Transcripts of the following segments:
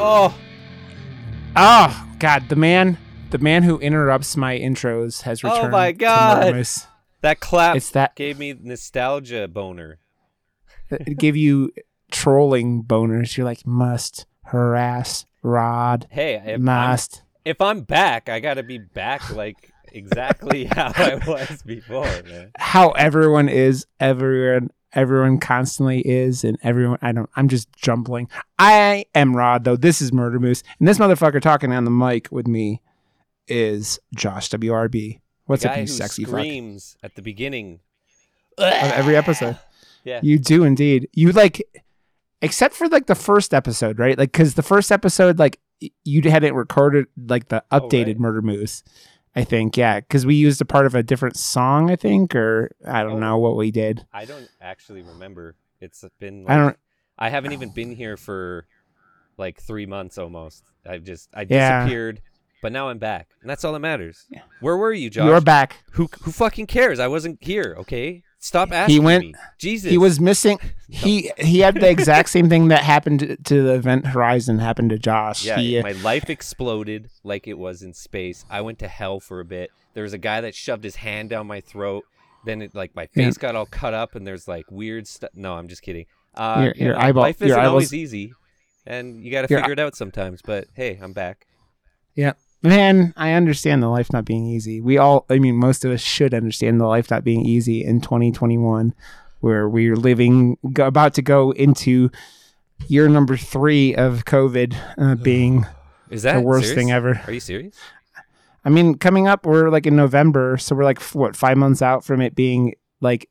Oh, Oh God, the man, the man who interrupts my intros has oh returned. Oh my God. That clap It's that gave me nostalgia boner. It give you trolling boners. You're like must harass Rod. Hey, if I'm, must. if I'm back, I gotta be back like exactly how I was before, man. How everyone is, everyone, everyone constantly is, and everyone. I don't. I'm just jumbling. I am Rod though. This is Murder Moose, and this motherfucker talking on the mic with me is Josh WRB. What's up, you sexy fuck? screams at the beginning Of every episode. Yeah. You do indeed. You like, except for like the first episode, right? Like, because the first episode, like, you hadn't recorded like the Oh, updated right. Murder Moose. I think, yeah, because we used a part of a different song, I think, or I don't Oh. know what we did. I don't actually remember. It's been. I like- don't. I haven't even been here for like three months almost. I've just I Yeah. disappeared, but now I'm back, and that's all that matters. Where were you, Josh? You're back. Who who fucking cares? I wasn't here. Okay, stop asking He went- me. Jesus, He was missing. He he had the exact same thing that happened to, to the Event Horizon happened to Josh. Yeah, He, my life exploded like it was in space. I went to hell for a bit. There was a guy that shoved his hand down my throat. Then it like my Yeah. face got all cut up, and there's like weird stuff. No, I'm just kidding. Uh, Your- yeah, your eyeball- Life isn't always easy, and you got to figure it out sometimes. But hey, I'm back. Yeah. Man, I understand the life not being easy. We all, I mean, most of us should understand the life not being easy in 2021, where we're living, go, about to go into year number three of COVID uh, being Is that the worst serious? thing ever. Are you serious? I mean, coming up, we're like in November, so we're like, what, five months out from it being like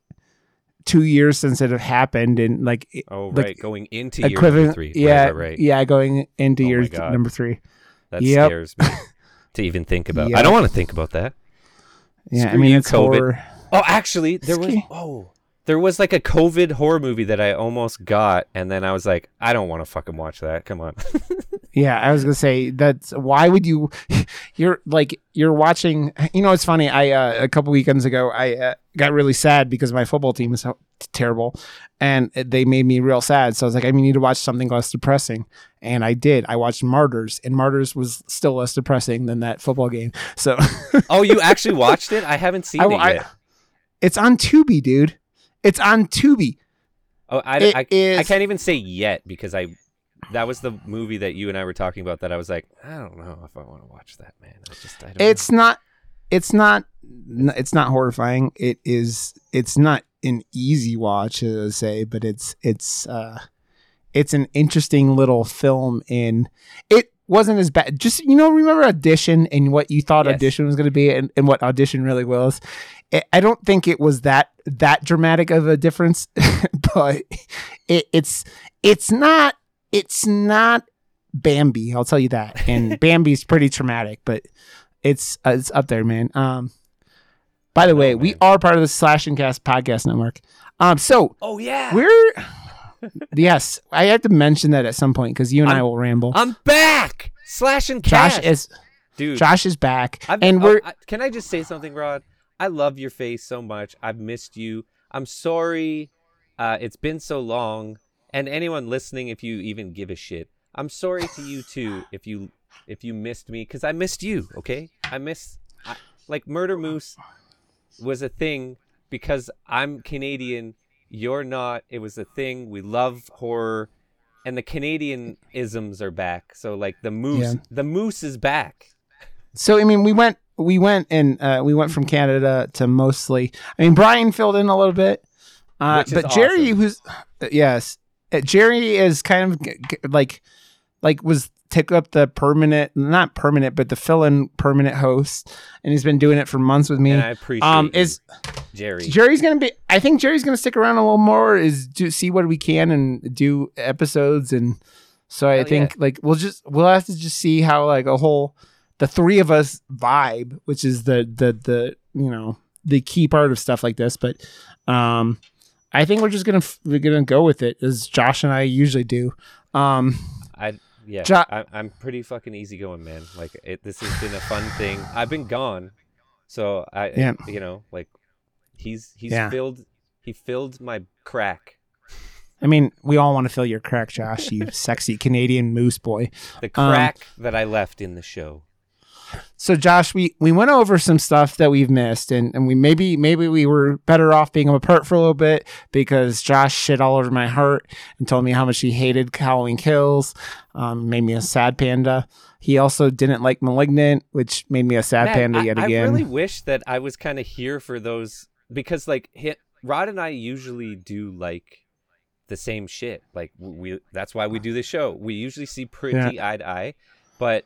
two years since it had happened and like Oh, Like, right. Going into year number three. Yeah. right, right. Yeah. Going into Oh year God. number three. That Yep. scares me to even think about. I don't want to think about that. Yeah. I mean, you, it's COVID. horror. Oh, actually, there was oh, there was like a COVID horror movie that I almost got, and then I was like, I don't want to fucking watch that. Come on. Yeah, I was gonna say that's why would you? You're like you're watching. You know, it's funny. I uh, a couple weekends ago, I uh, got really sad because my football team is so terrible, and they made me real sad. So I was like, I need to watch something less depressing, and I did. I watched Martyrs, and Martyrs was still less depressing than that football game. So oh, you actually watched it? I haven't seen I, it I- yet. it's on Tubi, dude. It's on Tubi. oh, I, I, I can't even say yet because I. That was the movie that you and I were talking about. That I was like, I don't know if I want to watch that, man. I just, I don't. It's not. It's not. It's not horrifying. It is. It's not an easy watch, as I say, but it's it's uh, it's an interesting little film. In it wasn't as bad. Just you know, remember audition and what you thought Yes. audition was going to be, and, and what audition really was. I I don't think it was that that dramatic of a difference, but it, it's it's not it's not Bambi. I'll tell you that. And Bambi's pretty traumatic, but it's uh, it's up there, man. Um, by the way, we are part of the Slash and Cast podcast network. Um, so oh yeah, we're yes, I have to mention that at some point because you and i I'm- will ramble. I'm back. Slash and Josh cast. is dude. Josh is back, I've, and oh, we're I- can I just say something, Rod? I love your face so much. I've missed you. I'm sorry. Uh, it's been so long. And anyone listening, if you even give a shit, I'm sorry to you too. If you if you missed me, because I missed you. Okay, I miss I, like Murder Moose was a thing because I'm Canadian. You're not. It was a thing. We love horror, and the Canadian isms are back. So like the moose, Yeah. the moose is back. So I mean, we went we went and uh, we went from Canada to mostly. I mean, Brian filled in a little bit, uh, but Jerry, awesome. who's yes, uh, Jerry is kind of like like was took up the permanent, not permanent, but the fill-in permanent host, and he's been doing it for months with me. And I appreciate um, is Jerry. Jerry's gonna be? I think Jerry's gonna stick around a little more. Is do see what we can and do episodes, and so I Hell think like we'll just we'll have to just see how like a whole the three of us vibe, which is the the the you know the key part of stuff like this. But um, I think we're just gonna we're gonna go with it as Josh and I usually do. Um, I yeah, Jo- I, I'm pretty fucking easygoing, man. Like it, this has been a fun thing. I've been gone, so I Yeah. you know like he's he's Yeah. filled he filled my crack. I mean, we all want to fill your crack, Josh. You sexy Canadian moose boy. The Um, crack that I left in the show. So Josh, we, we went over some stuff that we've missed and, and we maybe maybe we were better off being apart for a little bit because Josh shit all over my heart and told me how much he hated Halloween Kills, um, made me a sad panda. He also didn't like Malignant, which made me a sad Man, panda yet I again. I really wish that I was kind of here for those because like hit, Rod and I usually do like the same shit. Like we that's why we do the show. We usually see pretty eye to eye, but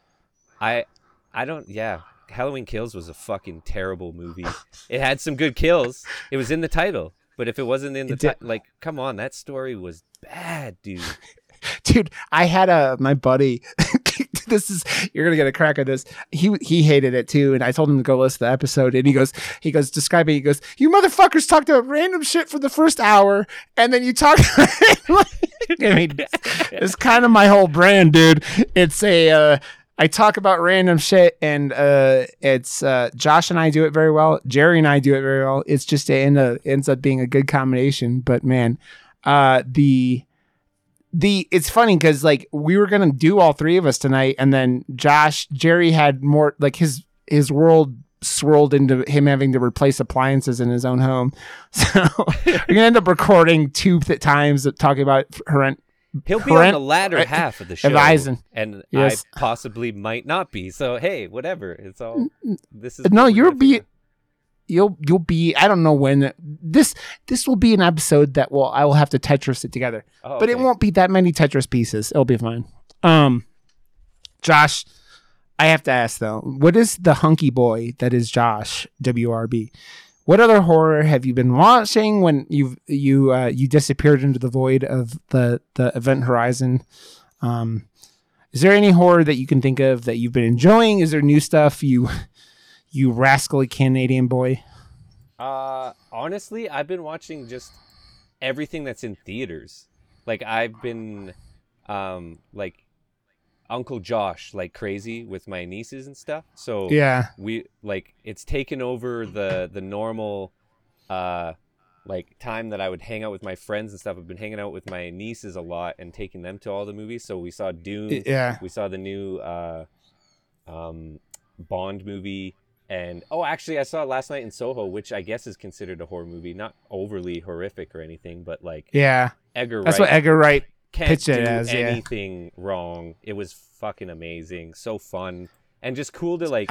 I I don't yeah. Halloween Kills was a fucking terrible movie. It had some good kills. It was in the title, but if it wasn't in the It did- ti- like come on, that story was bad, dude. dude i had a my buddy this is you're gonna get a crack at this he he hated it too and i told him to go listen to the episode and he goes he goes describe it he goes you motherfuckers talked about random shit for the first hour and then you talk i mean it's kind of my whole brand dude it's a uh I talk about random shit, and uh, it's uh, Josh and I do it very well. Jerry and I do it very well. It's just it end ends up being a good combination. But man, uh, the the it's funny because like we were gonna do all three of us tonight, and then Josh Jerry had more like his his world swirled into him having to replace appliances in his own home. So we're gonna end up recording two th- times talking about her He'll be on the latter right, half of the show, advising. and Yes. I possibly might not be. So hey, whatever. It's all. This is no you'll be you'll you'll be i don't know when this this will be an episode that will i will have to tetris it together Oh, but it won't be that many tetris pieces it'll be fine um josh i have to ask though what is the hunky boy that is josh wrb what other horror have you been watching when you you uh, you disappeared into the void of the the event horizon um is there any horror that you can think of that you've been enjoying is there new stuff you you rascally Canadian boy. Uh, honestly, I've been watching just everything that's in theaters. Like I've been, um, like Uncle Josh, like crazy with my nieces and stuff. So Yeah. we like it's taken over the the normal, uh, like time that I would hang out with my friends and stuff. I've been hanging out with my nieces a lot and taking them to all the movies. So we saw Dune. Yeah. We saw the new uh, um, Bond movie, and oh, actually, I saw it last night in Soho, which I guess is considered a horror movie. Not overly horrific or anything, but like Yeah. Edgar That's Wright what Edgar Wright can't do as, yeah. anything wrong. It was fucking amazing, so fun, and just cool to like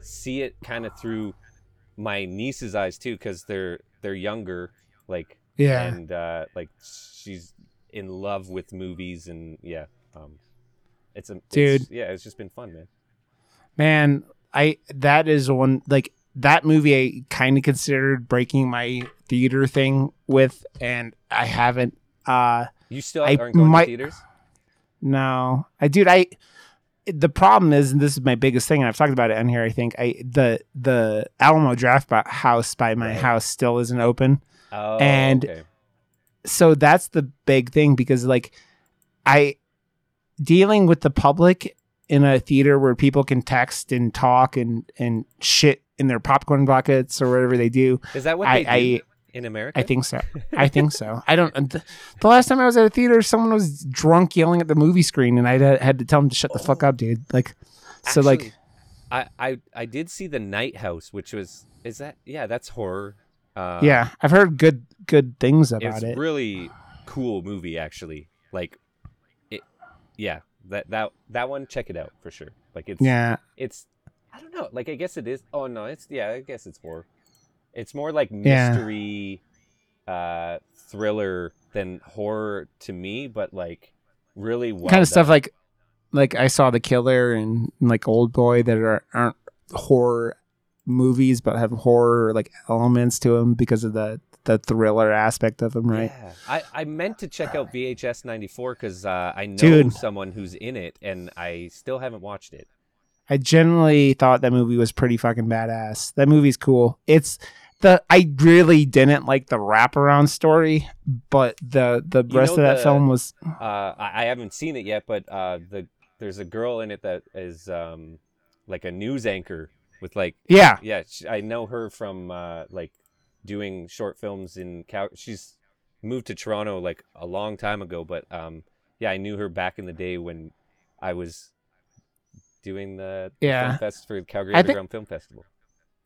see it kind of through my niece's eyes too, because they're they're younger, like Yeah. and uh, like she's in love with movies and yeah um it's a it's- Dude. yeah it's just been fun man Man, I that is one like that movie I kind of considered breaking my theater thing with and I haven't uh you still I aren't going might- to theaters no. I dude I the problem is and this is my biggest thing and I've talked about it on here I think I the the Alamo Draft House by my Right. house still isn't open. oh And- okay. so that's the big thing because like i dealing with the public in a theater where people can text and talk and and shit in their popcorn buckets or whatever they do is that what I- they do I- in america i think so i think so i don't the, the last time i was at a theater someone was drunk yelling at the movie screen and i had, had to tell them to shut the fuck Oh. up dude like so like I, I i did see the night house which was is that yeah that's horror uh yeah i've heard good good things about it. it's it really cool movie actually like it yeah that that that one check it out for sure like it's yeah it's I don't know. Like I guess it is. Oh no, it's yeah. I guess it's horror. It's more like Yeah. mystery, uh, thriller than horror to me. But like really well kind of stuff like like I saw the killer and like Old Boy that are aren't horror movies but have horror like elements to them because of the the thriller aspect of them, right? Yeah. I, I meant to check out VHS 94 because uh, I know Dude. someone who's in it and I still haven't watched it. I generally thought that movie was pretty fucking badass. That movie's cool. It's the I really didn't like the wraparound story, but the the You rest of that the- film was Uh, I, I haven't seen it yet, but uh, the there's a girl in it that is um, like a news anchor with like yeah yeah. sh I know her from uh, like doing short films in Cal. She's moved to Toronto like a long time ago, but um, yeah, I knew her back in the day when I was doing the Yeah. film fest for Calgary I think- Underground Film Festival.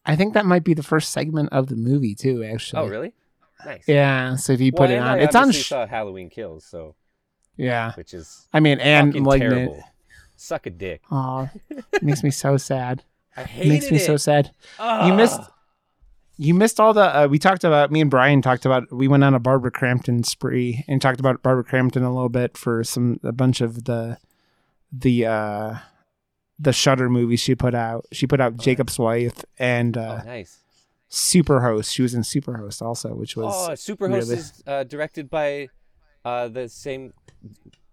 I think that might be the first segment of the movie too. Actually, Oh, really? Nice. Yeah, so if you Well, put it on, I it's on. Sh- saw Halloween Kills, so yeah, which is I mean, and like, terrible. Suck a dick. oh, makes me so sad. I hated makes me it. so sad. Ugh. You missed. You missed all the. Uh, we talked about. Me and Brian talked about. We went on a Barbara Crampton spree and talked about Barbara Crampton a little bit for some a bunch of the, the uh, the Shudder movies she put out. She put out Jacob's Wife and uh, Oh, nice. Superhost. She was in Superhost also, which was Oh, Superhost really- is uh, directed by uh, the same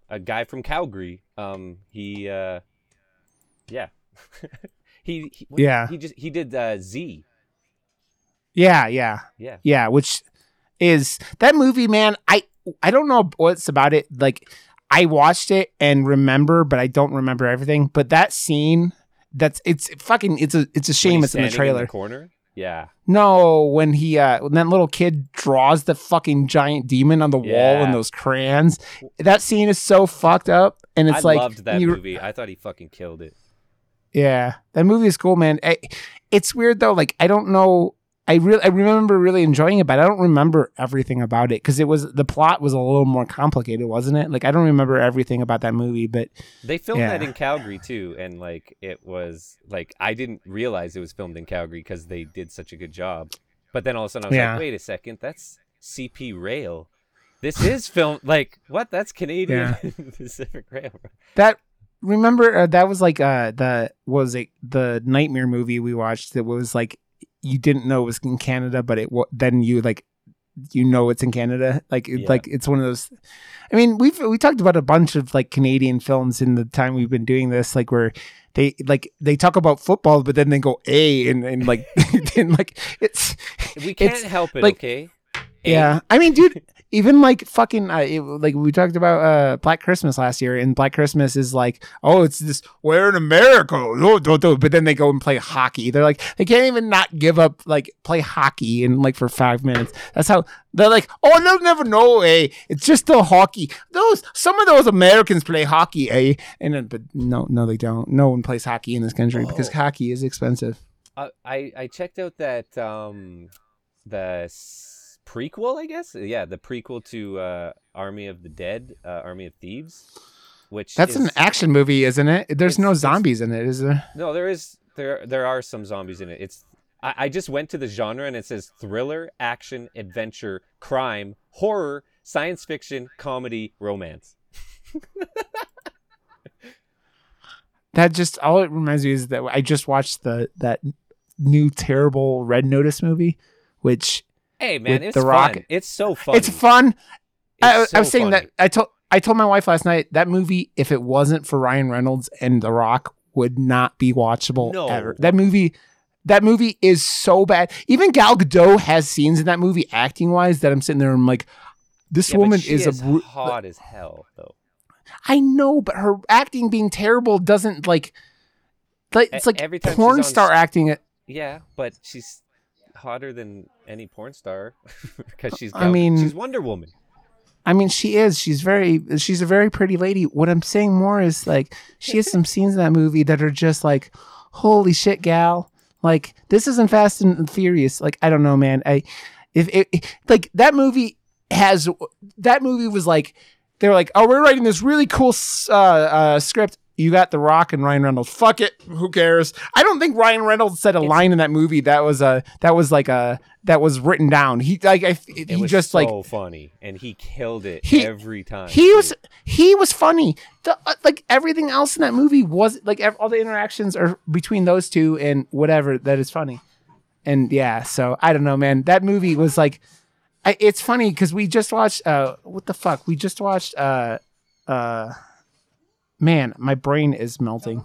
a guy from Calgary. Um, he, uh, yeah, he, he what- Yeah. he just he did uh, Z. yeah, yeah. Yeah, Yeah, which is that movie, man. I I don't know what's about it. Like I watched it and remember, but I don't remember everything. But that scene, that's it's fucking. It's a it's a shame it's in the trailer. corner. Yeah, no, when he uh when that little kid draws the fucking giant demon on the wall Yeah. and those crayons, that scene is so fucked up. And it's I like I loved that you- movie. I thought he fucking killed it. Yeah, that movie is cool, man. I, it's weird though. Like I don't know. I really I remember really enjoying it, but I don't remember everything about it because it was the plot was a little more complicated, wasn't it? Like I don't remember everything about that movie, but They filmed that in Calgary too, and like it was like I didn't realize it was filmed in Calgary because they did such a good job. But then all of a sudden I was Yeah. like, wait a second, that's CP Rail. This is film. Like what? That's Canadian Pacific Rail. that remember uh, that was like uh the was it the nightmare movie we watched that was like you didn't know it was in Canada, but it then you like you know it's in Canada. Like Yeah. like it's one of those. I mean, we've we talked about a bunch of like Canadian films in the time we've been doing this, like where they like they talk about football, but then they go a and and like and like it's We can't It's help it, like- okay? Yeah. I mean, dude, even like fucking uh, it, like we talked about uh Black Christmas last year, and Black Christmas is like, oh, it's this we're in America, oh, do, do. but then they go and play hockey. They're like, they can't even not give up like play hockey and like for five minutes. That's how they're like, oh, they'll never know, eh? It's just the hockey. Those some of those Americans play hockey, eh? And then, but no, no, they don't. No one plays hockey in this country because Oh. hockey is expensive. Uh, I I checked out that um the prequel, I guess. Yeah, the prequel to uh, Army of the Dead, uh, Army of Thieves, which That's is, an action movie, isn't it? There's no zombies in it, is there? No, there is there there are some zombies in it. It's I, I just went to the genre and it says thriller, action, adventure, crime, horror, science fiction, comedy, romance. That just all it reminds me is that I just watched the that new terrible Red Notice movie, which Hey man, it's The Rock- fun. It's so fun. it's fun. I, It's I was saying funny. that I told I told my wife last night that movie, if it wasn't for Ryan Reynolds and The Rock, would not be watchable No. ever. That movie, that movie is so bad. Even Gal Gadot has scenes in that movie, acting wise, that I'm sitting there and I'm like, this Yeah, woman is, is a. bru- hot as hell though. I know, but her acting being terrible doesn't like. Like it's like every time porn star s- acting. It yeah, but she's hotter than any porn star because she's. I mean- she's Wonder Woman. I mean, she is. She's very. She's a very pretty lady. What I'm saying more is like she has some scenes in that movie that are just like, holy shit, gal. Like this isn't Fast and Furious. Like I don't know, man. I if it like that movie has that movie was like they were like, oh, we're writing this really cool uh, uh, script. You got The Rock and Ryan Reynolds. Fuck it. Who cares? I don't think Ryan Reynolds said a It's- line in that movie that was a that was like a that was written down. He like I, It he was just so like funny, and he killed it He- every time. he too. was he was funny. The, uh, like everything else in that movie was like ev- all the interactions are between those two and whatever that is funny. And yeah, so I don't know, man. That movie was like, I, it's funny because we just watched. Uh, what the fuck? We just watched. Uh, uh, man, my brain is melting.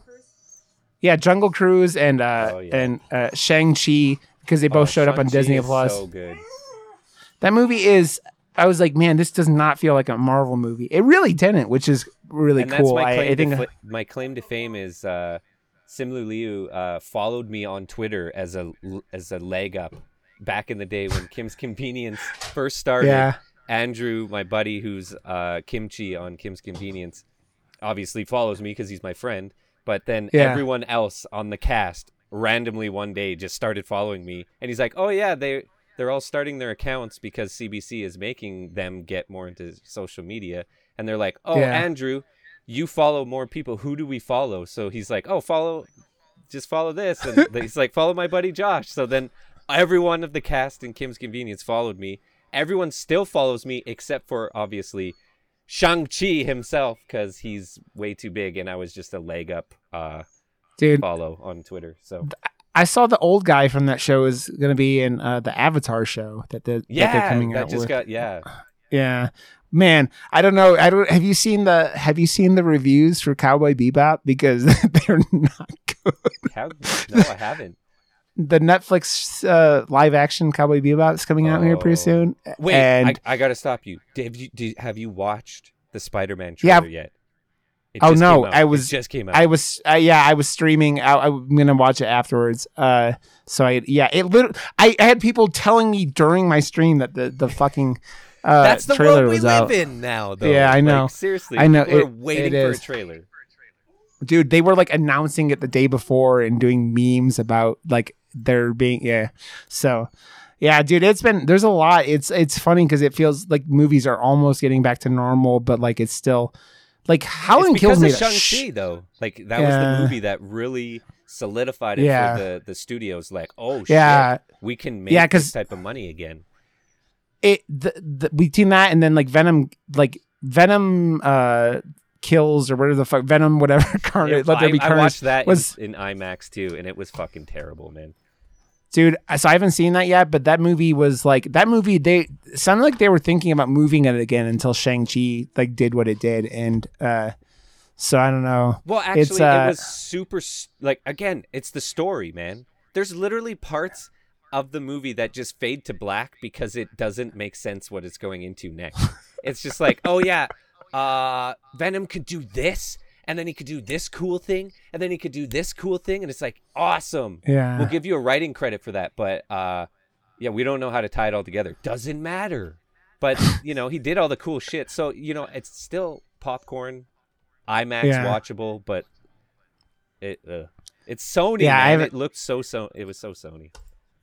Yeah, Jungle Cruise and uh Oh, yeah. and uh Shang Chi because they both Oh, showed up on Disney Plus. So good. That movie is. I was like, man, this does not feel like a Marvel movie. It really didn't, which is really and cool. that's my I, claim, I think. to, fl- my claim to fame is uh, Simu Liu uh, followed me on Twitter as a as a leg up back in the day when Kim's Convenience first started. yeah, Andrew, my buddy, who's uh, Kimchee on Kim's Convenience, obviously follows me because he's my friend. But then Yeah. everyone else on the cast randomly one day just started following me, and he's like, "Oh yeah, they they're all starting their accounts because CBC is making them get more into social media." And they're like, "Oh, Yeah. Andrew, you follow more people. Who do we follow?" So he's like, "Oh, follow, just follow this." And he's like, "Follow my buddy Josh." So then everyone of the cast in Kim's Convenience followed me. Everyone still follows me except for obviously Shang-Chi himself because he's way too big and I was just a leg up uh, dude. follow on Twitter. So I saw the old guy from that show is going to be in uh, the Avatar show that, they're- that yeah, they're coming that out just with. got yeah. Yeah. Man, I don't know. I don't have you seen the have you seen the reviews for Cowboy Bebop because they're not good. How no, I haven't. The Netflix uh, live action Cowboy Bebop is coming out here pretty Oh. soon. Wait, and I, I got to stop you. Have you did, have you watched the Spider-Man Yeah. trailer yet? It Oh, just no. I It was- just came out. I was uh, yeah, I was streaming. I, I'm gonna watch it afterwards. Uh, so I yeah, it lit- I, I had people telling me during my stream that the the fucking uh, That's the trailer world we live out. in now, though. Yeah, I know. Like, seriously, I know, it- waiting it for a trailer. dude they were like announcing it the day before and doing memes about like there being yeah so yeah dude it's been there's a lot it's it's funny because it feels like movies are almost getting back to normal but like it's still like howling it's kills me of Shang-Chi, sh- though. Like that was the movie that really solidified it Yeah. for the the studios. Like, oh yeah shit, we can make Yeah, this type of money again. it the, the between that and then like venom like venom uh kills or whatever the fuck venom whatever carnage It- let there I, be I carnage watched that was- in, in IMAX too, and it was fucking terrible, man. Dude so i haven't seen that yet but that movie was like that movie they sounded like they were thinking about moving it again until shang-chi like did what it did and uh so i don't know Well, actually, uh, it was super. Like again, it's the story, man. There's literally parts of the movie that just fade to black because it doesn't make sense what it's going into next. it's just like, oh yeah, uh, Venom could do this, and then he could do this cool thing, and then he could do this cool thing, and it's like awesome. yeah We'll give you a writing credit for that, but uh, yeah, we don't know how to tie it all together. Doesn't matter. But you know, he did all the cool shit, so you know, it's still popcorn, IMAX Yeah. watchable, but it uh, it's Sony. Yeah. It looked so so. It was so Sony.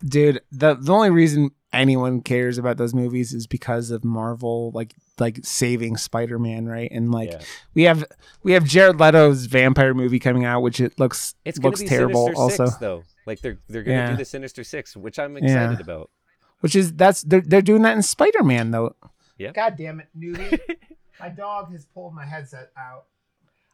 dude the the only reason anyone cares about those movies is because of marvel like like saving spider-man right and like yeah. we have we have jared leto's vampire movie coming out which it looks It's gonna looks be terrible Sinister also Six, though. Like they're they're gonna Yeah. do the Sinister Six, which I'm excited about. which is that's they're, they're doing that in spider-man though Yeah. god damn it newbie my dog has pulled my headset out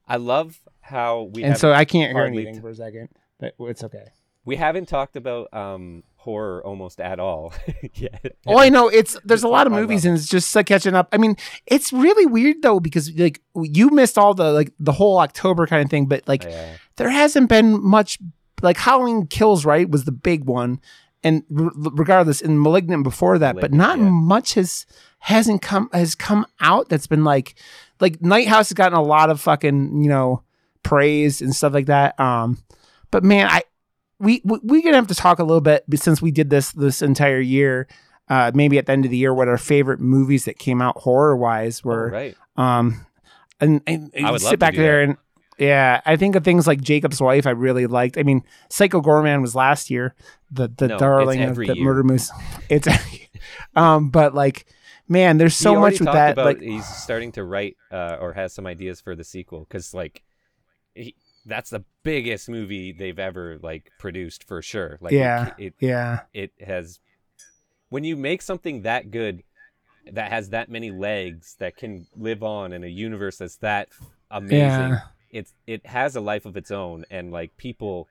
I love how we and have so i can't hear anything t- for a second but it's okay we haven't talked about um horror almost at all yet. Oh, I know. It's there's a lot of movies and it's just like catching up. I mean, it's really weird though because like you missed all the like the whole October kind of thing, but like Yeah. there hasn't been much. Like Halloween Kills right was the big one, and r- regardless, in Malignant before that, but not yeah. much has hasn't come has come out that's been like like Night House has gotten a lot of fucking you know praise and stuff like that. Um, but man, I we we- we're gonna have to talk a little bit but since we did this this entire year. Uh, maybe at the end of the year, what our favorite movies that came out horror wise Oh, were. right. Um, and, and I would sit love to back there that. and yeah, I think of things like Jacob's Wife. I really liked. I mean, Psycho Goreman was last year. The the No, darling of the year. murder moose. It's um, but like, man, there's so much with that. About Like, he's starting to write uh, or has some ideas for the sequel because like he, that's the biggest movie they've ever like produced for sure. Like Yeah. it, yeah, it has when you make something that good that has that many legs that can live on in a universe that's that amazing Yeah. it's it has a life of its own and like people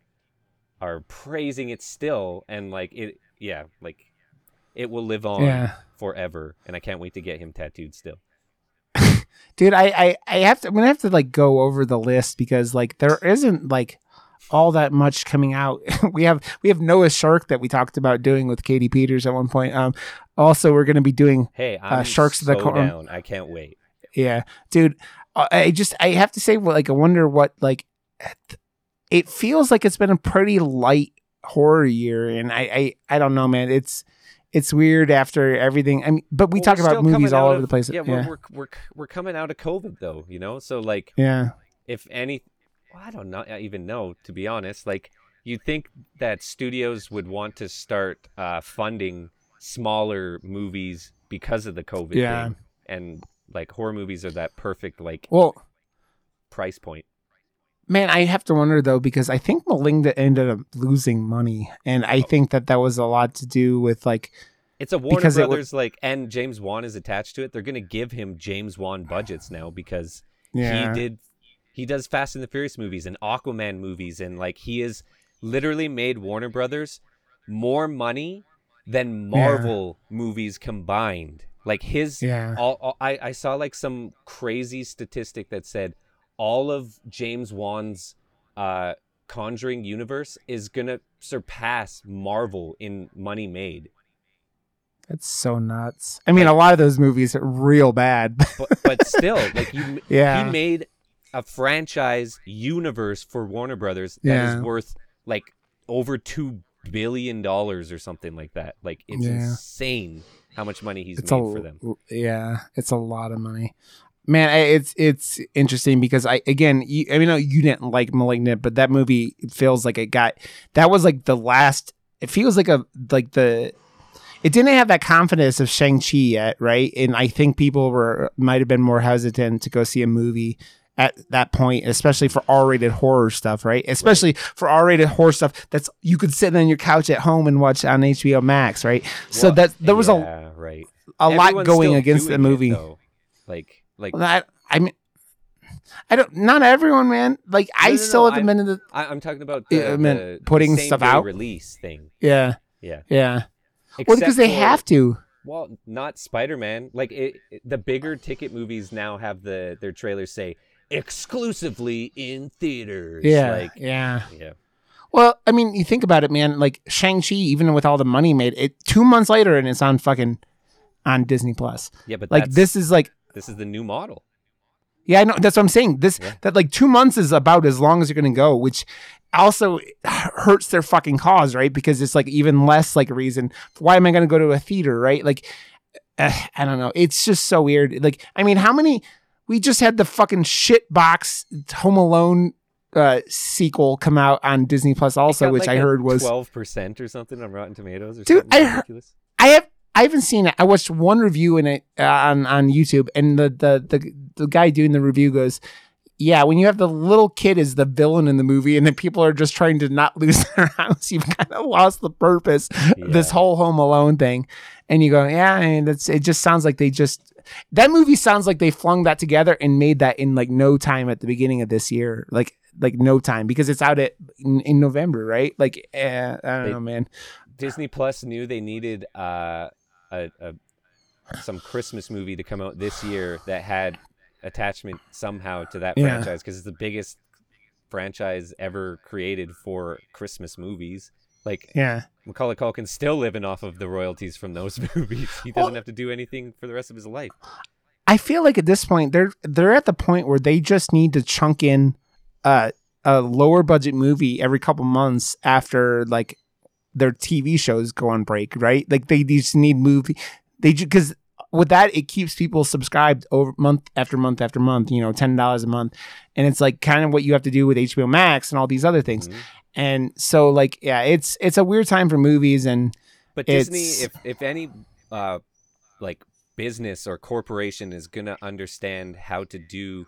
are praising it still and like it yeah like it will live on yeah. forever and i can't wait to get him tattooed still dude I, I i have to i'm gonna have to like go over the list because like there isn't like all that much coming out. we have we have Noah Shark that we talked about doing with Katie Peters at one point. Um, also we're going to be doing Hey, I'm Sharks of the so Cor- down. I can't wait. yeah, dude. uh, I just I have to say, like I wonder what like it feels like it's been a pretty light horror year, and I I, I don't know, man. It's it's weird after everything. I mean, but we Well, talk about movies all over of- the place. Yeah, Yeah, we're, we're we're we're coming out of COVID though, you know. So like, yeah. if any, well, I don't know, I even know to be honest. Like, you'd think that studios would want to start uh, funding smaller movies because of the COVID Yeah. thing, and like horror movies are that perfect like Well, price point. Man, I have to wonder though because I think Melinda ended up losing money, and I oh. think that that was a lot to do with like It's a Warner Because Brothers like, and James Wan is attached to it. They're gonna give him James Wan budgets now because yeah, he did he does Fast and the Furious movies and Aquaman movies and like he has literally made Warner Brothers more money than Marvel movies combined. Like his Yeah. all, all- I I saw like some crazy statistic that said all of James Wan's uh Conjuring universe is to surpass Marvel in money made. That's so nuts. I mean, a lot of those movies are real bad. But but still like you yeah, he made a franchise universe for Warner Brothers that is Yeah. worth like over two billion dollars or something like that. Like it's Yeah. insane how much money he's it's made a for them. yeah, it's a lot of money. Man, it's it's interesting because I again, you, I mean, you didn't like *Malignant*, but that movie feels like it got that was like the last. It feels like a like the. It didn't have that confidence of Shang Chi yet, right? And I think people were might have been more hesitant to go see a movie at that point, especially for R-rated horror stuff, right? Especially for R-rated horror stuff that's you could sit on your couch at home and watch on HBO Max, right? so that there was a right. a lot going against the doing it, movie. Like like Well, I, I mean, I don't. Not everyone, man. Like I No, no, still no, haven't been in the. I, I'm talking about the, I the- the putting same stuff out? release thing. Yeah, Yeah. yeah. Well, because they for- have to. Well, not Spider Man. Like it, it- the bigger ticket movies now have the their trailers say exclusively in theaters. Yeah, Like yeah. yeah. Well, I mean, you think about it, man. Like Shang Chi, even with all the money made, it two months later, and it's on fucking on Disney Plus. Yeah, but Like this is like. This is the new model. Yeah, I know. That's what I'm saying. This Yeah. that like two months is about as long as you're gonna go, which also hurts their fucking cause, right? Because it's like even less like reason. Why am I gonna go to a theater, right? Like, uh, I don't know. It's just so weird. Like, I mean, how many? We just had the fucking shit box Home Alone uh sequel come out on Disney Plus also, which I heard was twelve percent or something on Rotten Tomatoes or Dude, something I heard- ridiculous. I have I haven't seen it. I watched one review in it uh, on on YouTube, and the, the the the guy doing the review goes, "Yeah, when you have the little kid as the villain in the movie, and then people are just trying to not lose their house, you've kind of lost the purpose. of This whole Home Alone thing." And you go, "Yeah, I mean, that's it. Just sounds like they just." That movie sounds like they flung that together and made that in like no time at the beginning of this year, like like no time because it's out at in, in November, right? Like eh, I don't They- know, man. Disney Plus knew they needed uh, a, a some Christmas movie to come out this year that had attachment somehow to that Yeah. franchise because it's the biggest franchise ever created for Christmas movies. Like Yeah. Macaulay Culkin's still living off of the royalties from those movies. He doesn't have to do anything for the rest of his life. I feel like at this point they're they're at the point where they just need to chunk in uh, a lower budget movie every couple months after like their TV shows go on break, right? Like they just need movie. They because with that it keeps people subscribed over month after month after month. You know, ten dollars a month, and it's like kind of what you have to do with HBO Max and all these other things. Mhm. And so like yeah, it's it's a weird time for movies and But Disney, if if any uh, like business or corporation is gonna understand how to do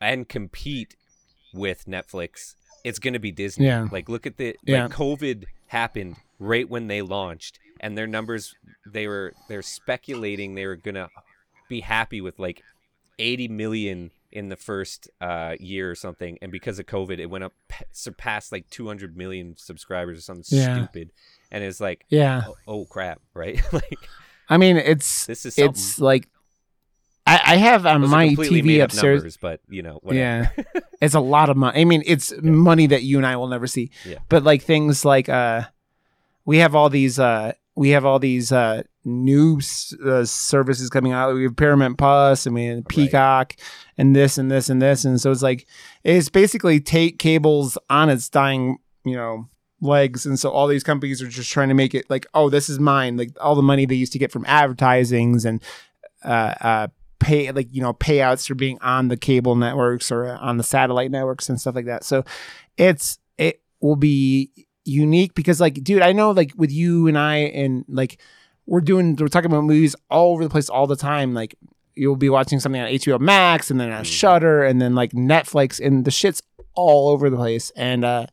and compete with Netflix, it's gonna be Disney. Yeah. Like look at the Yeah. like COVID happened right when they launched, and their numbers they were they're speculating they were gonna be happy with like 80 million in the first uh, year or something, and because of COVID, it went up surpassed like 200 million subscribers or something Yeah. stupid, and it's like yeah. oh, oh crap, right? like I mean it's this is something. it's like I, I have on Those my TV upstairs. numbers, but you know, whatever. Yeah, it's a lot of money. I mean, it's money that you and I will never see. Yeah. But like things like uh, we have all these uh, we have all these uh new uh, services coming out. We have Paramount Plus, I mean Peacock, and this and this and this, and so it's like it's basically take cables on its dying, you know. legs and so all these companies are just trying to make it like oh this is mine like all the money they used to get from advertisings and uh, uh, pay like you know payouts for being on the cable networks or on the satellite networks and stuff like that. So it's it will be unique because like dude, I know like with you and I and like we're doing we're talking about movies all over the place all the time. Like you'll be watching something on HBO Max and then on Mhm. Shudder and then like Netflix and the shit's all over the place. And uh,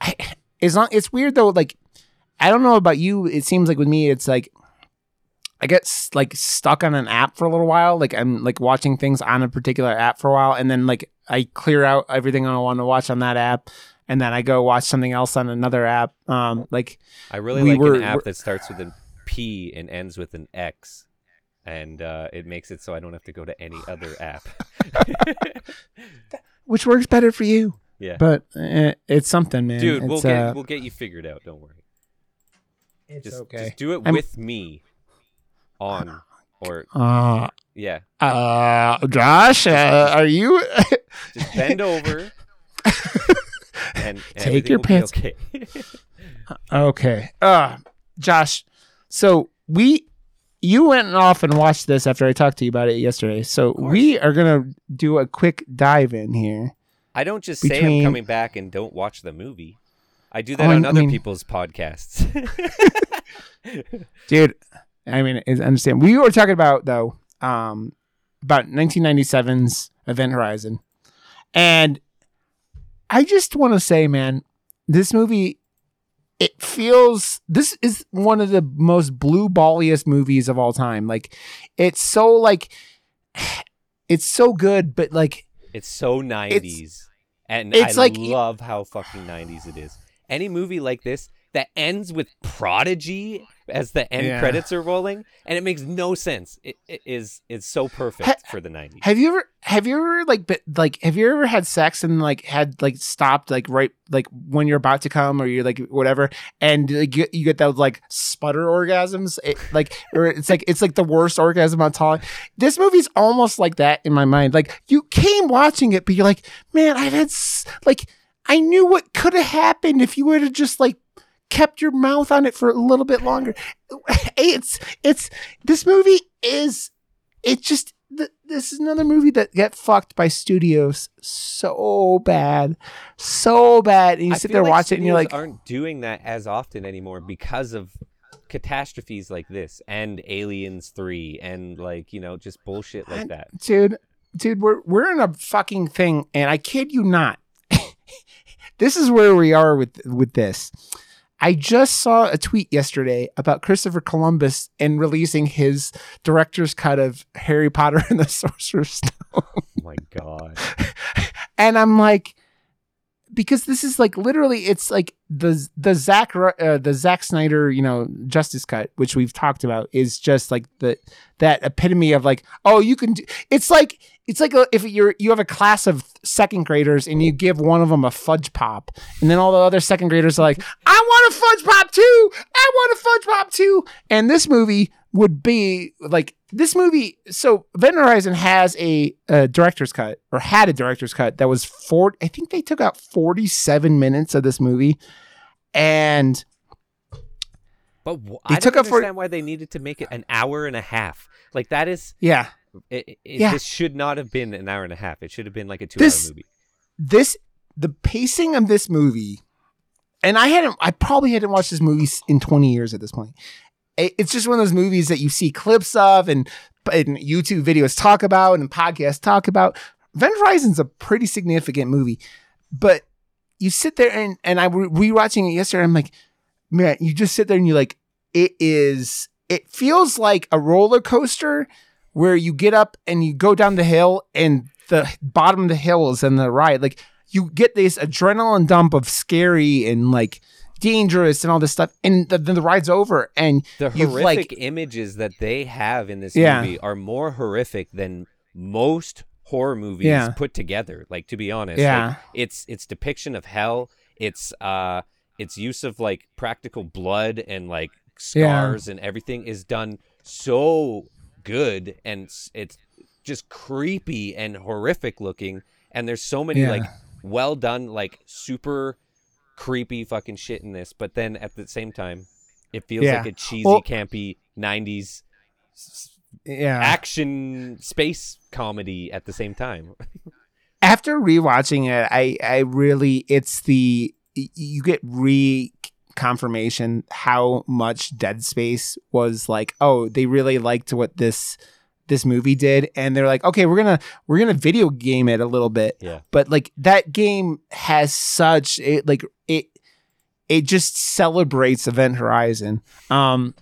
I, it's not. It's weird though. Like I don't know about you. It seems like with me, it's like I get like stuck on an app for a little while. Like I'm like watching things on a particular app for a while, and then like I clear out everything I want to watch on that app, and then I go watch something else on another app. Um, like I really We like were- an app that starts with an P and ends with an X, and uh, it makes it so I don't have to go to any other app. which works better for you, yeah, but uh, it's something, man. dude, it's, we'll get uh, we'll get you figured out. Don't worry. it's Just okay. just do it I'm- with me on or uh, yeah, uh, Josh, uh, are you? just bend over and, Take your pants- Okay. Okay. Uh Josh, so we you went off and watched this after I talked to you about it yesterday. So we are gonna do a quick dive in here. I don't just say I'm coming back and don't watch the movie. I do Oh, that I- on I other mean- people's podcasts. Dude, I mean I understand. We were talking about though, um about 1997's Event Horizon. And I just want to say, man, this movie it feels this is one of the most blue balliest movies of all time. Like it's so like it's so good, but like It's so 90s. and it's I like- love how fucking 90s it is. Any movie like this that ends with Prodigy as the end Yeah. credits are rolling and it makes no sense. It, it is it's so perfect Ha- for the 90s. have you ever have you ever like been, like have you ever had sex and like had like stopped like right like when you're about to come or you're like whatever and like, you, you get those like sputter orgasms it, like or it's like it's like the worst orgasm on time. This movie's almost like that in my mind. Like you came watching it, but you're like, man, I've had s- like I knew what could have happened if you would have just like kept your mouth on it for a little bit longer. It's it's this movie is it just th- this is another movie that get fucked by studios so bad, so bad. And you I sit there like watch it and you're like, aren't doing that as often anymore because of catastrophes like this and Aliens 3 and like, you know, just bullshit like that. dude, dude, we're we're in a fucking thing, and I kid you not. this is where we are with with this. I just saw a tweet yesterday about Christopher Columbus and releasing his director's cut of Harry Potter and the Sorcerer's Stone. Oh my god. and I'm like, because this is like literally, it's like the the Zack uh, the Zack Snyder, you know, Justice Cut, which we've talked about, is just like the that epitome of like, oh, you can. Do, it's like it's like a, if you're you have a class of second graders and you give one of them a fudge pop, and then all the other second graders are like, I want a fudge pop too, I want a fudge pop too, and this movie would be like this movie. So Event Horizon has a, a director's cut or had a director's cut that was four. I think they took out forty seven minutes of this movie, and But They I took don't understand why they needed to make it an hour and a half. Like that is yeah, it, it, Yeah. this should not have been an hour and a half. It should have been like a 2 This- hour movie. this the pacing of this movie, and I hadn't. I probably hadn't watched this movie in twenty years at this point. It- It's just one of those movies that you see clips of and, and YouTube videos talk about and podcasts talk about. Event Horizon's a pretty significant movie, but you sit there and and I were rewatching it yesterday. I'm like, man, you just sit there and you're like, it is. It feels like a roller coaster where you get up and you go down the hill and the bottom of the hill is in the ride. Like you get this adrenaline dump of scary and like dangerous and all this stuff. And then the, the ride's over, and the horrific like- images that they have in this Yeah. movie are more horrific than most horror movies Yeah. put together. Like to be honest, Yeah. like, it's it's depiction of hell. It's uh, its use of like practical blood and like Yeah. scars and everything is done so good, and s- it's just creepy and horrific looking. And there's so many Yeah. like well done, like super creepy fucking shit in this. But then at the same time, it feels Yeah. like a cheesy, Well- campy '90s yeah. action space comedy at the same time. after rewatching it, I I really it's the you get re confirmation how much Dead Space was like. Oh, they really liked what this this movie did, and they're like, okay, we're gonna we're gonna video game it a little bit. Yeah. But like that game has such it like it it just celebrates Event Horizon. Um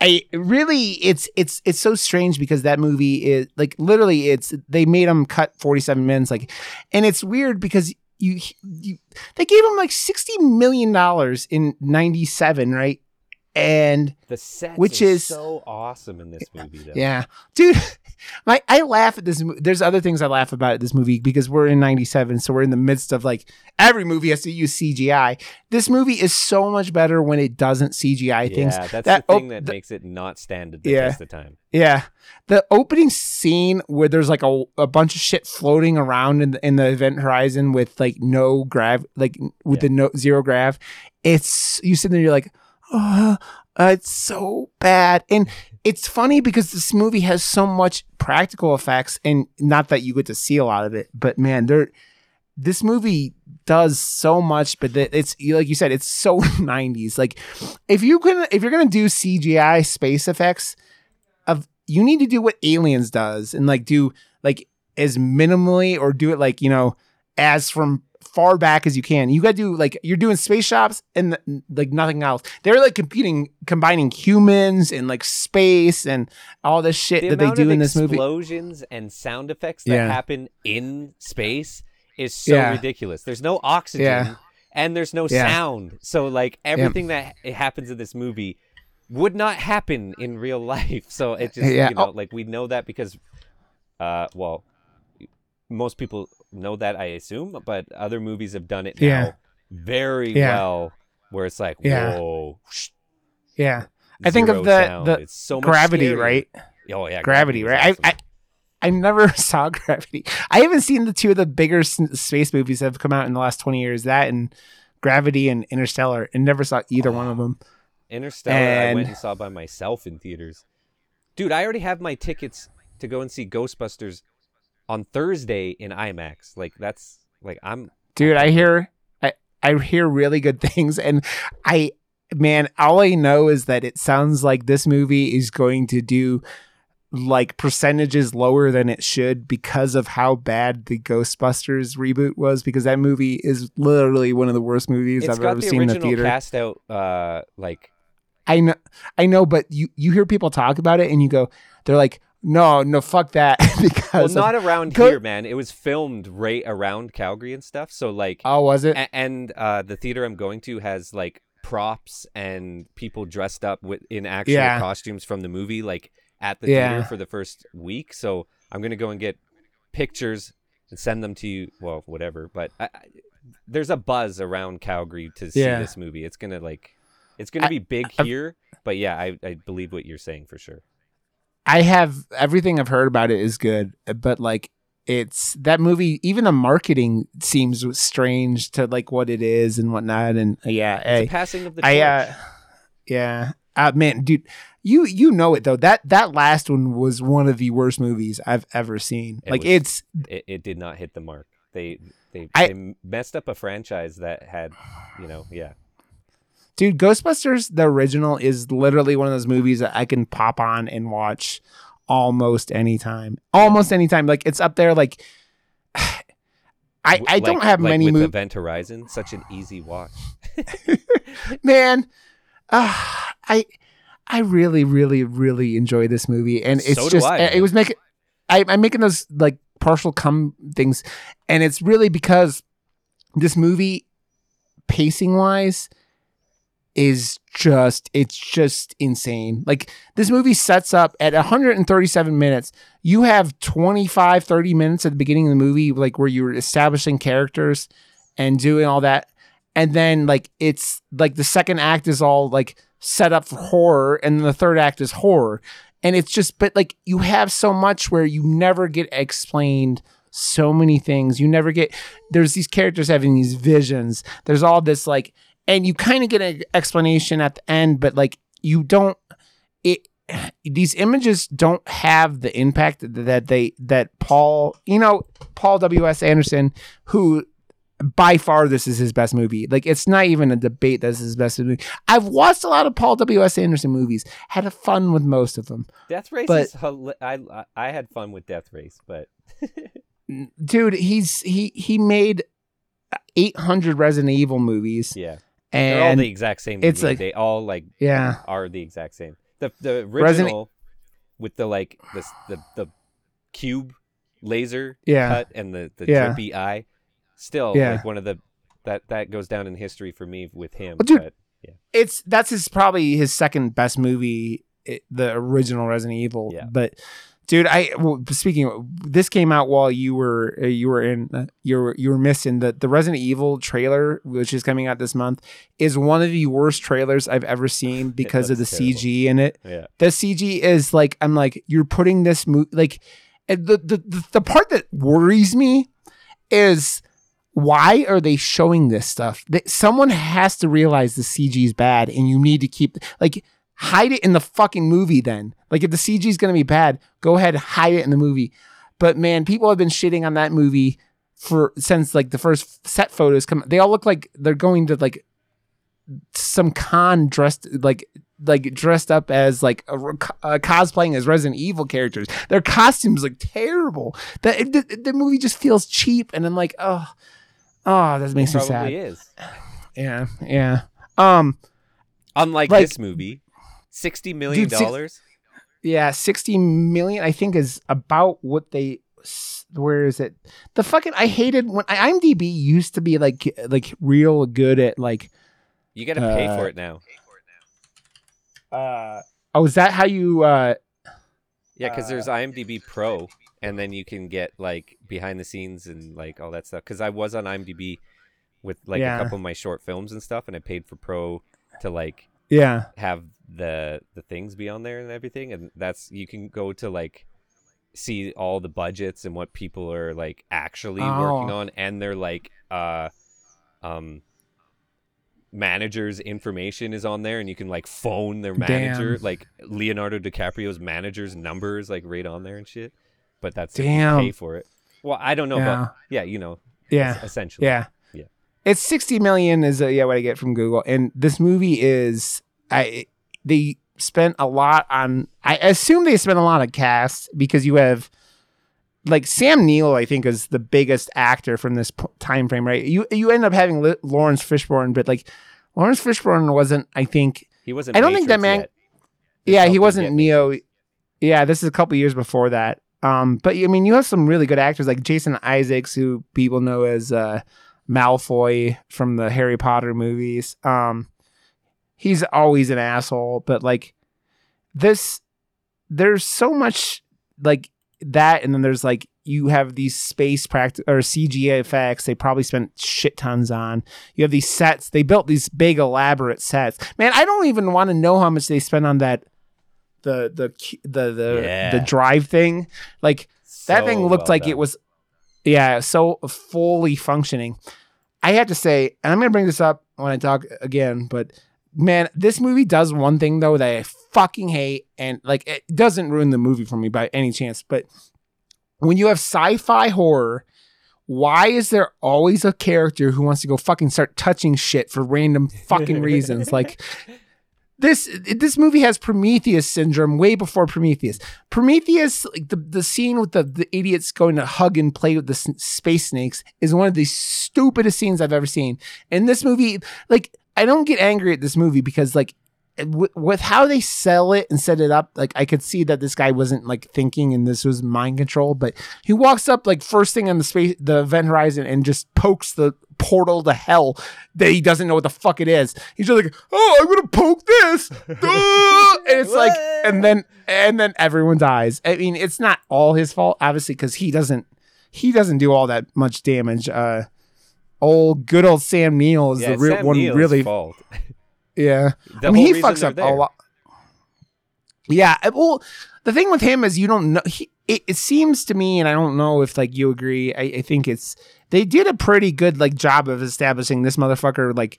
I really it's it's it's so strange because that movie is like literally it's they made them cut 47 minutes like and it's weird because you you they gave him like 60 million dollars in 97 right and The sets Which is- so awesome in this movie, though. yeah dude my I laugh at this there's other things I laugh about at this movie because we're in 97 so we're in the midst of like every movie has to use CGI this movie is so much better when it doesn't CGI things Yeah, that's That- the oh, thing that the- makes it not stand the Yeah. test of time. Yeah. The opening scene where there's like a, a bunch of shit floating around in the, in the event horizon with like no grav, like with Yeah. the no zero grav. It's you sit there, you're like, oh, it's so bad. And it's funny because this movie has so much practical effects, and not that you get to see a lot of it, but man, there, this movie does so much, but it's like you said, it's so 90s. Like if you can, if you're gonna do CGI space effects of you need to do what aliens does and like do like as minimally or do it like you know as from far back as you can you gotta do like you're doing space shops and like nothing else they're like competing combining humans and like space and all this shit The that they do in this movie explosions and sound effects that Yeah. happen in space is so Yeah. ridiculous. There's no oxygen Yeah. and there's no sound. So like everything that happens in this movie would not happen in real life. So it just Yeah. you know Oh. like we know that because uh well most people know that I assume, but other movies have done it now Yeah. very Yeah. well where it's like Yeah. whoa yeah I think of the- sound. the it's so gravity right Oh yeah, gravity is right awesome. I, I I never saw Gravity. I haven't seen the two of the bigger s- space movies that have come out in the last 20 years. That and Gravity and Interstellar, and never saw either one of them. Interstellar, I went and saw by myself in theaters. Dude, I already have my tickets to go and see Ghostbusters on Thursday in IMAX. Like that's like I'm dude i hear i i hear really good things and i man all i know is that it sounds like this movie is going to do like percentages lower than it should because of how bad the ghostbusters reboot was because that movie is literally one of the worst movies it's i've ever the seen in the theater cast out uh like i know i know but you you hear people talk about it and you go they're like no no fuck that well because of- not around Go- here, man. It was filmed right around Calgary and stuff. So like oh was it a- and uh the theater I'm going to has like props and people dressed up with in actual Yeah. costumes from the movie like at the Yeah. theater for the first week. So I'm gonna go and get pictures and send them to you. Well, whatever. But I, I, there's a buzz around Calgary to see Yeah. this movie. It's gonna like it's gonna I- be big here. But yeah, I, I believe what you're saying for sure. I have everything I've heard about it is good, but like it's that movie. Even the marketing seems strange to like what it is and whatnot. And uh, yeah, It's hey, passing of the I torch. uh, yeah, uh, man, dude, you you know it though. That that last one was one of the worst movies I've ever seen. It like was- it's it, it did not hit the mark. They they, I- they messed up a franchise that had, you know, yeah. Dude, Ghostbusters the original is literally one of those movies that I can pop on and watch almost anytime. Almost anytime. Like it's up there. Like I I don't have like many with movies. Event Horizon, such an easy watch. man uh, i i really really really enjoy this movie and it's So just I, it was making I, i'm making those like partial come things and it's really because this movie pacing wise is just it's just insane. Like this movie sets up at 137 minutes. You have 25 30 minutes at the beginning of the movie like where you're establishing characters and doing all that. And then like it's like the second act is all like set up for horror and the third act is horror. And it's just but like you have so much where you never get explained so many things. You never get there's these characters having these visions. There's all this like and you kind of get an explanation at the end, but like you don't it these images don't have the impact that they that Paul, you know, Paul W.S. Anderson, who by far this is his best movie. Like it's not even a debate that this is his best movie. I've watched a lot of Paul W.S. Anderson movies, had a fun with most of them. Death Race But- is hila- I I had fun with Death Race, but Dude, he's he he made 800 Resident Evil movies yeah, they're all the exact same. it's like- they all like yeah. are the exact same. The the Resident- original with the like the the the cube laser Yeah. cut and the the Yeah. drippy eye, still Yeah. like one of the that that goes down in history for me with him. Well, dude, but it's that's his probably his second best movie, i- the original Resident Evil. Yeah. But dude, I well, speaking, of, this came out while you were uh, you were in uh, you were you were missing the the Resident Evil trailer, which is coming out this month, is one of the worst trailers I've ever seen because of the terrible. CG in it. yeah, The CG is like I'm like you're putting this movie like the the the part that worries me is why are they showing this stuff? That someone has to realize the CG is bad, and you need to keep like hide it in the fucking movie. Then, like if the CG is gonna be bad, go ahead hide it in the movie. But man, people have been shitting on that movie for since like the first set photos come. They all look like they're going to like some con dressed like like dressed up as like a, uh, cosplaying as Resident Evil characters. Their costumes look terrible. The, the the movie just feels cheap, and I'm like, oh, oh, that makes me sad. is. Yeah, yeah. Um, Unlike Like- this movie, sixty million dollars. yeah, sixty million. I think is about what they. Where is it? The fucking I hated when IMDb used to be like like real good at like. You got to pay Uh, for it now. uh Oh, is that how you? uh Yeah, because uh, there's IMDb Pro, and then you can get like behind the scenes and like all that stuff. Because I was on IMDb with like Yeah. a couple of my short films and stuff, and I paid for Pro to like Yeah. have the the things be on there and everything. And that's you can go to like see all the budgets and what people are like actually working Oh. on, and their like uh um managers information is on there and you can like phone their manager Damn. like leonardo dicaprio's manager's numbers like right on there and shit but that's Damn. pay for it well i don't know Yeah. but yeah you know Yeah. essentially Yeah. Yeah. It's 60 million is uh, yeah what I get from Google and this movie is I they spent a lot on I assume they spent a lot of cast because you have like Sam Neill I think is the biggest actor from this p- time frame right? You you end up having Laurence Fishburne but like Laurence Fishburne wasn't I think he wasn't I don't think that man- yeah he wasn't Neo. Matrix. yeah this is a couple years before that. Um but I mean you have some really good actors like Jason Isaacs who people know as uh Malfoy from the Harry Potter movies. Um he's always an asshole but like this there's so much like that and then there's like you have these space practice or CGI effects they probably spent shit tons on you have these sets they built these big elaborate sets man I don't even want to know how much they spent on that the the the the Yeah. the drive thing like that thing looked well like done. it was yeah so fully functioning i have to say and i'm gonna bring this up when i talk again but man this movie does one thing though that i fucking hate and like it doesn't ruin the movie for me by any chance but when you have sci-fi horror why is there always a character who wants to go fucking start touching shit for random fucking reasons like this this movie has Prometheus syndrome way before Prometheus. Prometheus, like the, the scene with the, the idiots going to hug and play with the s- space snakes, is one of the stupidest scenes I've ever seen. And this movie, like, I don't get angry at this movie because, like, w- with how they sell it and set it up, like I could see that this guy wasn't like thinking and this was mind control. But he walks up like first thing on the space, the event horizon, and just pokes the portal to hell that he doesn't know what the fuck it is. He's just like, oh, I'm gonna poke this, Duh! and it's like, and then and then everyone dies. I mean, it's not all his fault, obviously, because he doesn't he doesn't do all that much damage. Uh, old good old Sam Neill is Yeah, the real one. Neill's really, fault. yeah. The I mean, he fucks up a lot. Yeah, well, the thing with him is you don't know. He, it, it seems to me, and I don't know if like you agree. I, I think it's they did a pretty good like job of establishing this motherfucker. Like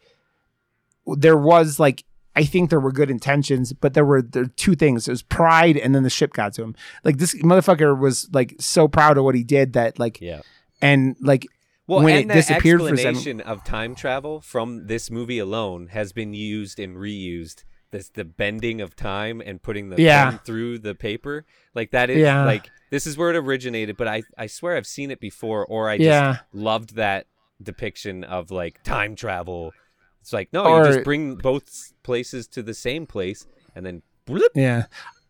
there was like I think there were good intentions, but there were there were two things. It was pride, and then the ship got to him. Like this motherfucker was like so proud of what he did that like Yeah. and like Well, when and it the disappeared for explanation of time travel from this movie alone has been used and reused. This the bending of time and putting the Yeah. pen through the paper, like that is Yeah. like this is where it originated. But I I swear I've seen it before, or I just Yeah. loved that depiction of like time travel. It's like no, Or- you just bring both places to the same place, and then bloop. Yeah.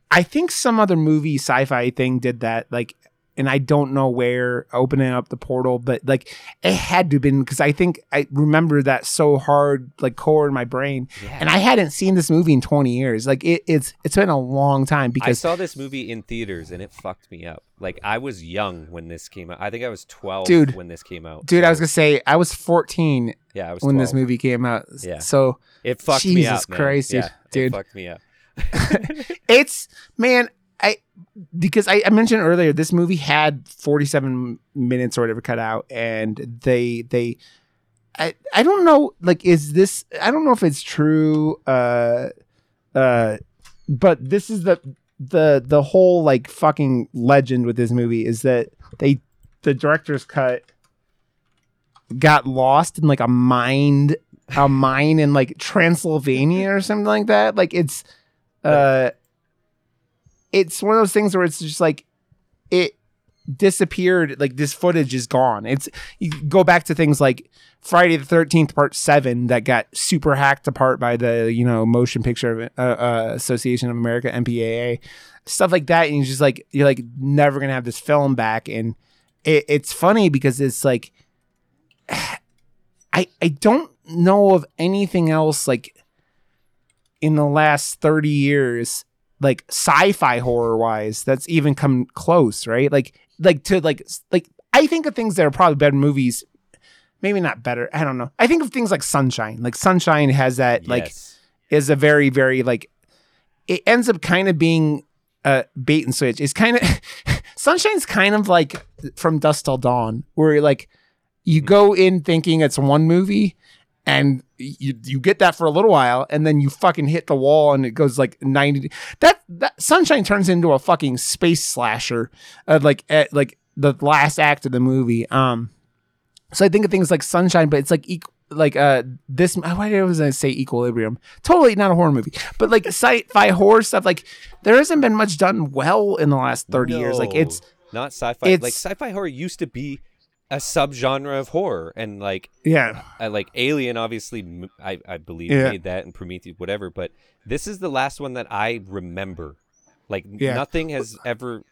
I think some other movie sci-fi thing did that like and I don't know where opening up the portal but like it had to have been because I think I remember that so hard like core in my brain Yeah. and I hadn't seen this movie in 20 years like it, it's it's been a long time because I saw this movie in theaters and it fucked me up. Like I was young when this came out. I think I was twelve Dude. when this came out. dude I was gonna say I was 14 yeah, I was when 12. this movie came out Yeah. so It fucked me up, man. Christ, dude. Yeah, Dude. It fucked me up. it's man i because I, I mentioned earlier this movie had 47 minutes or whatever cut out and they they i i don't know like is this i don't know if it's true uh uh but this is the the the whole like fucking legend with this movie is that they the director's cut got lost in like a mine a mine in like Transylvania or something like that. Like it's uh it's one of those things where it's just like it disappeared like this footage is gone. It's you go back to things like friday the 13th part 7 that got super hacked apart by the you know motion picture uh, uh, association of america mpaa stuff like that. And you're just like you're like never gonna have this film back. And it, it's funny because it's like i i don't know of anything else like in the last 30 years like sci-fi horror wise that's even come close right? Like like to like like i think of things that are probably better movies maybe not better i don't know. I think of things like sunshine. Like sunshine has that like is a very very like it ends up kind of being a bait and switch. It's kind of sunshine's kind of like from dusk till dawn where like you hmm. go in thinking it's one movie and you you get that for a little while and then you fucking hit the wall and it goes like 90 that that sunshine turns into a fucking space slasher uh, like at like the last act of the movie um so i think of things like sunshine but it's like equ- like uh this why did I was gonna say equilibrium totally not a horror movie but like sci-fi horror stuff like there hasn't been much done well in the last 30 years like it's not sci-fi. it's, Like sci-fi horror used to be a subgenre of horror, and like yeah uh, like Alien, obviously, i, I believe Yeah. made that, and Prometheus, whatever. But this is the last one that I remember. Like Yeah. nothing has ever.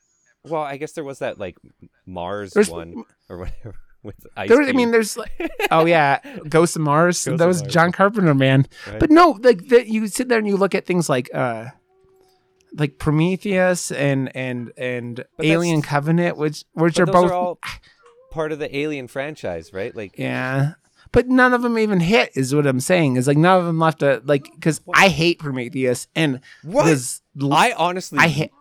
Well, I guess there was that like Mars There's- one or whatever with Ice There, I mean, there's like, oh yeah, Ghost of Mars. Ghost that was Mars. John Carpenter, man. right? But no, like that, you sit there and you look at things like, uh, like Prometheus and and and But Alien Covenant, which which are both, are all part of the Alien franchise, right? Like yeah. But none of them even hit, is what I'm saying. Is like none of them left a like because I hate Prometheus and What? was I honestly, I hate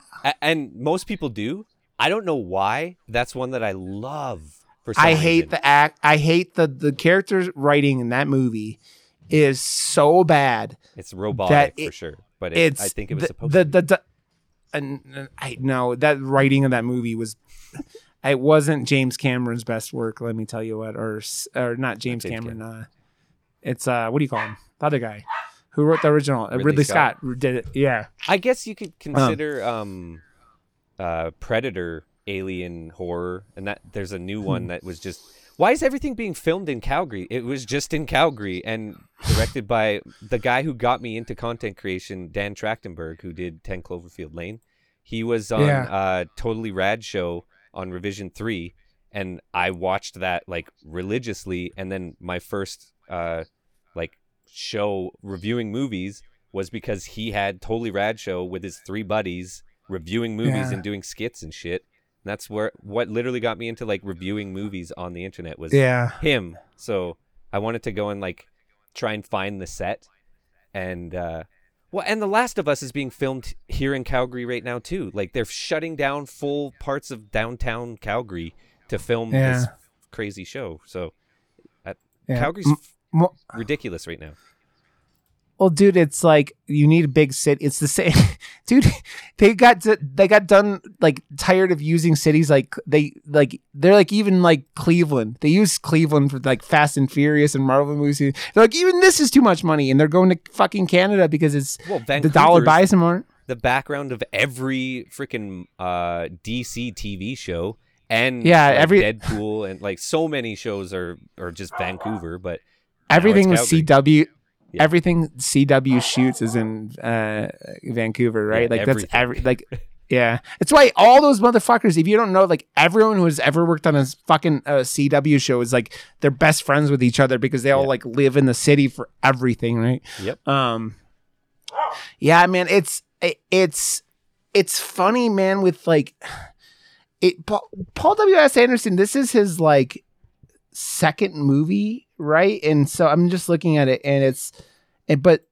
and most people do. I don't know why. That's one that I love. For some I hate reason. the act. I hate the the characters writing in that movie is so bad. It's robotic it- for sure, but it, it's I think it was the, supposed the, to. the, the, and and I know that writing of that movie was it wasn't James Cameron's best work. Let me tell you what, or or not James James Cameron. Uh, it's uh, what do you call him? The other guy who wrote the original. Uh, Ridley Ridley, Scott? Scott. did it. Yeah, I guess you could consider um, uh, Predator alien horror, and that there's a new Hmm. one that was just why is everything being filmed in Calgary? It was just in Calgary and directed by the guy who got me into content creation, Dan Trachtenberg, who did 10 Cloverfield Lane. He was on Yeah. uh Totally Rad show on Revision 3 and I watched that like religiously and then my first uh like show reviewing movies was because he had Totally Rad show with his three buddies reviewing movies Yeah. and doing skits and shit. And that's where what literally got me into like reviewing movies on the internet was Yeah. him. So I wanted to go and like try and find the set. And uh well, and The Last of Us is being filmed here in Calgary right now too. Like they're shutting down full parts of downtown Calgary to film this crazy show. So uh, yeah. Calgary's M- ridiculous right now. Well, dude, it's like you need a big city. It's the same, dude. They got to, they got done like tired of using cities like they like they're like even like Cleveland. They use Cleveland for like Fast and Furious and Marvel movies. They're like even this is too much money, and they're going to fucking Canada because it's Well, the dollar buys them more. the background of every freaking uh, DC TV show and Yeah, like, every- Deadpool and like so many shows are are just Vancouver, but Everything Calgary. CW. Yeah. Everything CW shoots is in uh, Vancouver, right? Yeah, like that's every like Yeah, it's why all those motherfuckers. If you don't know, like everyone who has ever worked on a fucking uh, CW show is like they're best friends with each other because they all Yeah. like live in the city for everything, right? Yep. Um. Yeah, man, it's it, it's it's funny, man. With like it, Paul, Paul W S Anderson. This is his like second movie, right? And so I'm just looking at it, and it's, and, but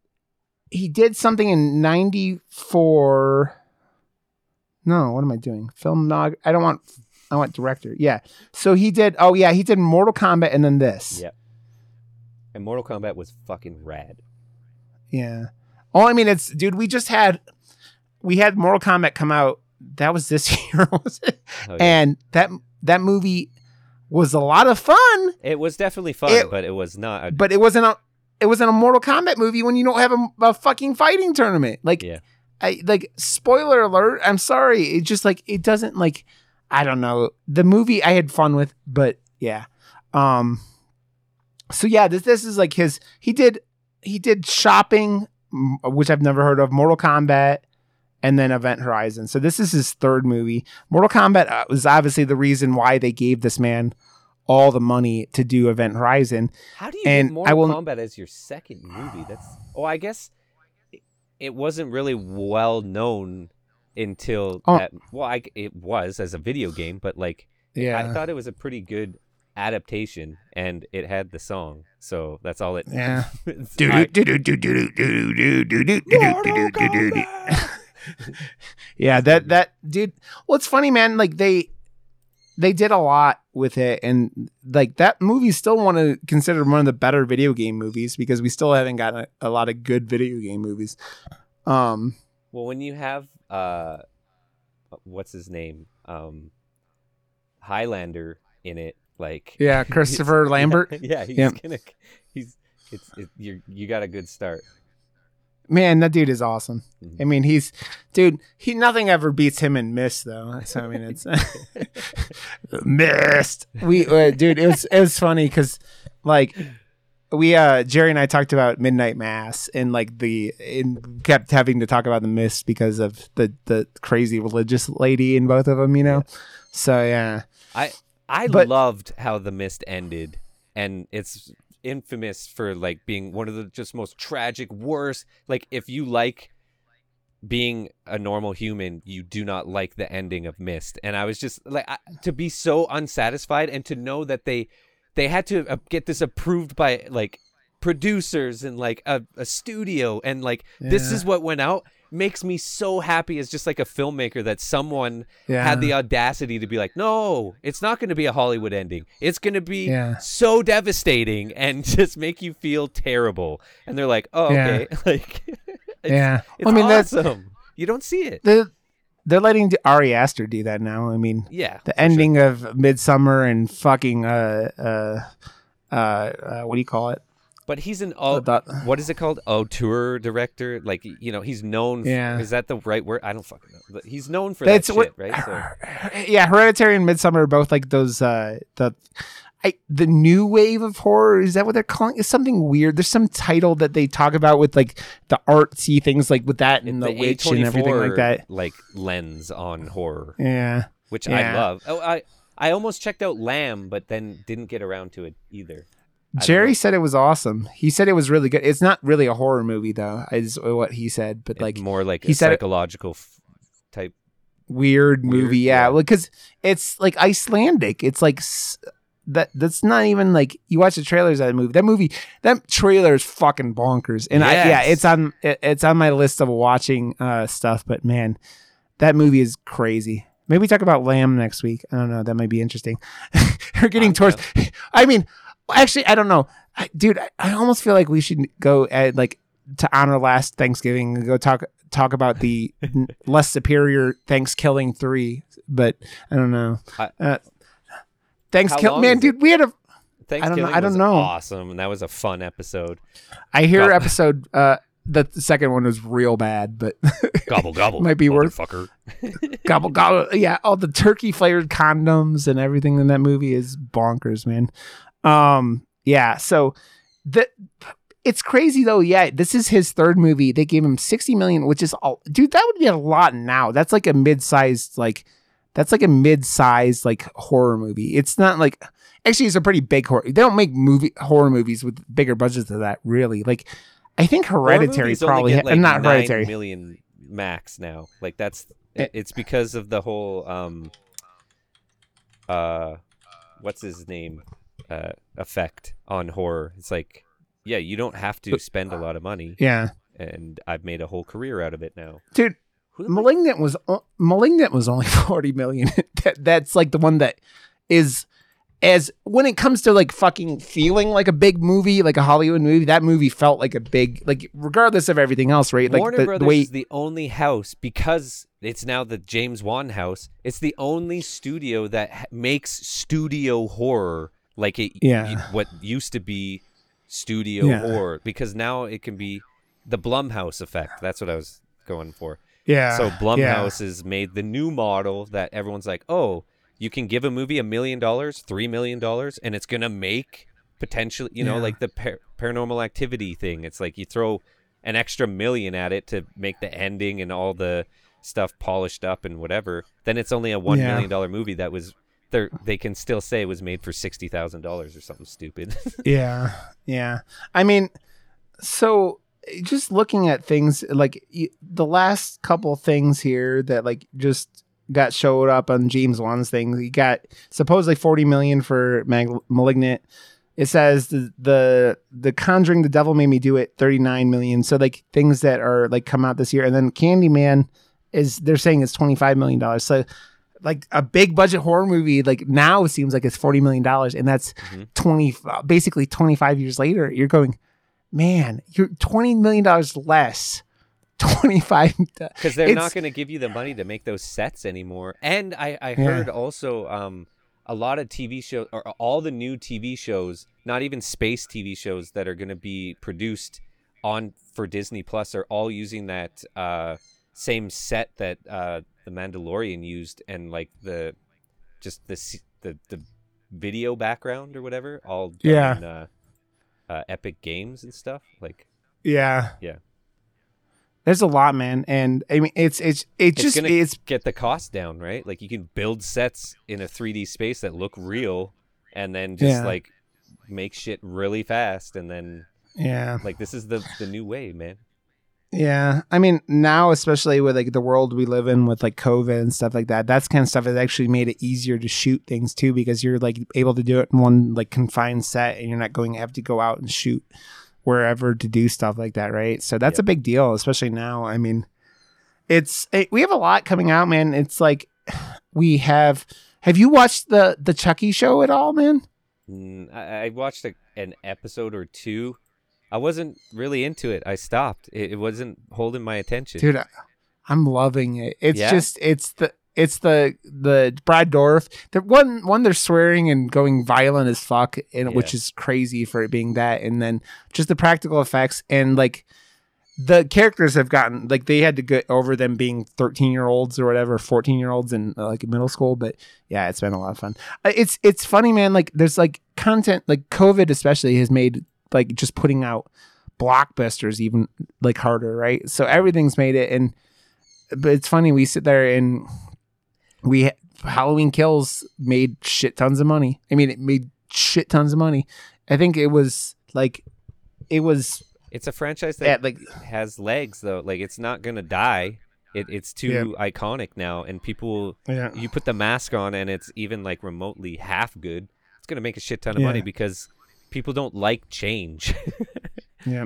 he did something in '94. No, what am I doing? Film nog. I don't want. I want director. Yeah. So he did. Oh yeah, he did Mortal Kombat, and then this. Yeah. And Mortal Kombat was fucking rad. Yeah. Oh, I mean, it's dude. We just had we had Mortal Kombat come out. That was this year, was it? Oh, yeah. And that that movie was a lot of fun, it was definitely fun, it- but it was not. A, but it wasn't a it wasn't a Mortal Kombat movie when you don't have a, a fucking fighting tournament. Like, Yeah. I like spoiler alert. I'm sorry. It just like it doesn't like I don't know the movie. I had fun with, but yeah. Um. So yeah, this this is like his. He did he did shopping, which I've never heard of. Mortal Kombat. And then Event Horizon. So this is his third movie. Mortal Kombat uh, was obviously the reason why they gave this man all the money to do Event Horizon. How do you and get I Mortal will- Kombat as your second movie? That's oh, I guess it- it wasn't really well known until Oh. that. Well, I, it was as a video game, but like Yeah. I thought it was a pretty good adaptation, and it had the song, so that's all it. Yeah. I- Yeah, that that dude. Well, it's funny, man. Like they they did a lot with it, and like that movie still want to consider one of the better video game movies because we still haven't gotten a, a lot of good video game movies. Um, Well, when you have uh, what's his name, um, Highlander in it, like yeah, Christopher Lambert. yeah, he's Yeah. gonna, he's it's it, you you got a good start. Man, that dude is awesome. Mhm. I mean, he's dude. He nothing ever beats him in Mist though. So I mean, it's Mist. We uh, dude, it was it was funny because like we uh Jerry and I talked about Midnight Mass and like the and kept having to talk about the Mist because of the the crazy religious lady in both of them. You know. So yeah. I But- loved how the mist ended, and it's infamous for like being one of the just most tragic, worst. Like if you like being a normal human, you do not like the ending of Mist. And I was just like I, to be so unsatisfied, and to know that they they had to uh, get this approved by like producers and like a, a studio and like this is what went out makes me so happy as just like a filmmaker that someone Yeah. had the audacity to be like, no, it's not going to be a Hollywood ending. It's going to be Yeah. so devastating and just make you feel terrible. And they're like, oh, Yeah. okay. like, it's, yeah. it's I mean, that's awesome. You don't see it. they're, they're letting Ari Aster do that now. I mean, Yeah. the for sure. ending of Midsommar and fucking uh uh uh, uh what do you call it? But he's an oh, That- what is it called? Auteur director. Like you know, he's known. Yeah. Is that the right word? I don't fucking know. But he's known for That's that what, shit, right? So yeah, Hereditary and Midsommar are both like those. Uh, the I, the new wave of horror is that what they're calling? It's something weird. There's some title that they talk about with like the artsy things, like with that and the, witch and everything like that. Like lens on horror, Yeah, which I love. Oh, I I almost checked out Lamb, but then didn't get around to it either. Jerry said it was awesome. He said it was really good. It's not really a horror movie though, is what he said. But like It's more like he a said it- psychological f- type. weird movie, Weird, yeah, yeah. because it's like Icelandic. It's like s- that. That's not even like you watch the trailers of that movie. That movie, that trailer is fucking bonkers. And I, yeah, it's on it- it's on my list of watching uh, stuff. But man, that movie is crazy. Maybe we talk about Lamb next week. I don't know. That might be interesting. We're getting towards. I mean, actually, I don't know, I, dude. I, I almost feel like we should go at like to honor last Thanksgiving and go talk talk about the n- less superior Thanksgiving three. But I don't know. I- Uh, Thanksgiving, long man, is it? dude. We had a. Thanksgiving I don't was know. awesome, and that was a fun episode. I hear Go- episode. Uh, the, second one was real bad, but Gobble gobble, Might be worth- motherfucker. gobble gobble. Yeah, all the turkey flavored condoms and everything in that movie is bonkers, man. Um, yeah. So the it's crazy though. Yeah, this is his third movie. They gave him sixty million, which is all, dude. That would be a lot now. That's like a mid sized like. That's like a mid sized like horror movie. It's not like actually it's a pretty big horror. They don't make movie horror movies with bigger budgets than that. Really, like I think Hereditary only probably get, like not Hereditary. million max now. Like that's Eh. it's because of the whole um uh what's his name uh effect on horror. It's like yeah, you don't have to spend a lot of money, Yeah, and I've made a whole career out of it now. dude. Who the fuck- Malignant was o- Malignant was only forty million. that, that's like the one that is as when it comes to like fucking feeling like a big movie, like a Hollywood movie. That movie felt like a big like regardless of everything else, right? Like Warner the, Brothers the way is the only house because it's now the James Wan house. It's the only studio that ha- makes studio horror like it Yeah. y- what used to be studio Yeah. horror because now it can be the Blumhouse effect. That's what I was going for. yeah. so yeah. Blumhouse has made the new model that everyone's like, "Oh, you can give a movie a million dollars, 3 million dollars and it's going to make potentially, you know, Yeah. like the par- paranormal activity thing. It's like you throw an extra million at it to make the ending and all the stuff polished up and whatever. Then it's only a one Yeah. million dollar movie that was they they can still say it was made for $60,000 or something stupid. Yeah, yeah. I mean, so just looking at things like the last couple things here that like just got showed up on James Wan's thing. He got supposedly forty million for Mag- Malignant. It says the, the the Conjuring, The Devil Made Me Do It, thirty nine million. So like things that are like come out this year, and then Candyman is they're saying it's twenty five million dollars. So like a big budget horror movie, like now it seems like it's forty million dollars, and that's Mhm. twenty basically twenty five years later. You're going, man, you're twenty million dollars less. Twenty five. because they're not going to give you the money to make those sets anymore. And I, I Yeah. heard also um, a lot of TV shows or all the new TV shows, not even space TV shows that are going to be produced on for Disney Plus are all using that uh, same set that uh, the Mandalorian used and like the just the the the video background or whatever, all done Yeah. in, uh, uh, Epic Games and stuff like. Yeah. Yeah. There's a lot, man, and I mean, it's it's it It's just it's get the cost down, right? Like you can build sets in a 3D space that look real and then just Yeah. like make shit really fast and then yeah. like this is the the new way, man. Yeah, I mean now, especially with like the world we live in with like COVID and stuff like that, that's kind of stuff that actually made it easier to shoot things too because you're like able to do it in one like confined set and you're not going to have to go out and shoot wherever to do stuff like that, right? So that's Yeah. a big deal, especially now. I mean, it's it, we have a lot coming out, man. It's like we have. Have you watched the the Chucky show at all, man? Mm, I, I watched a, an episode or two. I wasn't really into it. I stopped. It, it wasn't holding my attention. dude I, i'm loving it it's Yeah? just it's the it's the the Brad Dourif. The one one they're swearing and going violent as fuck, and which is crazy for it being that. And then just the practical effects and like the characters have gotten like they had to get over them being 13 year olds or whatever 14 year olds in uh, like middle school but yeah it's been a lot of fun Uh, it's it's funny man like there's like content like covid especially has made like just putting out blockbusters even like harder right so everything's made it and but it's funny we sit there and we halloween kills made shit tons of money i mean it made shit tons of money i think it was like it was It's a franchise that at like has legs though. Like it's not gonna die. It, it's too Yeah. iconic now, and people. yeah You put the mask on, and it's even like remotely half good. It's gonna make a shit ton of money because people don't like change. Yeah.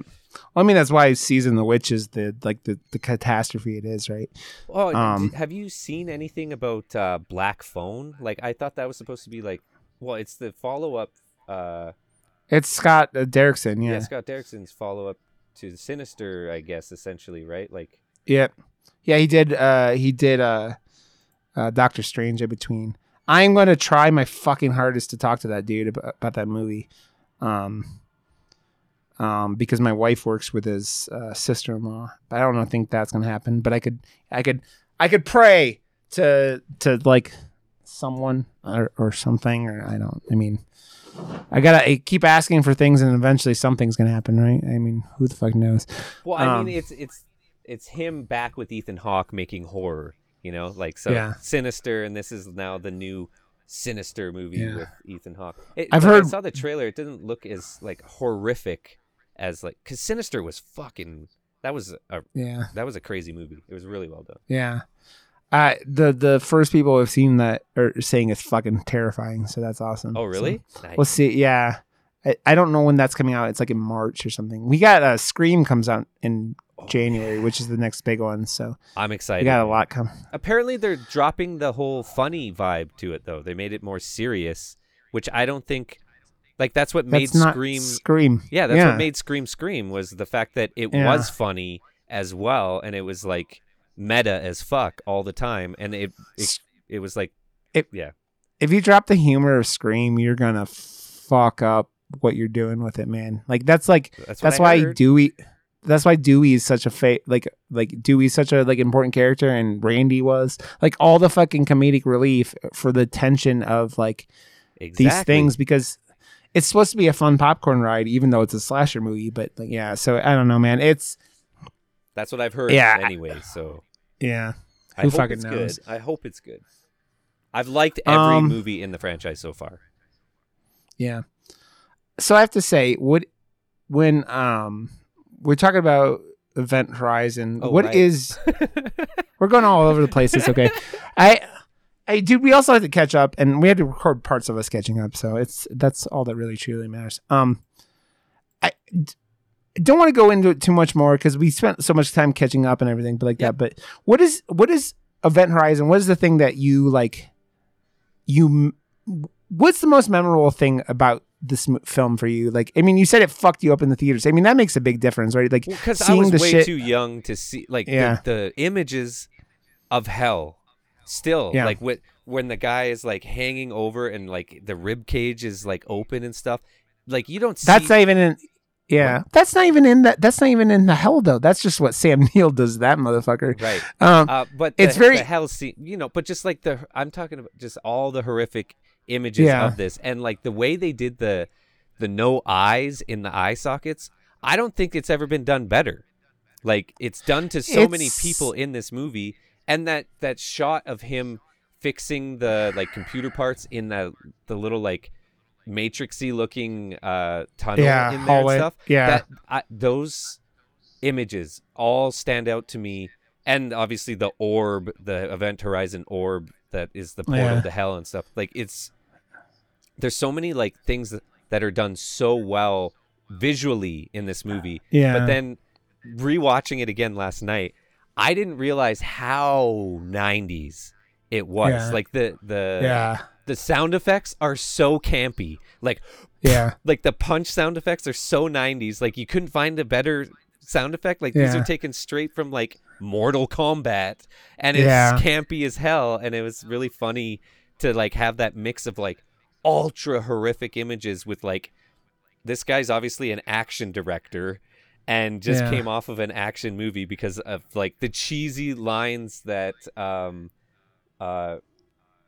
Well, I mean that's why season the witch is the like the, the catastrophe it is, right? oh, Um, have you seen anything about uh, Black Phone? Like I thought that was supposed to be like. Well, it's the follow up. Uh, It's Scott uh, Derrickson, yeah. yeah. Scott Derrickson's follow up to Sinister, I guess, essentially, right? Like Yeah. Yeah, he did uh he did uh, uh Doctor Strange in between. I'm going to try my fucking hardest to talk to that dude about, about that movie. Um um because my wife works with his uh, sister-in-law. But I don't think that's going to happen, but I could I could I could pray to to like someone or, or something or I don't I mean I gotta I keep asking for things, and eventually something's gonna happen, right? I mean, who the fuck knows? Well, I Um, mean, it's it's it's him back with Ethan Hawke making horror. You know, like so Yeah. sinister, and this is now the new sinister movie Yeah. with Ethan Hawke. I've heard- I saw the trailer. It didn't look as like horrific as like because Sinister was fucking. That was a Yeah, that was a crazy movie. It was really well done. yeah. Uh, the the first people who've seen that are saying it's fucking terrifying. So that's awesome. Oh, really? So, Nice. we'll see. Yeah, I, I don't know when that's coming out. It's like in March or something. We got uh, Scream comes out in Oh. January, which is the next big one. So I'm we excited. got a lot coming. Apparently, they're dropping the whole funny vibe to it, though. They made it more serious, which I don't think. Like that's what made That's Scream Scream. Yeah, that's Yeah. what made Scream Scream was the fact that it Yeah. was funny as well, and it was like meta as fuck all the time, and it it, it was like It- yeah, if you drop the humor of Scream, you're gonna fuck up what you're doing with it, man. Like that's like that's that's I why heard. Dewey. That's why Dewey is such a fa- like like Dewey's such a like important character, and Randy was like all the fucking comedic relief for the tension of like exactly. these things because it's supposed to be a fun popcorn ride, even though it's a slasher movie. But like, yeah, so I don't know, man. It's That's what I've heard. Yeah. Anyway, so yeah, I Who hope fucking it's knows? good. I hope it's good. I've liked every Um, movie in the franchise so far. yeah. So I have to say, what when um we're talking about Event Horizon, Oh, what right. is we're going all over the place. It's okay. I, I, dude, we also had to catch up, and we had to record parts of us catching up. So it's that's all that really truly matters. Um, I d- don't want to go into it too much more because we spent so much time catching up and everything, but like Yeah. that. But what is what is Event Horizon? What is the thing that you like? You, what's the most memorable thing about this m- film for you? Like, I mean, you said it fucked you up in the theaters. I mean, that makes a big difference, right? Like, Because I was the way shit- too young to see like Yeah. the, the images of hell. Still, Yeah. like with when the guy is like hanging over and like the rib cage is like open and stuff. Like you don't see That's not even in. Yeah, that's not even in that. That's not even in the hell though. That's just what Sam Neill does. That motherfucker. right. Um, Uh, but It's very- the hell scene, you know. But just like the, I'm talking about just all the horrific images Yeah. of this, and like the way they did the, the no eyes in the eye sockets. I don't think it's ever been done better. Like it's done to so many people in this movie, and that that shot of him fixing the like computer parts in the the little like matrixy looking uh tunnel Yeah, in there hallway. and stuff. Yeah. that I, those images all stand out to me and obviously the orb the event horizon orb that is the portal Yeah. to hell and stuff like it's there's so many like things that, are done so well visually in this movie Yeah. but then rewatching it again last night i didn't realize how 90s it was Yeah. like the the yeah, the sound effects are so campy like yeah, like the punch sound effects are so 90s like you couldn't find a better sound effect. Like these are taken straight from like Mortal Kombat, and it's Yeah. campy as hell. And it was really funny to like have that mix of like ultra horrific images with like this guy's obviously an action director and just Yeah. came off of an action movie because of like the cheesy lines that um uh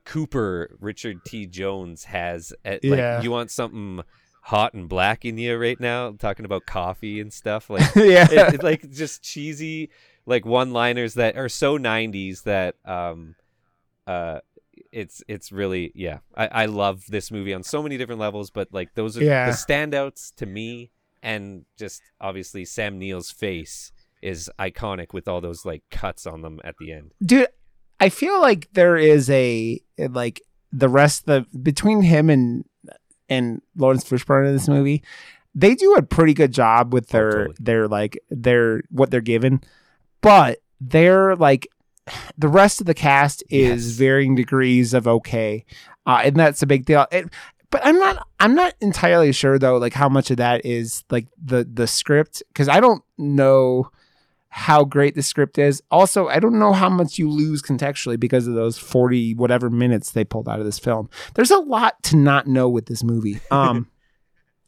Cooper Richard T Jones has at, like Yeah. you want something hot and black in you right now talking about coffee and stuff like yeah. it, it, like just cheesy like one liners that are so 90s that um uh it's it's really yeah I, I love this movie on so many different levels but like those are Yeah. the standouts to me and just obviously sam neill's face is iconic with all those like cuts on them at the end dude i feel like there is a like the rest the between him and and laurence fishburne in this movie they do a pretty good job with oh, their totally. their like their what they're given but they're like the rest of the cast is Yes. varying degrees of okay uh, and that's a big deal it, but i'm not i'm not entirely sure though like how much of that is like the the script because i don't know how great the script is. Also, I don't know how much you lose contextually because of those 40 whatever minutes they pulled out of this film. There's a lot to not know with this movie. Um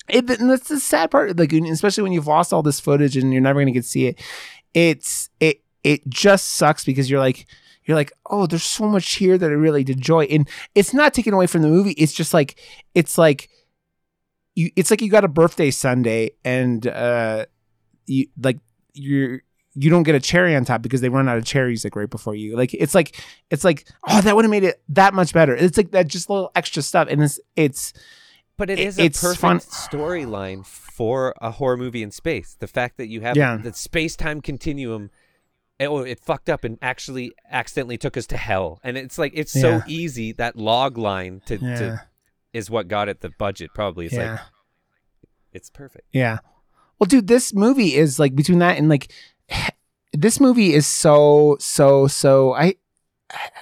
it, that's the sad part like especially when you've lost all this footage and you're never going to get to see it. It's it it just sucks because you're like you're like, "Oh, there's so much here that I really did enjoy." And it's not taken away from the movie. It's just like it's like you it's like you got a birthday sundae and uh you like you're you don't get a cherry on top because they run out of cherries like right before you. Like it's like it's like oh that would have made it that much better. It's like that just little extra stuff and it's it's but it is a it's perfect fun- storyline for a horror movie in space the fact that you have Yeah. the space-time continuum it, oh, it fucked up and actually accidentally took us to hell. And it's like it's so easy that log line to, yeah. to is what got it the budget probably. It's yeah. Like it's perfect. Yeah. Well, dude, this movie is like between that and like this movie is so so so I.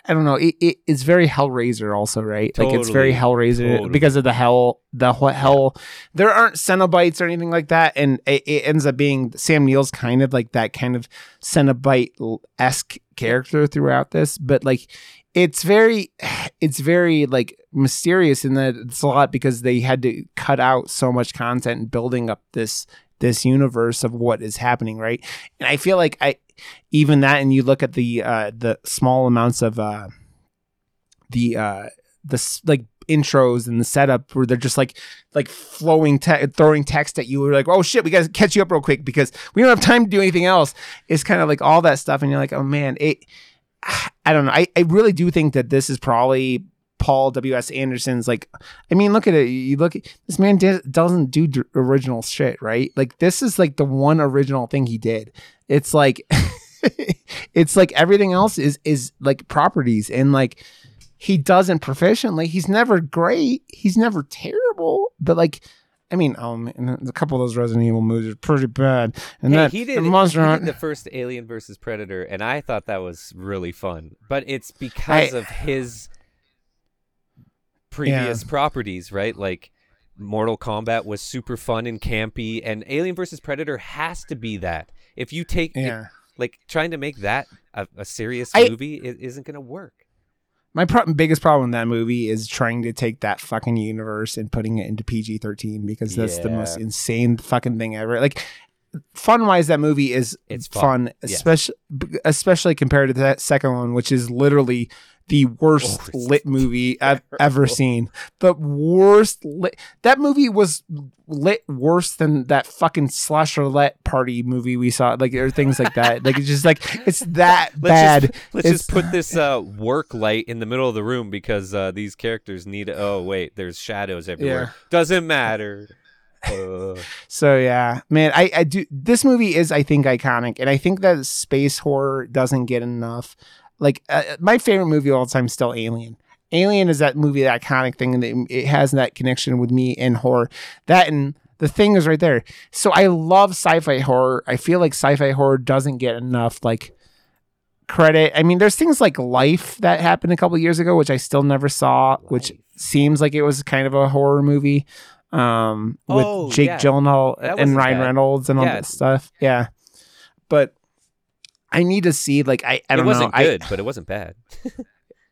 I don't know. It, it it's very Hellraiser, also, right? Like it's very Totally. Hellraiser Totally. because of the hell, the wh- hell. There aren't Cenobites or anything like that, and it, it ends up being Sam Neill's kind of like that kind of Cenobite esque character throughout this. But like, it's very, it's very like mysterious in that it's a lot because they had to cut out so much content and building up this this universe of what is happening, right? And I feel like I even that, and you look at the uh the small amounts of uh the uh the like intros and the setup where they're just like like flowing te- throwing text at you we're like oh shit we gotta catch you up real quick because we don't have time to do anything else. It's kind of like all that stuff and you're like oh man it i don't know. I, I really do think that this is probably paul w.s anderson's like i mean look at it. You look at this man di- doesn't do d- original shit right? Like this is like the one original thing he did. It's like it's like everything else is is like properties. And like he doesn't proficiently. He's never great. He's never terrible. But like i mean um a couple of those resident evil movies are pretty bad. And Hey, that he did, the he monster did the first Alien versus Predator, and I thought that was really fun. But it's because I- of his previous properties, right? Like Mortal Kombat was super fun and campy, and Alien versus Predator has to be that. If you take, yeah like trying to make that a, a serious I- movie, it isn't going to work. my pro- biggest problem in that movie is trying to take that fucking universe and putting it into pg-13 because that's the most insane fucking thing ever like fun wise that movie is It's fun, fun, especially especially compared to that second one which is literally the worst Worst. lit movie I've ever seen. The worst lit. That movie was lit worse than that fucking slasher slasherlet party movie we saw, like or things like that. like it's just like it's that Let's bad. just let's It's- just put this uh, work light in the middle of the room because uh, these characters need. Oh wait, there's shadows everywhere. Yeah. Doesn't matter. Uh, So yeah, man, I, I do. This movie is, I think, iconic, and I think that space horror doesn't get enough. Like uh, my favorite movie of all time is still Alien. Alien is that movie, that iconic thing, and it, it has that connection with me and horror. That and the thing is right there. So I love sci-fi horror. I feel like sci-fi horror doesn't get enough like credit. I mean, there's things like Life that happened a couple years ago, which I still never saw, which Life. seems like it was kind of a horror movie um with Oh, Jake yeah. Gyllenhaal and Ryan bad. Reynolds and all Yeah, that stuff. Yeah. but I need to see like I I it don't know. It wasn't know. good, but it wasn't bad.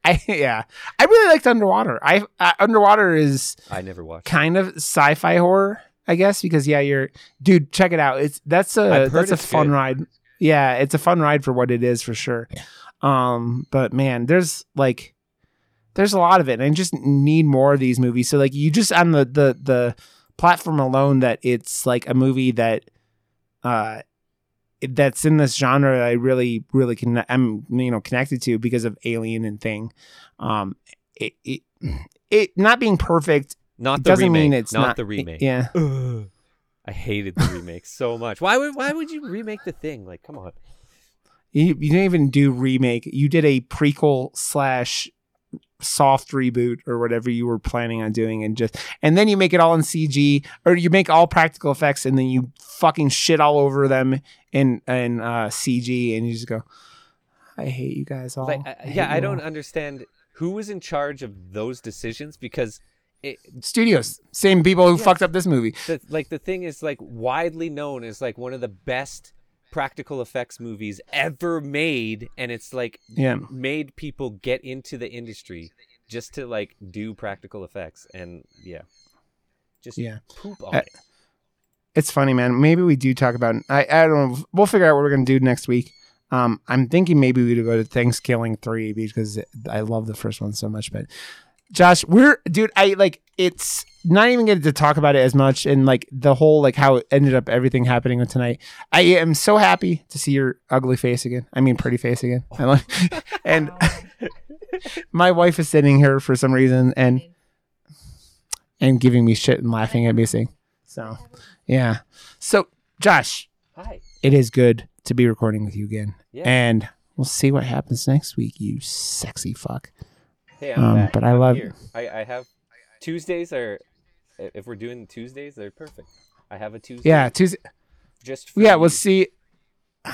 I, I yeah. I really liked Underwater. I uh, Underwater is I never watched. kind of sci-fi horror, I guess, because yeah, you're dude. Check it out. It's that's a that's a fun good. ride. Yeah, it's a fun ride for what it is for sure. Um, but man, there's like there's a lot of it, and I just need more of these movies. So like, you just on the the the platform alone that it's like a movie that uh that's in this genre that I really really can I'm you know connected to because of Alien and Thing. Um, it it, it not being perfect Not the doesn't remake. mean it's not, not, the remake. Yeah. Ugh. I hated the remake so much. Why would why would you remake the thing? Like, come on. You, you didn't even do remake. You did a prequel slash soft reboot or whatever you were planning on doing, and just and then you make it all in CG or you make all practical effects, and then you fucking shit all over them in in uh, CG, and you just go, "I hate you guys all." Like, I, yeah, I don't all." understand who was in charge of those decisions because it, Studios, same people who fucked up this movie. the, like the thing is like widely known as like one of the best practical effects movies ever made and it's like Yeah. made people get into the industry just to like do practical effects and yeah just Yeah. poop on Uh, it It's funny, man. Maybe we do talk about. I I don't know. We'll figure out what we're gonna do next week. Um, I'm thinking maybe we would go to Thanksgiving three because I love the first one so much. But Josh, we're dude. I like it's not even getting to talk about it as much and like the whole like how it ended up everything happening with tonight. I am so happy to see your ugly face again. I mean, pretty face again. And my wife is sitting here for some reason and and giving me shit and laughing at me saying so. Yeah. So, Josh, hi it is good to be recording with you again. Yeah. And we'll see what happens next week, you sexy fuck. Hey I'm um, back. but I I'm love- here. I, I have tuesdays are if we're doing tuesdays they're perfect i have a tuesday Yeah, Tuesday. just for Yeah, you. we'll see.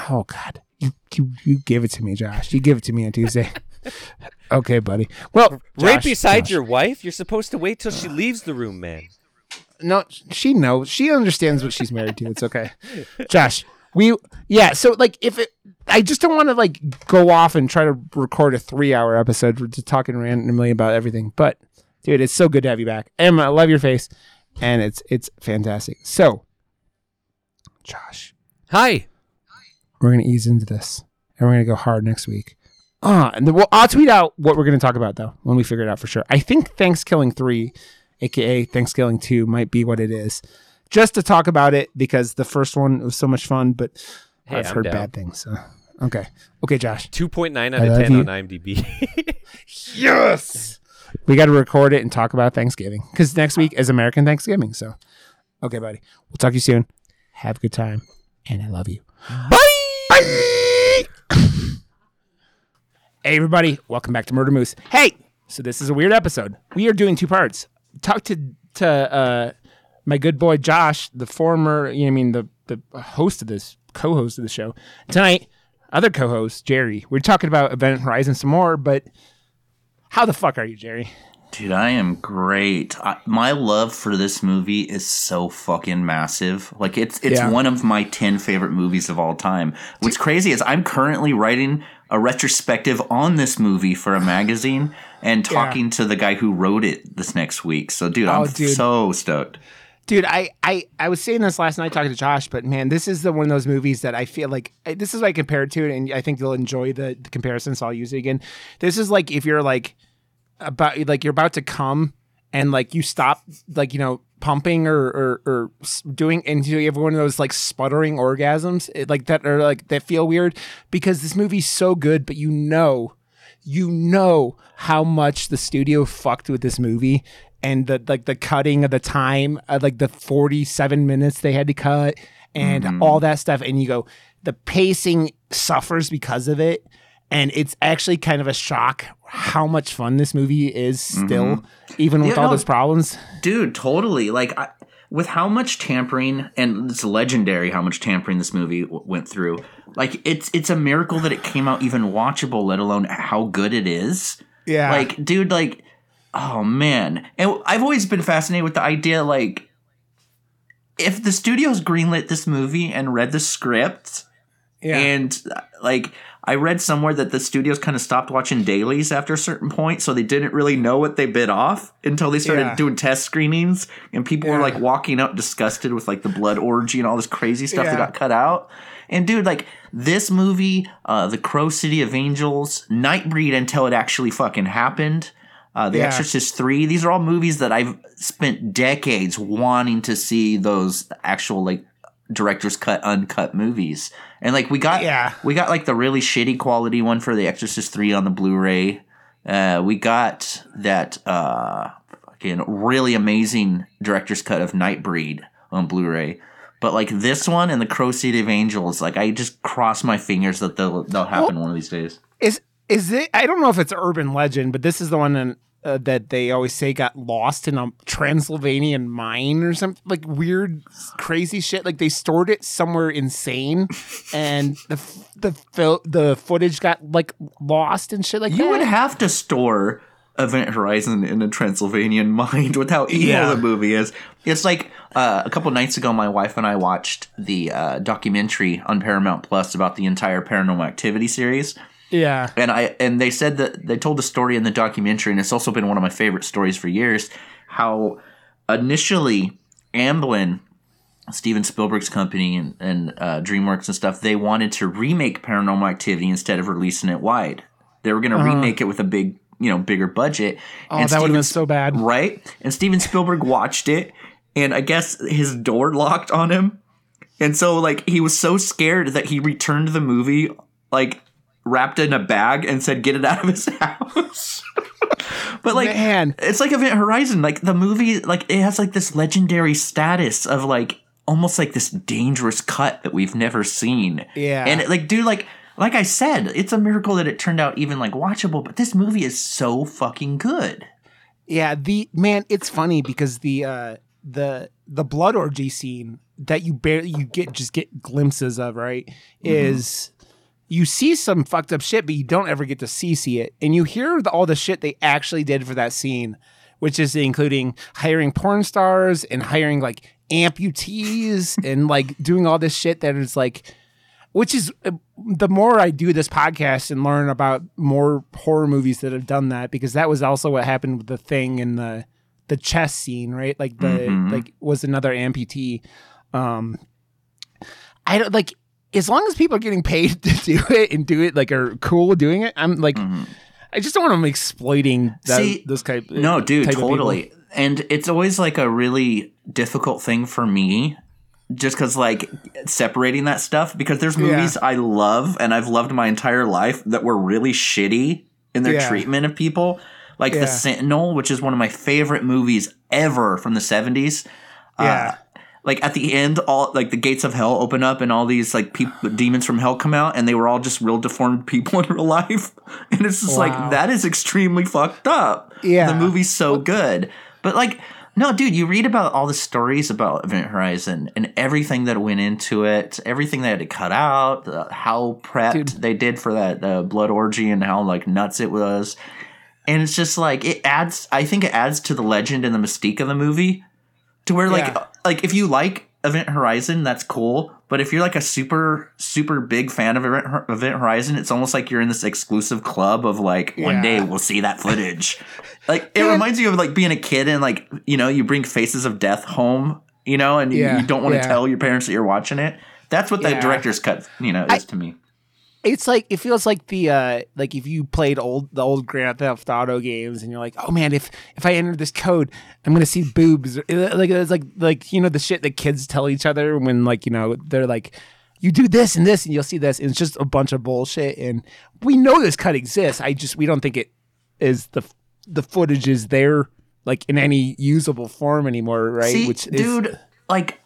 Oh God, you, you you give it to me, Josh. You give it to me on Tuesday. okay, buddy. Well, right beside Josh. your wife you're supposed to wait till she leaves the room man No, she knows. She understands what she's married to. It's okay. Josh, we yeah, so like if it I just don't want to like go off and try to record a 3-hour episode for just talking randomly about everything. But dude, it's so good to have you back. Emma, I love your face and it's it's fantastic. So, Josh, hi we're going to ease into this and we're going to go hard next week. Ah, and then we'll, I'll tweet out what we're going to talk about though when we figure it out for sure. I think Thanksgiving 3 aka Thanksgiving 2 might be what it is. Just to talk about it because the first one was so much fun, but Hey, I've I'm heard down. bad things. So. Okay. Okay, Josh. 2.9 out I of love 10 you. on IMDb. Yes. We got to record it and talk about Thanksgiving because next week is American Thanksgiving. So, okay, buddy. We'll talk to you soon. Have a good time. And I love you. Bye. hey, everybody. Welcome back to Murder Moose. Hey, so this is a weird episode. We are doing two parts. Talk to, to, uh, my good boy Josh, the former, you know, I mean, the the host of this, co-host of the show tonight. Other co-host Jerry. We're talking about Event Horizon some more, but how the fuck are you, Jerry? Dude, I am great. I, my love for this movie is so fucking massive. Like it's it's Yeah. one of my 10 favorite movies of all time. What's crazy is I'm currently writing a retrospective on this movie for a magazine and talking to the guy who wrote it this next week. So dude, Oh, I'm dude. so stoked. Dude, I, I I was saying this last night talking to Josh, but man, this is the one of those movies that I feel like this is what I compare it to, and I think you'll enjoy the, the comparison. So I'll use it again. This is like if you're like about like you're about to come and like you stop like you know pumping or or, or doing and you have one of those like sputtering orgasms it, like that are like that feel weird because this movie's so good, but you know you know how much the studio fucked with this movie and the like the cutting of the time uh, like the 47 minutes they had to cut and all that stuff and you go the pacing suffers because of it and it's actually kind of a shock how much fun this movie is still even with Yeah, all no. those problems Dude, totally. Like, I, with how much tampering, and it's legendary how much tampering this movie w- went through. Like, it's it's a miracle that it came out even watchable, let alone how good it is. yeah Like, dude, like, oh man. And I've always been fascinated with the idea, like, if the studios greenlit this movie and read the script, Yeah. And like I read somewhere that the studios kind of stopped watching dailies after a certain point, so they didn't really know what they bit off until they started Yeah. doing test screenings, and people were like walking out disgusted with like the blood orgy and all this crazy stuff that got cut out. And dude, like this movie, uh, The Crow City of Angels, Nightbreed until it actually fucking happened. Uh, the Yeah. Exorcist 3, these are all movies that I've spent decades wanting to see those actual like director's cut uncut movies. And like we got Yeah. we got like the really shitty quality one for The Exorcist 3 on the Blu-ray. Uh, we got that uh fucking really amazing director's cut of Nightbreed on Blu-ray. But like this one and the Crow City of Angels, like I just cross my fingers that they'll they'll happen one of these days. Is is it? I don't know if it's urban legend, but this is the one in, uh, that they always say got lost in a Transylvanian mine or something like weird, crazy shit. Like they stored it somewhere insane, and the f- the fil- the footage got like lost and shit like You that. would have to store Event Horizon in a Transylvanian mind with how evil Yeah. the movie is. It's like uh, a couple nights ago, my wife and I watched the uh, documentary on Paramount Plus about the entire Paranormal Activity series. Yeah, and I and they said that they told the story in the documentary, and it's also been one of my favorite stories for years. How initially Amblin, Steven Spielberg's company, and, and uh, DreamWorks and stuff, they wanted to remake Paranormal Activity instead of releasing it wide. They were going to remake it with a big, you know, bigger budget. oh, that would have been so bad. right. And Steven Spielberg watched it, and I guess his door locked on him. And so, like, he was so scared that he returned the movie, like, wrapped in a bag and said, get it out of his house. but, like, Man. it's like Event Horizon. Like, the movie, like, it has, like, this legendary status of, like, almost like this dangerous cut that we've never seen. Yeah. And, it, like, dude, like, like I said, it's a miracle that it turned out even, like, watchable, but this movie is so fucking good. Yeah, the man, it's funny because the uh the the blood orgy scene that you barely you get just get glimpses of, right? Is you see some fucked up shit, but you don't ever get to see see it, and you hear the, all the shit they actually did for that scene, which is including hiring porn stars and hiring like amputees and like doing all this shit that is like which is uh, the more I do this podcast and learn about more horror movies that have done that because that was also what happened with the thing in the the chess scene, right? Like the Mhm. like was another amputee. Um I don't like as long as people are getting paid to do it and do it like are cool doing it, I'm like Mhm. I just don't want them exploiting that See, this type No, dude, type totally. And it's always like a really difficult thing for me just because like separating that stuff because there's Yeah. movies I love and I've loved my entire life that were really shitty in their Yeah. treatment of people. Like Yeah. The Sentinel, which is one of my favorite movies ever from the 70s. Yeah. Uh, like at the end, all like the gates of hell open up and all these like people, demons from hell come out, and they were all just real deformed people in real life, and it's just Wow. like that is extremely fucked up. Yeah. the movie's so good, but like. No, dude, you read about all the stories about Event Horizon and everything that went into it, everything they had to cut out, the, how prepped Dude. they did for that uh, blood orgy and how like nuts it was. And it's just like it adds I think it adds to the legend and the mystique of the movie to where like Yeah. like if you like Event Horizon, that's cool. But if you're like a super super big fan of Event, Event Horizon, it's almost like you're in this exclusive club of like one day we'll see that footage. like it And- reminds you of like being a kid and like you know you bring Faces of Death home, you know, and you, Yeah, you don't want to yeah. tell your parents that you're watching it. That's what the Yeah. director's cut, you know, is I- to me. It's like it feels like the uh like if you played old the old Grand Theft Auto games and you're like, oh man, if if I enter this code, I'm gonna see boobs. Like it's like like you know the shit that kids tell each other when like you know they're like, you do this and this and you'll see this. And it's just a bunch of bullshit. And we know this cut exists. I just we don't think it is the the footage is there like in any usable form anymore, right? See, Which is, dude, like,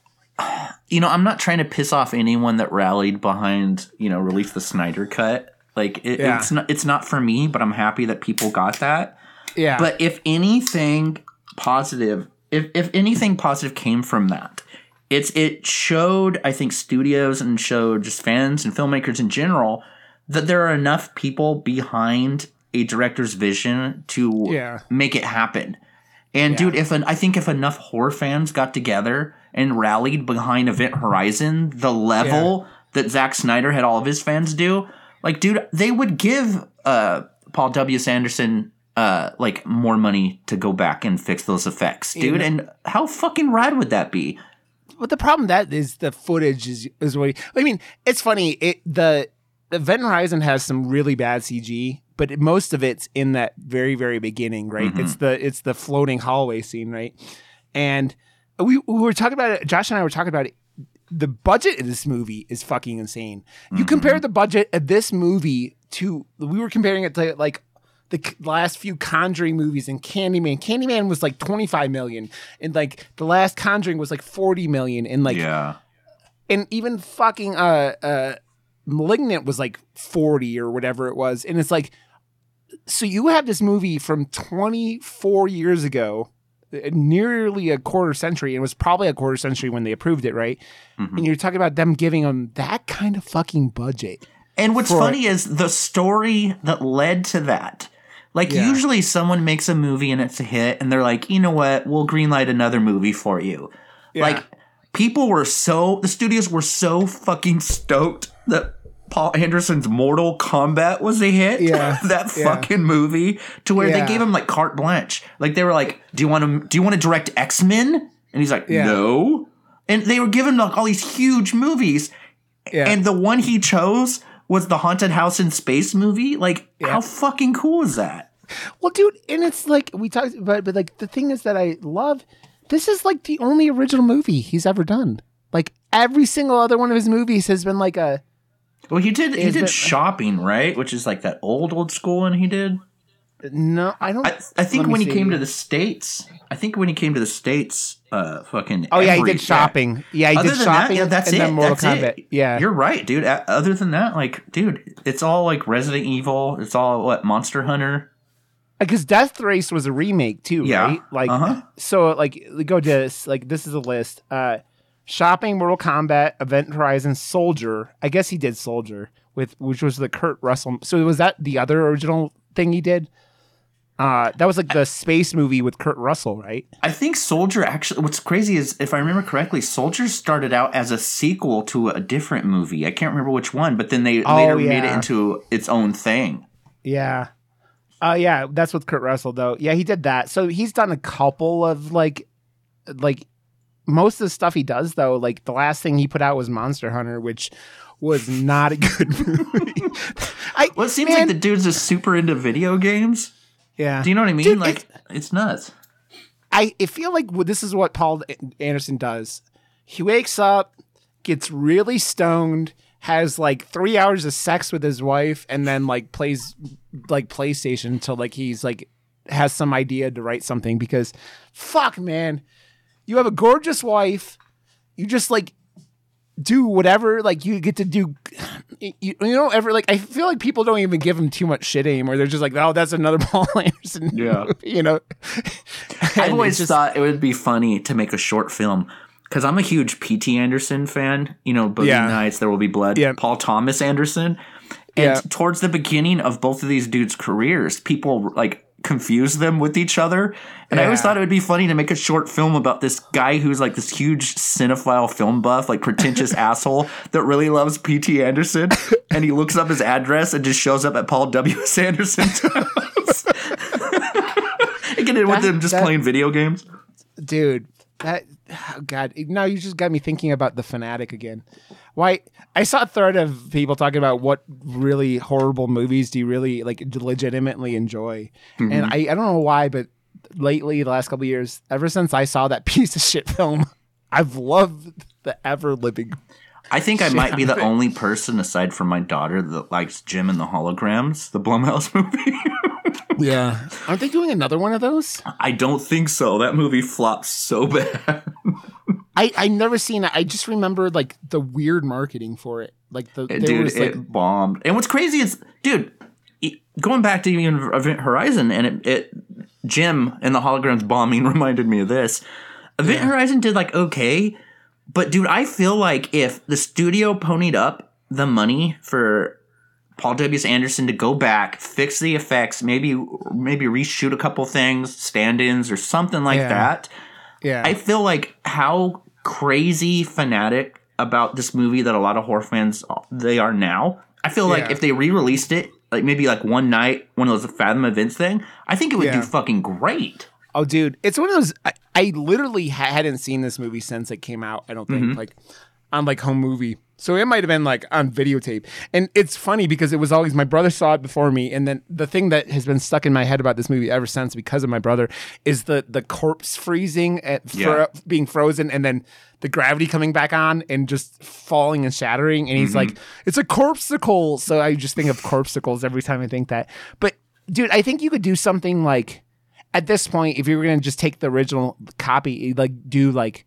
you know, I'm not trying to piss off anyone that rallied behind, you know, release the Snyder cut. Like, it, Yeah. it's not, it's not for me, but I'm happy that people got that. yeah, But if anything positive, if if anything positive came from that, it's it showed I think studios and showed just fans and filmmakers in general that there are enough people behind a director's vision to Yeah. make it happen. And dude, if an, I think if enough horror fans got together and rallied behind Event Horizon, the level that Zack Snyder had all of his fans do. Like, dude, they would give uh, Paul W.S. Anderson uh, like more money to go back and fix those effects, dude. And how fucking rad would that be? But the problem that is the footage is is what I mean. It's funny. It the Event Horizon has some really bad CG, but most of it's in that very very beginning, right? Mm-hmm. It's the it's the floating hallway scene, right? And we, we were talking about it. Josh and I were talking about it. The budget of this movie is fucking insane. You Mm-hmm. compare the budget of this movie to we were comparing it to like the last few Conjuring movies and Candyman. Candyman was like 25 million, and like the last Conjuring was like 40 million, and like yeah. and even fucking uh uh Malignant was like 40 or whatever it was, and it's like so you have this movie from 24 years ago. Nearly a quarter century, and it was probably a quarter century when they approved it, right? Mm-hmm. And you're talking about them giving them that kind of fucking budget. And what's funny is the story that led to that. Like Yeah. usually someone makes a movie and it's a hit and they're like, "You know what? We'll greenlight another movie for you." Like people were so the studios were so fucking stoked that Paul Anderson's Mortal Kombat was a hit. Yeah. that Yeah. fucking movie to where Yeah. they gave him like carte blanche. Like they were like, "Do you want to do you want to direct X-Men?" And he's like, Yeah. "No." And they were giving like all these huge movies and the one he chose was the haunted house in space movie. Like, how fucking cool is that? Well, dude, and it's like we talked about, but like the thing is that I love. This is like the only original movie he's ever done. Like every single other one of his movies has been like a Well, he did. He did it- shopping, right? Which is like that old old school one he did. no. I don't. I, I think when he see. came to the states, I think when he came to the states, uh, fucking. oh yeah, he did shopping. Yeah, he Other did shopping. that, yeah, that's and it. Then Mortal that's Kombat. it. Yeah, you're right, dude. Other than that, like, dude, it's all like Resident Evil. It's all what Monster Hunter. because Death Race was a remake too, Yeah. right? Like, Uh-huh. so like go to this. Like this is a list. Uh, shopping, Mortal Kombat, Event Horizon, Soldier. I guess he did Soldier with which was the Kurt Russell. So was that the other original thing he did? Uh, that was like the space movie with Kurt Russell, right? I think Soldier actually. What's crazy is, if I remember correctly, Soldier started out as a sequel to a different movie. I can't remember which one, but then they Oh, later made it into its own thing. Yeah. Uh yeah, that's with Kurt Russell though. Yeah, he did that. So he's done a couple of like like most of the stuff he does though, like the last thing he put out was Monster Hunter, which was not a good movie. I Well, it seems man, like the dude's just super into video games. yeah. Do you know what I mean? Dude, like, it's nuts. I, I feel like this is what Paul Anderson does. He wakes up, gets really stoned, has like three hours of sex with his wife, and then like plays like PlayStation until like he's like has some idea to write something. Because fuck, man, you have a gorgeous wife. You just like do whatever like you get to do you, you don't ever like i feel like people don't even give him too much shit anymore they're just like oh that's another paul anderson Yeah. movie," you know I've always just- thought it would be funny to make a short film because I'm a huge P.T. Anderson fan. You know, Boogie Yeah. Nights, There Will Be Blood, Yeah. Paul Thomas Anderson. And Yeah. towards the beginning of both of these dudes' careers, people like confuse them with each other. And I always thought it would be funny to make a short film about this guy who's like this huge cinephile film buff, like pretentious asshole that really loves P.T. Anderson. And he looks up his address and just shows up at Paul W.S. Anderson's house. and get in with him just that- playing video games. dude that oh god. Now you just got me thinking about the fanatic again. Why i saw a thread of people talking about what really horrible movies do you really like legitimately enjoy. And mm-hmm. I, I don't know why but lately the last couple of years ever since i saw that piece of shit film i've loved the ever living I think I might be the only person aside from my daughter that likes Jem and the Holograms, the Blumhouse movie. Yeah aren't they doing another one of those I don't think so. That movie flopped so bad. i i never seen it i just remember like the weird marketing for it like the there dude, was it like bombed. And what's crazy is, dude, going back to even Event Horizon and it, it Jem and the Holograms bombing reminded me of this. Event Horizon did like okay, but dude, I feel like if the studio ponied up the money for Paul W. Anderson to go back, fix the effects, maybe maybe reshoot a couple things, stand-ins or something like Yeah. that. yeah I feel like how crazy fanatic about this movie that a lot of horror fans they are now. I feel like Yeah. if they re-released it, like maybe like one night, one of those Fathom events thing, I think it would Yeah. do fucking great. Oh, dude, it's one of those. I, I literally hadn't seen this movie since it came out. I don't think Mm-hmm. like on like home movie. So it might have been like on videotape. And it's funny because it was always my brother saw it before me. And then the thing that has been stuck in my head about this movie ever since because of my brother is the the corpse freezing at fro- Yeah. being frozen and then the gravity coming back on and just falling and shattering. And he's Mm-hmm. like, it's a corpsicle. So I just think of corpsicles every time I think that. But dude, I think you could do something like at this point, if you were gonna just take the original copy, like do like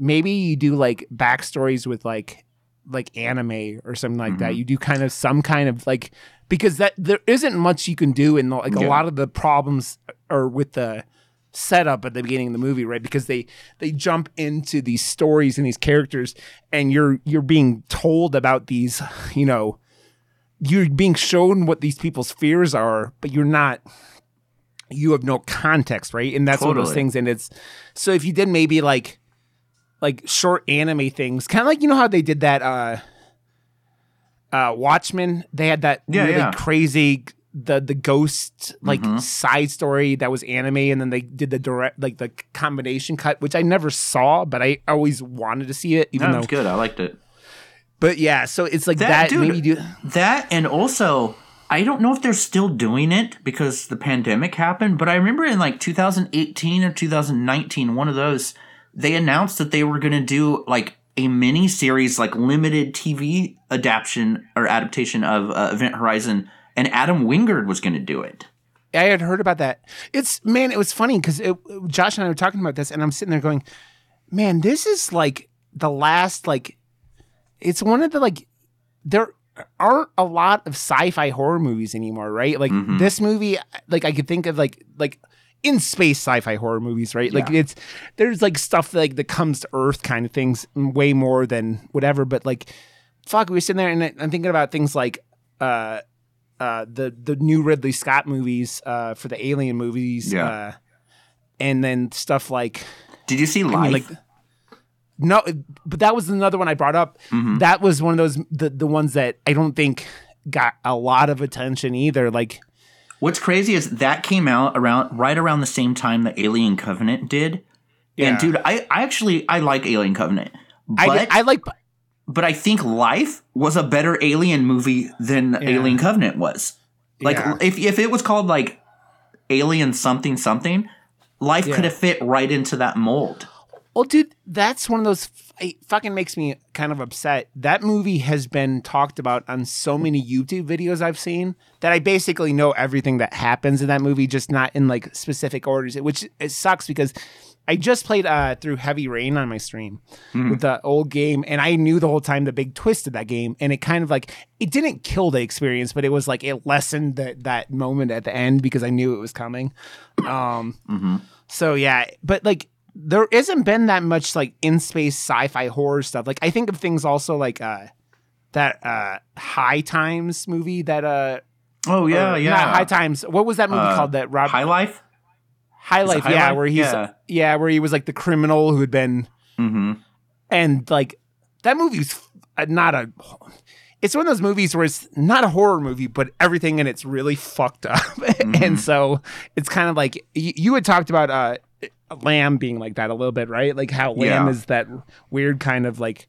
maybe you do like backstories with like like anime or something like Mm-hmm. that. You do kind of some kind of like because that there isn't much you can do in the, like a lot of the problems are with the setup at the beginning of the movie, right? Because they they jump into these stories and these characters, and you're you're being told about these, you know, you're being shown what these people's fears are, but you're not. You have no context, right? And that's one of those things. And it's so if you did maybe like like short anime things, kind of like you know how they did that uh uh Watchmen. They had that Yeah, really yeah. crazy the the ghost like Mm-hmm. side story that was anime, and then they did the direct like the combination cut, which I never saw, but I always wanted to see it, even That though. was good. I liked it. But yeah, so it's like That- that. dude, maybe do That and also I don't know if they're still doing it because the pandemic happened, but I remember in like 2018 or 2019, one of those, they announced that they were going to do like a mini series, like limited TV adaptation or adaptation of uh, Event Horizon, and Adam Wingard was going to do it. I had heard about that. It's man, it was funny because Josh and I were talking about this, and I'm sitting there going, "Man, this is like the last like." It's one of the like there aren't a lot of sci-fi horror movies anymore, right? Like Mhm. this movie, like I could think of like like in space sci-fi horror movies, right? Like Yeah. it's there's like stuff like that comes to Earth kind of things way more than whatever. But like, fuck, we were sitting there and I'm thinking about things like uh uh the the new Ridley Scott movies uh for the Alien movies, Yeah. uh, and then stuff like Did you see I mean, like no, but that was another one I brought up. Mhm. That was one of those the the ones that I don't think got a lot of attention either. Like What's crazy is that came out around right around the same time that Alien Covenant did. Yeah. And dude, I, I actually I like Alien Covenant. But I I like but I think Life was a better Alien movie than Yeah. Alien Covenant was. Like Yeah. if if it was called like Alien something something, Life could have fit right into that mold. Well, dude, that's one of those. It fucking makes me kind of upset. That movie has been talked about on so many YouTube videos I've seen that I basically know everything that happens in that movie, just not in like specific orders. Which it sucks because I just played uh, through Heavy Rain on my stream with the old game, and I knew the whole time the big twist of that game, and it kind of like it didn't kill the experience, but it was like it lessened that that moment at the end because I knew it was coming. Um, so yeah, but like there isn't been that much like in space sci-fi horror stuff. Like I think of things also like uh that uh High Times movie that uh Oh yeah, or yeah. not High Times. What was that movie Uh, called that Rob High Life? High Life? High yeah, Life? where he's Yeah. yeah. where he was like the criminal who had been Mm-hmm. and like that movie's not a it's one of those movies where it's not a horror movie but everything in it's really fucked up and so it's kind of like you, you had talked about uh lamb being like that a little bit right like how lamb Yeah. is that weird kind of like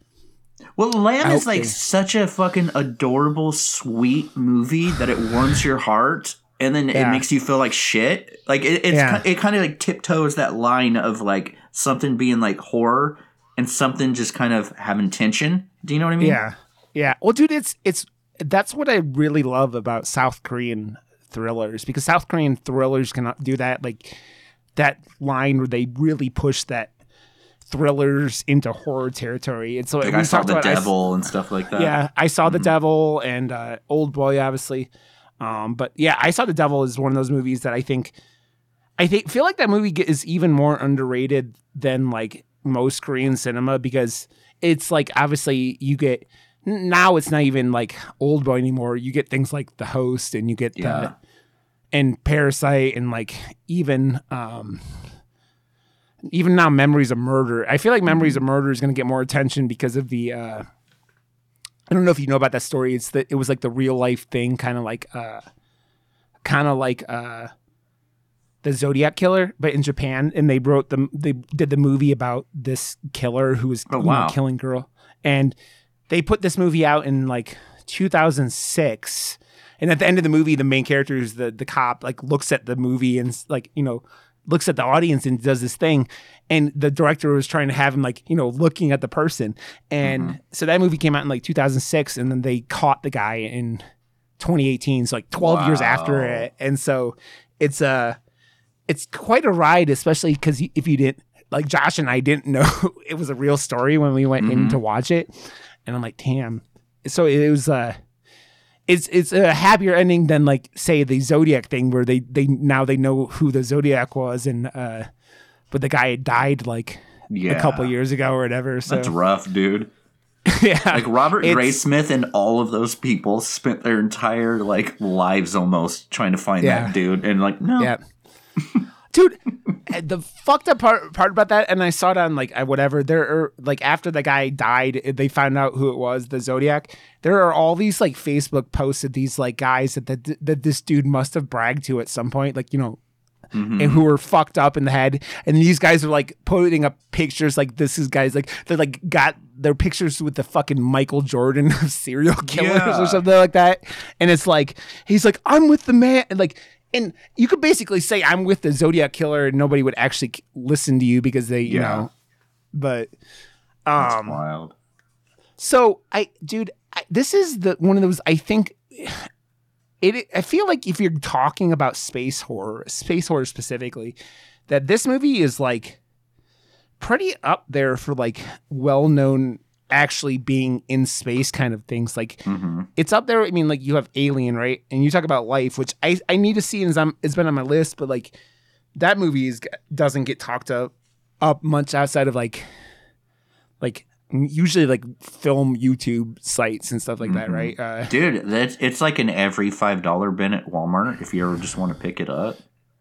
Well, Lamb is like Okay. such a fucking adorable, sweet movie that it warms your heart, and then it makes you feel like shit. Like it, it's Yeah. it kind of like tiptoes that line of like something being like horror and something just kind of having tension. Do you know what I mean? yeah yeah well dude it's it's that's what i really love about south korean thrillers because south korean thrillers cannot do that like that line where they really push that thrillers into horror territory and so Like I saw talked the about- I devil and stuff like that. Yeah, I saw The Mhm. Devil and uh, Old Boy, obviously. Um, but yeah, I saw The Devil is one of those movies that I think, I think feel like that movie is even more underrated than like most Korean cinema because it's like obviously you get now it's not even like Old Boy anymore. You get things like The Host and you get Yeah. the and Parasite and like even um even now memories of murder. I feel like memories of murder is going to get more attention because of the uh i don't know if you know about that story. It's that it was like the real life thing kind of like uh kind of like uh the zodiac killer but in japan. And they wrote the they did the movie about this killer who was Oh, you know, killing girl. And they put this movie out in like 2006 and at the end of the movie the main character is the the cop like looks at the movie and like you know looks at the audience and does this thing. And the director was trying to have him like you know looking at the person. And so that movie came out in like 2006 and then they caught the guy in 2018 so like 12 years after it. And so it's a it's quite a ride especially because if you didn't like josh and i didn't know it was a real story when we went in Mhm. to watch it. And i'm like damn. So it was uh it's it's a happier ending than like say the Zodiac thing where they they now they know who the Zodiac was and uh but the guy had died like Yeah. a couple years ago or whatever. So That's rough, dude. yeah, Like Robert Graysmith and all of those people spent their entire like lives almost trying to find Yeah. that dude, and like no, yeah. Dude, the fucked up part part about that, and I saw it on like whatever. There are like after the guy died, eh, they found out who it was, the Zodiac. There are all these like Facebook posts of these like guys that that, that this dude must have bragged to at some point, like you know, Mhm. and who were fucked up in the head. And these guys are like putting up pictures like this is guys like they like got their pictures with the fucking Michael Jordan of serial killers Yeah. or something like that. And it's like he's like I'm with the man and like and you could basically say I'm with the Zodiac killer and nobody would actually listen to you because they you Yeah. know but That's um wild. so I, dude, I, this is the one of those. I think it. I feel like if you're talking about space horror, space horror specifically, that this movie is like pretty up there for like well-known actually being in space kind of things. Like hmm it's up there. I mean, like you have Alien, right? And you talk about life, which I I need to see, and it's been on my list, but like that movie is doesn't get talked up up much outside of like like usually like film YouTube sites and stuff like that, Mhm. right? Uh, Dude, that's it's like an every five dollar bin at Walmart if you ever just want to pick it up.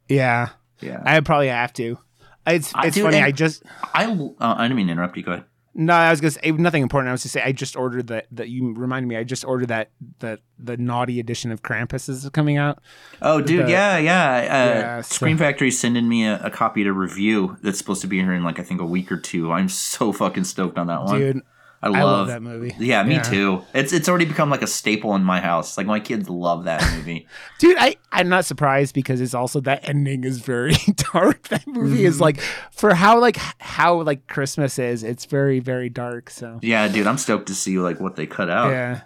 yeah, Yeah, I probably have to. It's I it's do, funny. I just I uh, I didn't mean to interrupt you. Go ahead. No, I was gonna say nothing important. I was to say I just ordered that that you reminded me. I just ordered that the the naughty edition of Krampus is coming out. Oh, dude, The- yeah, yeah. Uh, Yeah, so- Scream Factory's sending me a, a copy to review that's supposed to be here in like I think a week or two. I'm so fucking stoked on that one. Dude, I love, I love that movie. Yeah, me Yeah. too. It's it's already become like a staple in my house. Like my kids love that movie. dude i i'm not surprised because it's also that ending is very dark that movie is Mhm. like for how like how like christmas is it's very very dark so yeah, dude, I'm stoked to see like what they cut out. yeah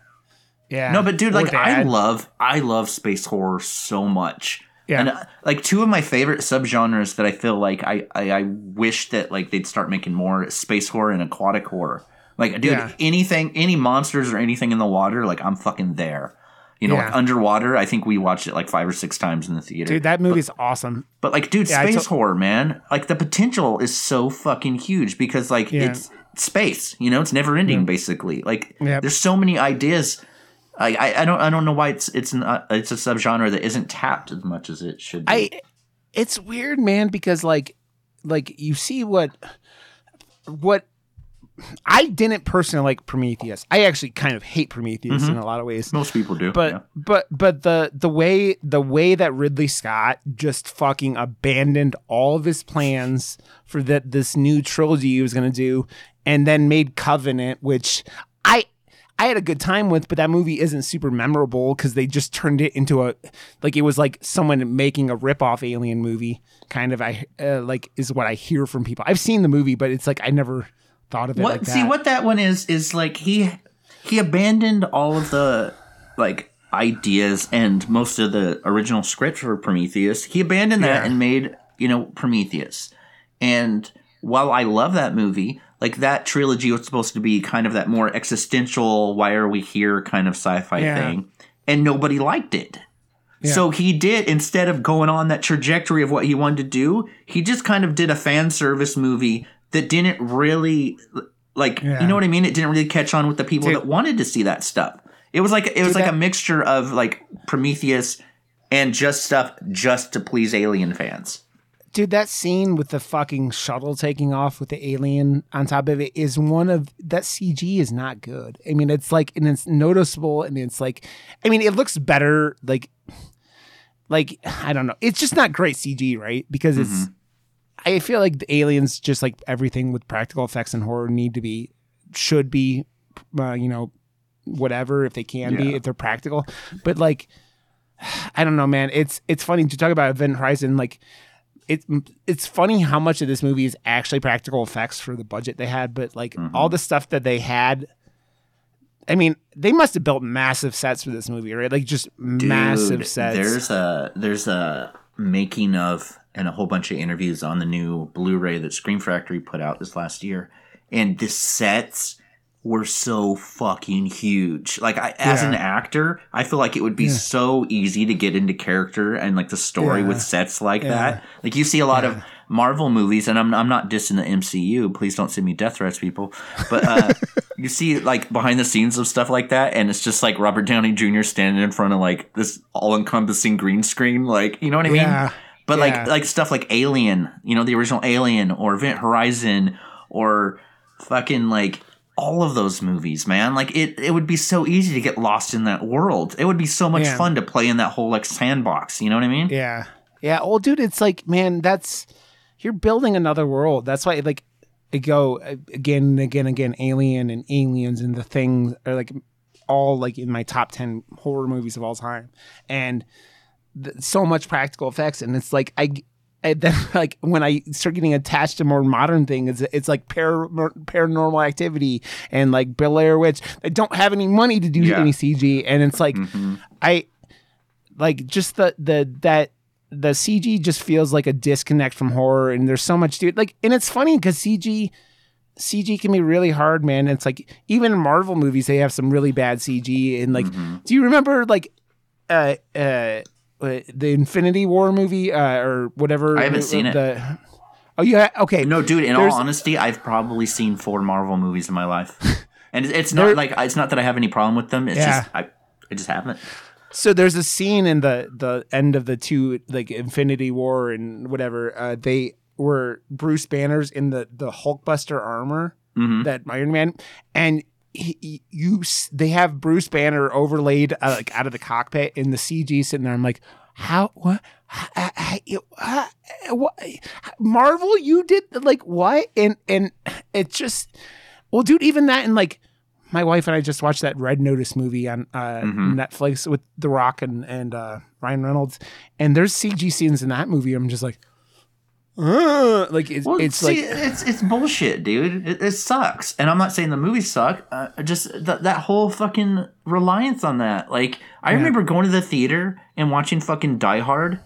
yeah No, but dude, Or like I love I love space horror so much. Yeah. And uh, like two of my favorite subgenres that I feel like I, I I wish that like they'd start making more space horror and aquatic horror. Like dude, Yeah. anything any monsters or anything in the water, like I'm fucking there. You know, like underwater, I think we watched it like five or six times in the theater. dude that movie's awesome But like, dude, Yeah, space to- horror, man. Like the potential is so fucking huge because like Yeah. it's space. You know, it's never ending. Basically, like Yep. there's so many ideas. I, I I don't I don't know why it's it's not uh, it's a subgenre that isn't tapped as much as it should be. i it's weird man because like like you see what what i didn't personally like prometheus i actually kind of hate prometheus Mhm. in a lot of ways Most people do, but yeah. but but the the way the way that Ridley Scott just fucking abandoned all of his plans for that this new trilogy he was gonna do, and then made Covenant, which I I had a good time with, but that movie isn't super memorable because they just turned it into a like it was like someone making a rip off Alien movie, kind of. I uh, like is what I hear from people. I've seen the movie, but it's like I never thought of it What like that. see what that one is is like he he abandoned all of the like ideas and most of the original script for Prometheus. He abandoned that Yeah. and made, you know, Prometheus. And while I love that movie, like that trilogy was supposed to be kind of that more existential why are we here kind of sci-fi Yeah. thing and nobody liked it. So he did instead of going on that trajectory of what he wanted to do, he just kind of did a fan service movie that didn't really like Yeah. you know what I mean? It didn't really catch on with the people Dude. that wanted to see that stuff. It was like it was Dude, like that- a mixture of like Prometheus and just stuff just to please alien fans. dude, that scene with the fucking shuttle taking off with the alien on top of it is one of that CG is not good. I mean, it's like and it's noticeable and it's like, I mean, it looks better. Like, like I don't know, it's just not great CG, right? Because it's. Mm-hmm. I feel like the aliens, just like everything with practical effects and horror, need to be, should be, uh, you know, whatever if they can be if they're practical. But like, I don't know, man. It's it's funny to talk about Event Horizon. Like, it's it's funny how much of this movie is actually practical effects for the budget they had. But like all the stuff that they had. I mean, they must have built massive sets for this movie, right? Like just massive sets. There's a there's a making of and a whole bunch of interviews on the new Blu-ray that Scream Factory put out this last year, and the sets were so fucking huge. Like I, as Yeah. an actor, I feel like it would be so easy to get into character and like the story Yeah. with sets like Yeah. that. Like you see a lot of Marvel movies, and I'm I'm not dissing the MCU. Please don't send me death threats, people. But uh, you see like behind the scenes of stuff like that, and it's just like Robert Downey Jr. standing in front of like this all encompassing green screen, like you know what I mean? But Yeah. like like stuff like Alien, you know, the original Alien or Event Horizon or fucking like all of those movies, man. Like it it would be so easy to get lost in that world. It would be so much Yeah. fun to play in that whole like sandbox, you know what I mean? Yeah. Yeah. Well, dude, it's like, man, that's you're building another world. That's why, like, I go uh, again and again and again. Alien and Aliens and the things are like all like in my top ten horror movies of all time, and th- so much practical effects. And it's like I. I then like when I start getting attached to more modern things, it's, it's like par- paranormal activity and like Blair Witch. They don't have any money to do Yeah. any CG, and it's like Mhm. I like just the the that the CG just feels like a disconnect from horror, and there's so much it. Like, and it's funny because CG CG can be really hard, man. It's like even in Marvel movies, they have some really bad CG. And like, Mm-hmm. do you remember like uh uh, the Infinity War movie uh, or whatever? I haven't seen it. The, oh yeah, okay. No, dude. In all honesty, I've probably seen four Marvel movies in my life, and it's There- not like it's not that I have any problem with them. It's Yeah. just I, I just haven't. So there's a scene in the the end of the two like Infinity War and whatever. Uh, they were Bruce Banner's in the the Hulkbuster armor hmm that Iron Man, and he, you they have Bruce Banner overlaid uh, like out of the cockpit in the CG sitting there. I'm like, how what? I- I- uh, what? Marvel, you did like what? And and it just well, dude, even that and like my wife and I just watched that Red Notice movie on uh, Mhm. Netflix with The Rock and and uh, Ryan Reynolds, and there's CG scenes in that movie. I'm just like, uh, like it's Well, it's see, like it's it's bullshit, dude. It, it sucks, and I'm not saying the movies suck. Uh, just th- that whole fucking reliance on that. Like, I remember going to the theater and watching fucking Die Hard,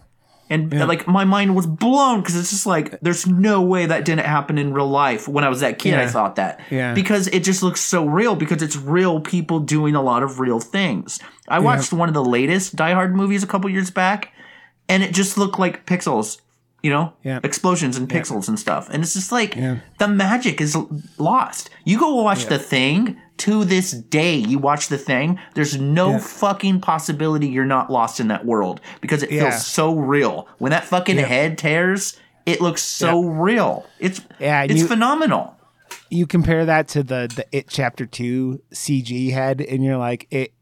and like my mind was blown because it's just like there's no way that didn't happen in real life. When I was that kid, I thought that. Yeah. Because it just looks so real because it's real people doing a lot of real things. I watched one of the latest Die Hard movies a couple years back, and it just looked like pixels. You know, Yeah. explosions and pixels and stuff. And it's just like Yeah. the magic is lost. You go watch the thing to this day. You watch the thing. There's no Yeah. fucking possibility you're not lost in that world because it Yeah. feels so real. When that fucking Yeah. head tears, it looks so real. It's Yeah, it's you- phenomenal. you compare that to the the It Chapter Two CG head, and you're like it.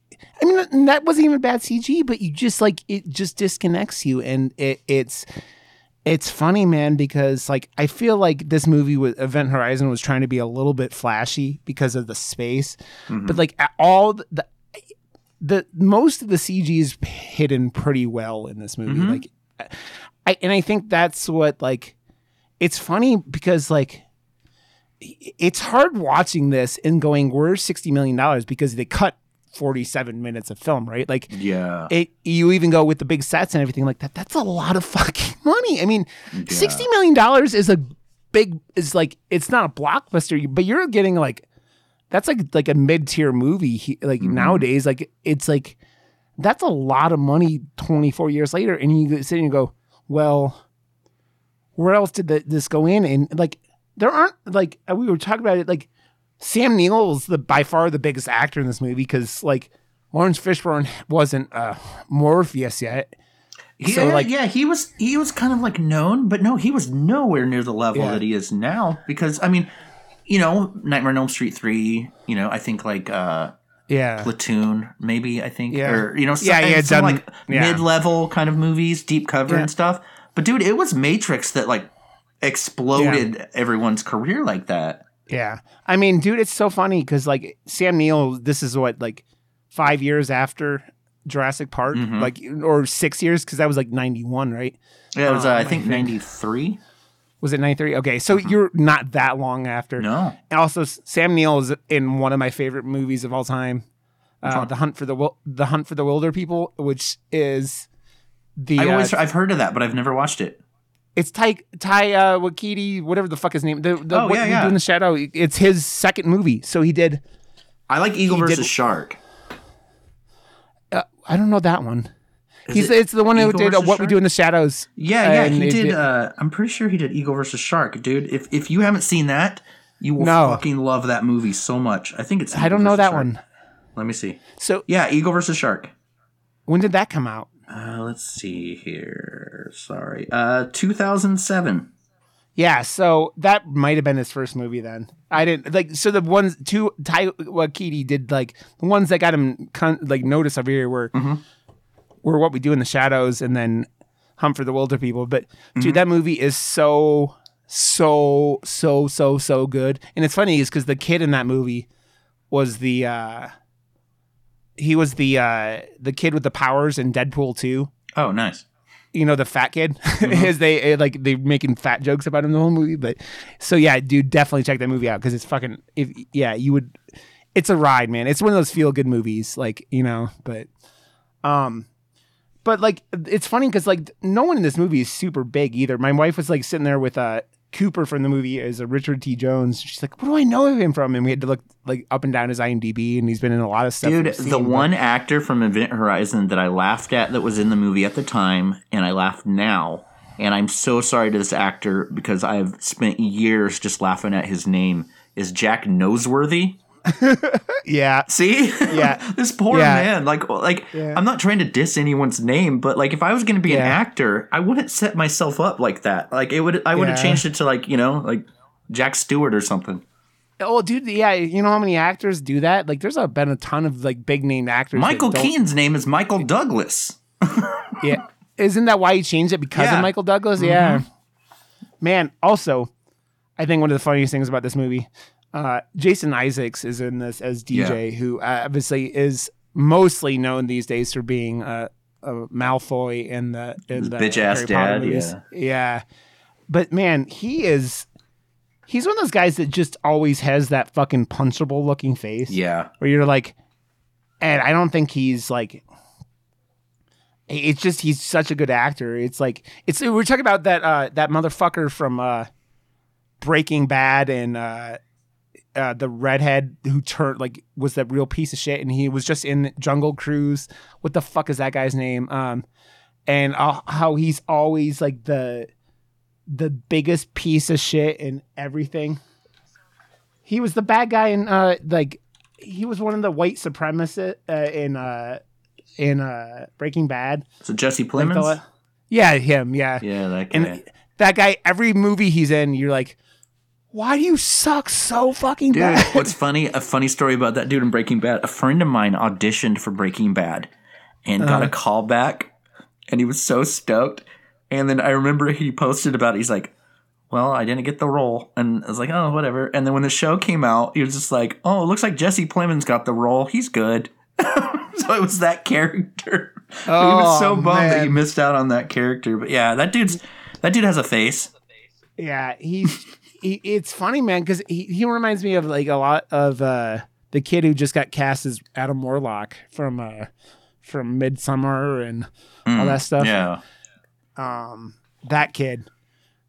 I mean, that wasn't even bad CG, but you just like it just disconnects you, and it it's it's funny, man, because like I feel like this movie with Event Horizon was trying to be a little bit flashy because of the space, but mm-hmm. like at all the. the the most of the CG is hidden pretty well in this movie. Mm-hmm. Like, I and I think that's what like. It's funny because like it's hard watching this and going, "Where's sixty million dollars?" Because they cut forty-seven minutes of film, right? Like, Yeah. it. You even go with the big sets and everything like that. That's a lot of fucking money. I mean, sixty million dollars is a big. Is like it's not a blockbuster, but you're getting like that's like like a mid-tier movie. he- Like nowadays, like it's like that's a lot of money. Twenty-four years later, and you sit and you go, "Well." where else did the, this go in? And like, there aren't like uh, we were talking about it. Like, Sam Neill is the by far the biggest actor in this movie because like Laurence Fishburne wasn't uh, Morpheus yet. He, So, yeah, like- yeah, he was he was kind of like known, but no, he was nowhere near the level Yeah. that he is now. Because I mean, you know, Nightmare on Elm Street three. You know, I think like uh Yeah. Platoon, maybe I think, Yeah. or you know, some, Yeah, he had some done- like yeah. mid level kind of movies, deep cover Yeah. and stuff. But dude, it was Matrix that like exploded everyone's career like that. Yeah. I mean, dude, it's so funny because like Sam Neill, this is what like five years after Jurassic Park, Mhm. like or six years because that was like ninety one, right? Yeah, it was uh, I think ninety three. Was it ninety three? Okay, so you're not that long after. Mm-hmm. No, And also, Sam Neill is in one of my favorite movies of all time, uh, the Hunt for the Wil- the Hunt for the Wilderpeople, which is the I've uh, I've heard of that, but I've never watched it. It's Ty Ty uh, Wakiti, whatever the fuck his name. The, the Oh, what yeah, we yeah. do in the shadow. It's his second movie, so he did. I like Eagle He did- versus Shark. Uh, I don't know that one. Is He's it it's the one who did uh, versus what we do in the shadows. Yeah, yeah, he did. did- Uh, I'm pretty sure he did Eagle versus Shark, dude. If if you haven't seen that, you will No. fucking love that movie so much. I think it's. I don't know that Shark. one. Let me see. So Yeah, Eagle versus Shark. when did that come out? Uh, let's see here. Sorry. Uh, 2007. Yeah, so that might have been his first movie then. I didn't like so the ones two Ty Wakiti did like the ones that got him con- like notice over here were Mhm. were what we do in the shadows and then Hunt for the Wilderpeople. But dude, that movie is so so so so so good. And it's funny is because the kid in that movie was the uh he was the uh the kid with the powers in Deadpool 2 Oh, nice. you know the fat kid Mm-hmm. is they eh, like they making fat jokes about him the whole movie but so yeah dude definitely check that movie out because it's fucking if yeah you would it's a ride man it's one of those feel good movies like you know but um but like it's funny because like no one in this movie is super big either my wife was like sitting there with uh Cooper from the movie is a Richard T. Jones. She's like, "What do I know of him from?" And we had to look like up and down his IMDb, and he's been in a lot of stuff. Dude, the seen, but- one actor from Event Horizon that I laughed at that was in the movie at the time, and I laugh now, and I'm so sorry to this actor because I've spent years just laughing at his name, is Jack Noseworthy. yeah, See? Yeah. this poor Yeah. man. Like like Yeah. I'm not trying to diss anyone's name, but like if I was gonna be an actor, I wouldn't set myself up like that. Like it would I would have Yeah. changed it to like, you know, like Jack Stewart or something. Oh, dude, yeah. You know how many actors do that? Like, there's a, been a ton of like big name actors. Michael Keaton's name is Michael Douglas. Yeah, isn't that why he changed it because Yeah. of Michael Douglas? Yeah, mm-hmm. man. Also, I think one of the funniest things about this movie, uh, Jason Isaacs is in this as DJ, who uh, obviously is mostly known these days for being uh, a Malfoy in the in the Bitch-ass Harry dad, movies. yeah. yeah. But man, he is. He's one of those guys that just always has that fucking punchable looking face. Yeah. where you're like, and I don't think he's like. It's just he's such a good actor. It's like it's we're talking about that uh that motherfucker from uh Breaking Bad and uh uh the redhead who turned like was that real piece of shit and he was just in Jungle Cruise. What the fuck is that guy's name? Um and uh, how he's always like the the biggest piece of shit in everything. He was the bad guy in uh like he was one of the white supremacists uh, in uh in uh Breaking Bad. So Jesse Like the- Plemons? yeah, him. Yeah, yeah, that guy. and that guy. Every movie he's in, you're like, why do you suck so fucking Dude, bad? what's funny? A funny story about that dude in Breaking Bad. A friend of mine auditioned for Breaking Bad and got Uh-huh. a call back, and he was so stoked. And then I remember he posted about it. He's like, "Well, I didn't get the role," and I was like, "Oh, whatever." And then when the show came out, he was just like, "Oh, it looks like Jesse Plemons got the role. He's good." so it was that character. he was so Oh, bummed that he missed out on that character. But yeah, that dude's that dude has a face. Yeah, he's he, it's funny, man, because he, he reminds me of like a lot of uh the kid who just got cast as Adam Warlock from uh from Midsommar and all that stuff. Mm, Yeah. Um, that kid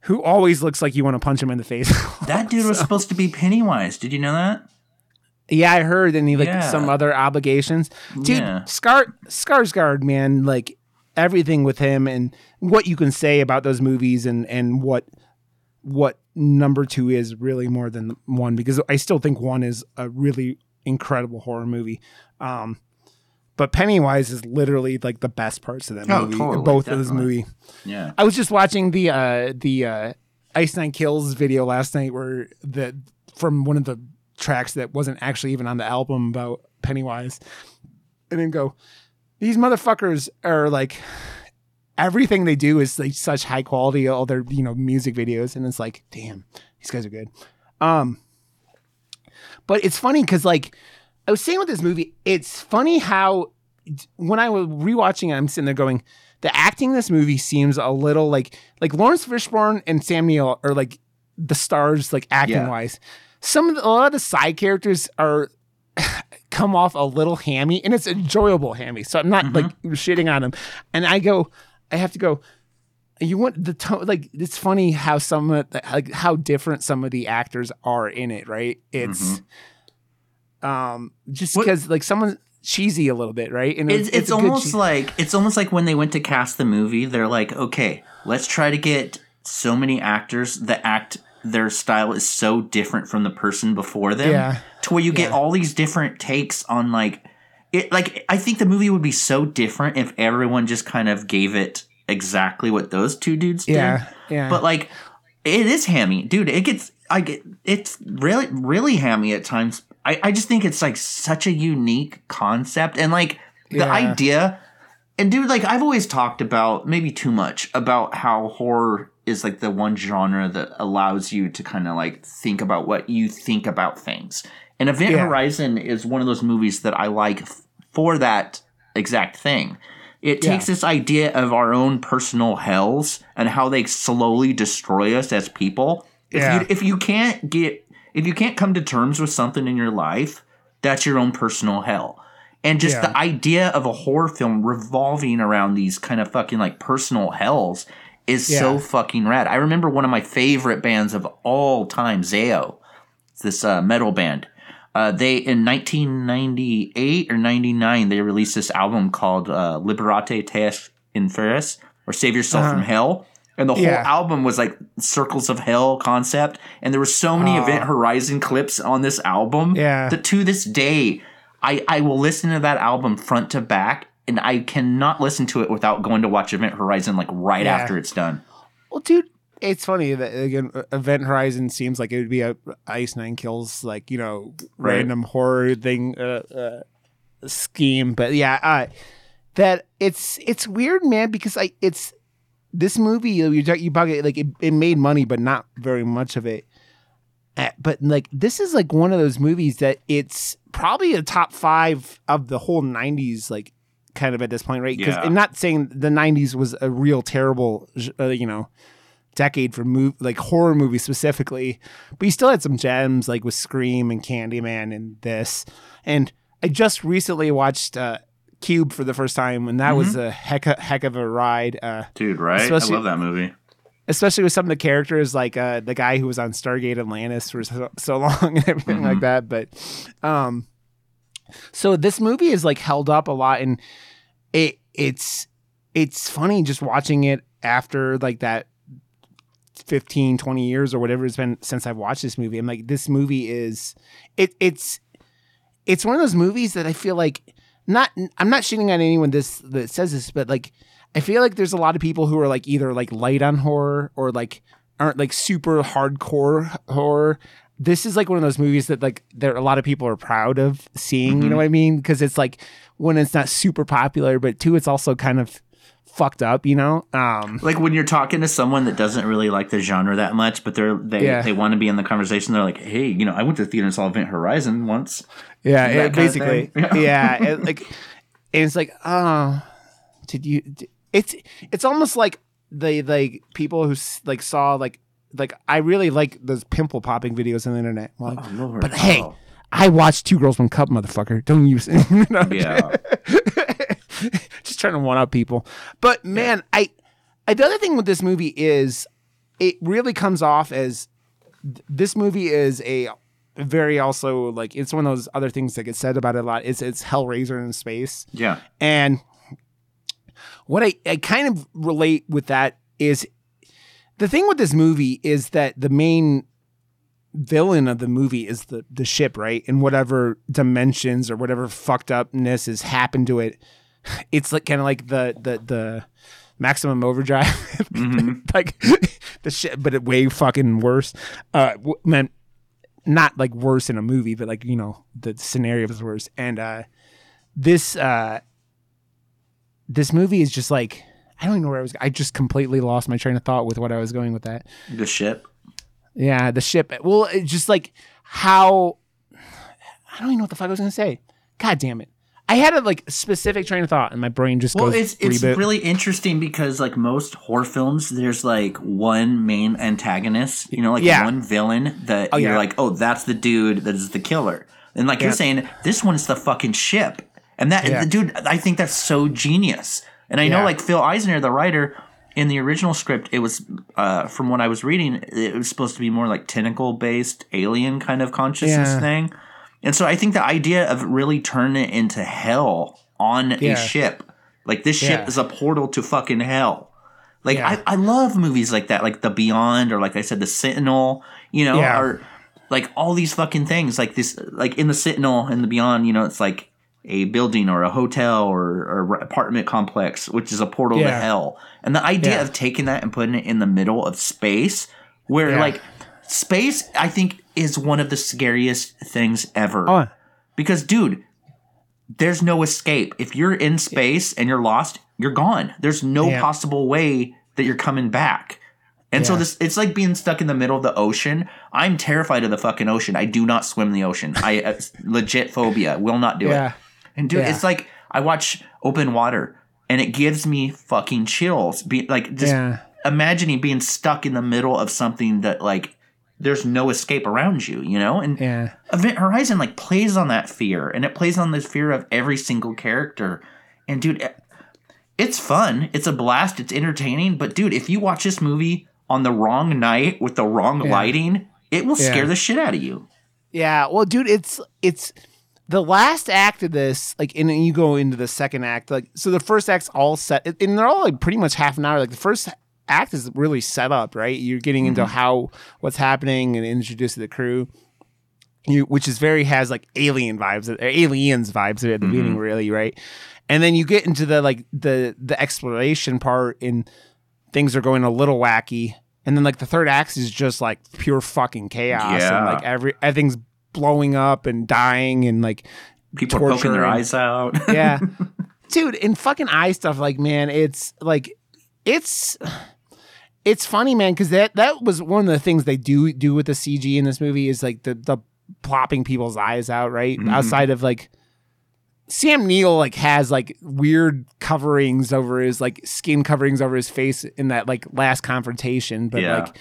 who always looks like you want to punch him in the face. That dude was supposed to be Pennywise. Did you know that? yeah, I heard, and he like Yeah. some other obligations, dude. Yeah. Scar Skarsgård, man, like everything with him and what you can say about those movies and and what what number two is really more than one because I still think one is a really incredible horror movie. Um, but Pennywise is literally like the best parts of that Oh, movie. totally, both of those definitely. movie. Yeah. I was just watching the uh the uh Ice Nine Kills video last night where the from one of the tracks that wasn't actually even on the album about Pennywise. And then go, these motherfuckers are like everything they do is like such high quality, all their, you know, music videos, and it's like, damn, these guys are good. Um but it's funny because like I was saying with this movie, it's funny how when I was rewatching it, I'm sitting there going, the acting in this movie seems a little like like Laurence Fishburne and Sam Neill are like the stars like acting Yeah. wise. Some of the, a lot of the side characters are come off a little hammy and it's enjoyable hammy. So I'm not like shitting on them. And I go, I have to go. You want the tone like it's funny how some of the, like how different some of the actors are in it, right? It's um just because like someone's cheesy a little bit, right? And It's, it's, good almost cheese- like it's almost like when they went to cast the movie, they're like, okay, let's try to get so many actors that act their style is so different from the person before them Yeah. to where you get all these different takes on like it like I think the movie would be so different if everyone just kind of gave it exactly what those two dudes did. yeah, yeah. But like it is hammy. Dude, it gets I get it's really really hammy at times. I, I just think it's like such a unique concept and like the Yeah. idea and dude like I've always talked about maybe too much about how horror is like the one genre that allows you to kind of like think about what you think about things. And Event Yeah. Horizon is one of those movies that I like f- for that exact thing. It Yeah. takes this idea of our own personal hells and how they slowly destroy us as people. If Yeah. you if you can't get if you can't come to terms with something in your life, that's your own personal hell. And just Yeah. the idea of a horror film revolving around these kind of fucking like personal hells is Yeah. so fucking rad. I remember one of my favorite bands of all time, Zao. It's this uh, metal band. Uh, they in 1998 or 99 they released this album called uh, Liberate Te Inferis or Save Yourself from Hell. And the whole Uh-huh. Album was like Circles of Hell concept. And there were so many Oh. Event Horizon clips on this album Yeah. that to this day, I, I will listen to that album front to back and I cannot listen to it without going to watch Event Horizon like right Yeah. after it's done. Well, dude, it's funny that again, Event Horizon seems like it would be a Ice Nine Kills, like you know, Right. random horror thing uh, uh, scheme. But yeah, uh, that it's it's weird, man, because like it's this movie you you bug it like it, it made money, but not very much of it. But like this is like one of those movies that it's probably a top five of the whole '90s, like kind of at this point, right? Because Yeah. I'm not saying the '90s was a real terrible, uh, you know, decade for move like horror movies specifically, but you still had some gems like with Scream and Candyman and this. And I just recently watched uh, Cube for the first time, and that was a heck of, heck of a ride. Uh, Dude, right? I love that movie. especially with some of the characters like uh, the guy who was on Stargate Atlantis for so, so long and everything like that. But um, so this movie is like held up a lot, and it it's it's funny just watching it after like that 15 20 years or whatever it's been since I've watched this movie. I'm like this movie is it it's it's one of those movies that I feel like not I'm not shitting on anyone this that says this, but like I feel like there's a lot of people who are like either like light on horror or like aren't like super hardcore horror. This is like one of those movies that like there a lot of people are proud of seeing, you know mm-hmm. what I mean? Because it's like when it's not super popular, but two, it's also kind of fucked up, you know? Um Like when you're talking to someone that doesn't really like the genre that much, but they're they Yeah. they want to be in the conversation. They're like, hey, you know, I went to theater and saw Event Horizon once. Yeah, it, basically. thing. yeah, it, like and it's like, oh, did you? d- It's it's almost like the like people who like saw like like I really like those pimple popping videos on the internet. Like, Lord. but hey, I watched Two Girls One Cup, motherfucker. Don't use it. You know? Yeah. just trying to one up people. But man, I, I the other thing with this movie is it really comes off as th- this movie is a very also like it's one of those other things that gets said about it a lot. It's it's Hellraiser in space. Yeah. And what I, I kind of relate with that is the thing with this movie is that the main villain of the movie is the the ship, right? And whatever dimensions or whatever fucked upness has happened to it, it's like kind of like the the the maximum overdrive, Mhm. like the shit, but it way fucking worse. Uh, w- man, not like worse in a movie, but like you know the scenario is worse. And uh, this uh, this movie is just like I don't even know where I was. I just completely lost my train of thought with what I was going with that. The ship. Yeah, the ship. Well, it's just like how I don't even know what the fuck I was gonna say. God damn it! I had a like specific train of thought, and my brain just Well, goes it's it's reboot. really interesting because like most horror films, there's like one main antagonist, you know, like Yeah. one villain that Oh, you're yeah. like, oh, that's the dude that is the killer. And like you're Yeah. saying, this one's the fucking ship, and that Yeah. dude, I think that's so genius. And I know Yeah. like Phil Eisner, the writer. In the original script, it was uh, from what I was reading, it was supposed to be more like tentacle based alien kind of consciousness Yeah. thing. And so I think the idea of really turning it into hell on Yeah. a ship, like this ship Yeah. is a portal to fucking hell. Like Yeah. I, I love movies like that, like The Beyond, or like I said, The Sentinel. You know, or like all these fucking things, like this, like in The Sentinel and The Beyond. You know, it's like a building or a hotel or, or apartment complex, which is a portal to hell. And the idea of taking that and putting it in the middle of space, where like space, I think is one of the scariest things ever. Oh, because dude there's no escape. If you're in space and you're lost you're gone. There's no Yeah. possible way that you're coming back. And so this it's like being stuck in the middle of the ocean. I'm terrified of the fucking ocean. I do not swim in the ocean. I uh, legit phobia. Will not do yeah, it and dude Yeah. it's like i watch open water and it gives me fucking chills. Be like just yeah, imagining being stuck in the middle of something that like there's no escape around you you know and yeah, Event Horizon like plays on that fear, and it plays on this fear of every single character. And dude, eh, it's fun. It's a blast. It's entertaining. But dude, if you watch this movie on the wrong night with the wrong Yeah. lighting, it will scare Yeah. the shit out of you. yeah. Well, dude, it's it's the last act of this. Like, and then you go into the second act. Like, so the first act's all set, and they're all like pretty much half an hour. Like the first act is really set up, right? You're getting into mm-hmm. how what's happening and introduced to the crew. You, which is very has like alien vibes, or aliens vibes at the mm-hmm. beginning, really, right? And then you get into the like the the exploration part, and things are going a little wacky. And then like the third act is just like pure fucking chaos, Yeah. and like every everything's blowing up and dying, and like People are poking their eyes out. yeah, dude, and fucking eye stuff. Like, man, it's like it's it's funny, man, because that that was one of the things they do do with the CG in this movie is like the the plopping people's eyes out, right? Mhm. Outside of like Sam Neill like has like weird coverings over his like skin coverings over his face in that like last confrontation, but Yeah. like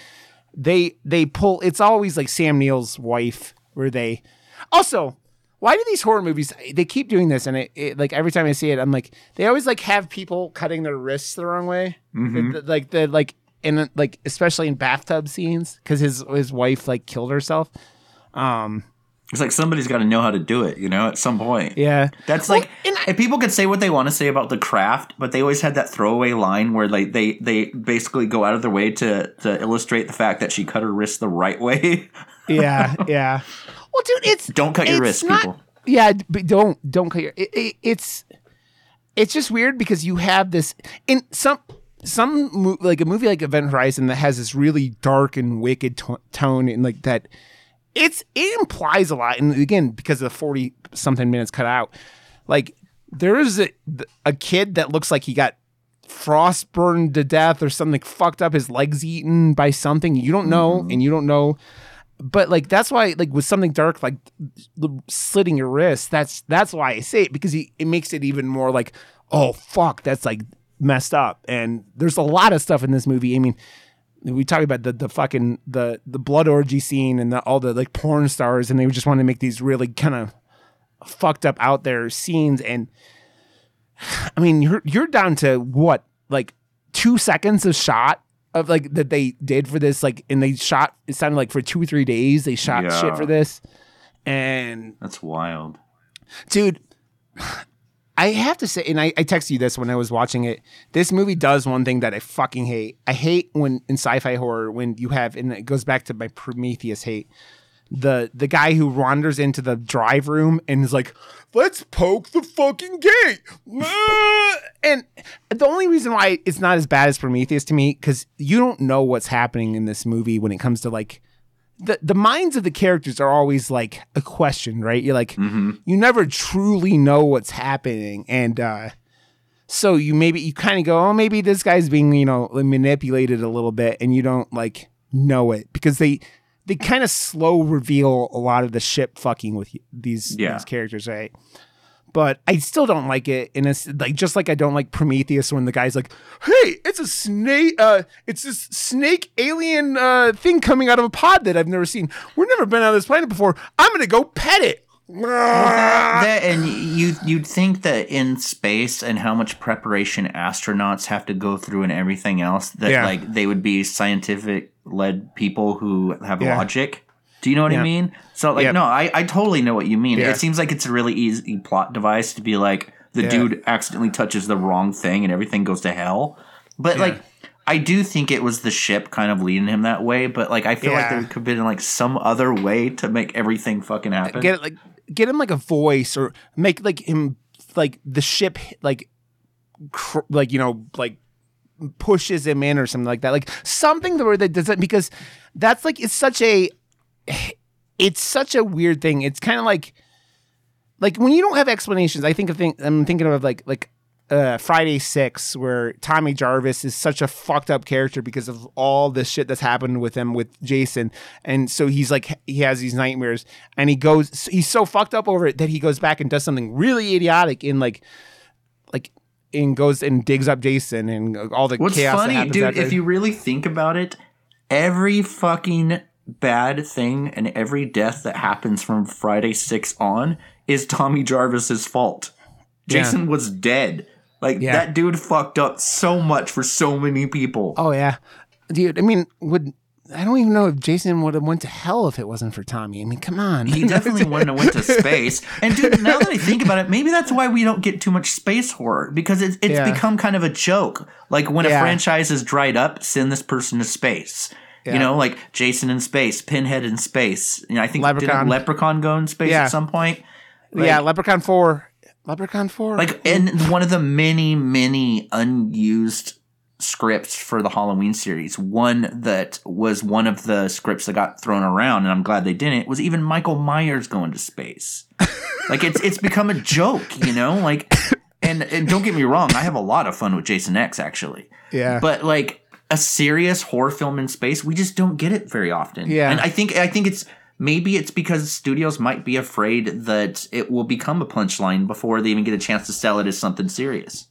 they they pull it's always like Sam Neill's wife where they also why do these horror movies they keep doing this and it, it like every time I see it I'm like they always like have people cutting their wrists the wrong way Mhm. The- like the like in like especially in bathtub scenes because his his wife like killed herself um It's like somebody's got to know how to do it, you know, at some point. yeah That's Well, like, and I- and people could say what they want to say about the craft, but they always had that throwaway line where like they they basically go out of their way to to illustrate the fact that she cut her wrist the right way. yeah yeah well dude it's Don't cut your wrist, not- people. Yeah, but don't don't cut your. It, it, it's it's just weird because you have this in some some mo- like a movie like Event Horizon that has this really dark and wicked to- tone and like that. It's it implies a lot, and again because of the forty something minutes cut out, like there is a a kid that looks like he got frost burned to death or something fucked up his legs eaten by something you don't know mm-hmm. and you don't know but like that's why like with something dark like slitting your wrist that's that's why i say it because he, it makes it even more like oh fuck that's like messed up and there's a lot of stuff in this movie i mean we talk about the the fucking the the blood orgy scene and the, all the like porn stars and they just want to make these really kind of fucked up out there scenes and i mean you're you're down to what like two seconds of shot of like that they did for this like and they shot it sounded like for two or three days they shot Yeah. shit for this and That's wild. dude i have to say and I, I texted you this when i was watching it this movie does one thing that i fucking hate i hate when in sci-fi horror when you have and it goes back to my prometheus hate the the guy who wanders into the drive room and is like, "Let's poke the fucking gate." And the only reason why it's not as bad as Prometheus to me because you don't know what's happening in this movie when it comes to like the the minds of the characters are always like a question, right? You're like you never truly know what's happening, and uh, so you maybe you kind of go, oh, maybe this guy's being you know manipulated a little bit, and you don't like know it because they they kind of slow reveal a lot of the ship fucking with these Yeah. these characters, right? But I still don't like it, and it's like just like I don't like Prometheus when the guy's like, "Hey, it's a snake. Uh, it's this snake alien uh thing coming out of a pod that I've never seen. We've never been on this planet before. I'm gonna go pet it." that and you you'd think that in space and how much preparation astronauts have to go through and everything else that Yeah. like they would be scientific led people who have Yeah. logic. Do you know what Yeah. I mean? So like Yep. no, I, I totally know what you mean. Yeah. It seems like it's a really easy plot device to be like the Yeah. dude accidentally touches the wrong thing and everything goes to hell. But like I do think it was the ship kind of leading him that way, but like I feel like there could have been like some other way to make everything fucking happen. get like get him like a voice or make like him like the ship like cr- like you know like pushes him in or something like that like something where that doesn't because that's like it's such a it's such a weird thing it's kind of like like when you don't have explanations i think of think i'm thinking of like like uh, Friday Six, where Tommy Jarvis is such a fucked up character because of all the shit that's happened with him with Jason, and so he's like he has these nightmares, and he goes he's so fucked up over it that he goes back and does something really idiotic in like like and goes and digs up Jason and all the What's chaos. that funny, dude, if you really think about it, every fucking bad thing and every death that happens from Friday 6 on is Tommy Jarvis's fault. Yeah. Jason was dead. Like Yeah. that dude fucked up so much for so many people. oh yeah, dude. I mean, would I don't even know if Jason would have went to hell if it wasn't for Tommy. I mean, come on. He definitely wouldn't have went to space. And dude, now that I think about it, maybe that's why we don't get too much space horror because it's it's Yeah. become kind of a joke. Like when Yeah. a franchise is dried up, send this person to space. Yeah. You know, like Jason in space, Pinhead in space. You know, I think Leprechaun. did Leprechaun go in space Yeah. at some point? yeah, Leprechaun Four. Leprechaun Four. Like in one of the many, many unused scripts for the Halloween series, one that was one of the scripts that got thrown around, and I'm glad they didn't, was even Michael Myers going to space. like it's it's become a joke, you know? Like and and don't get me wrong, I have a lot of fun with Jason X actually. yeah, But like a serious horror film in space, we just don't get it very often. Yeah. And I think I think it's maybe it's because studios might be afraid that it will become a punchline before they even get a chance to sell it as something serious.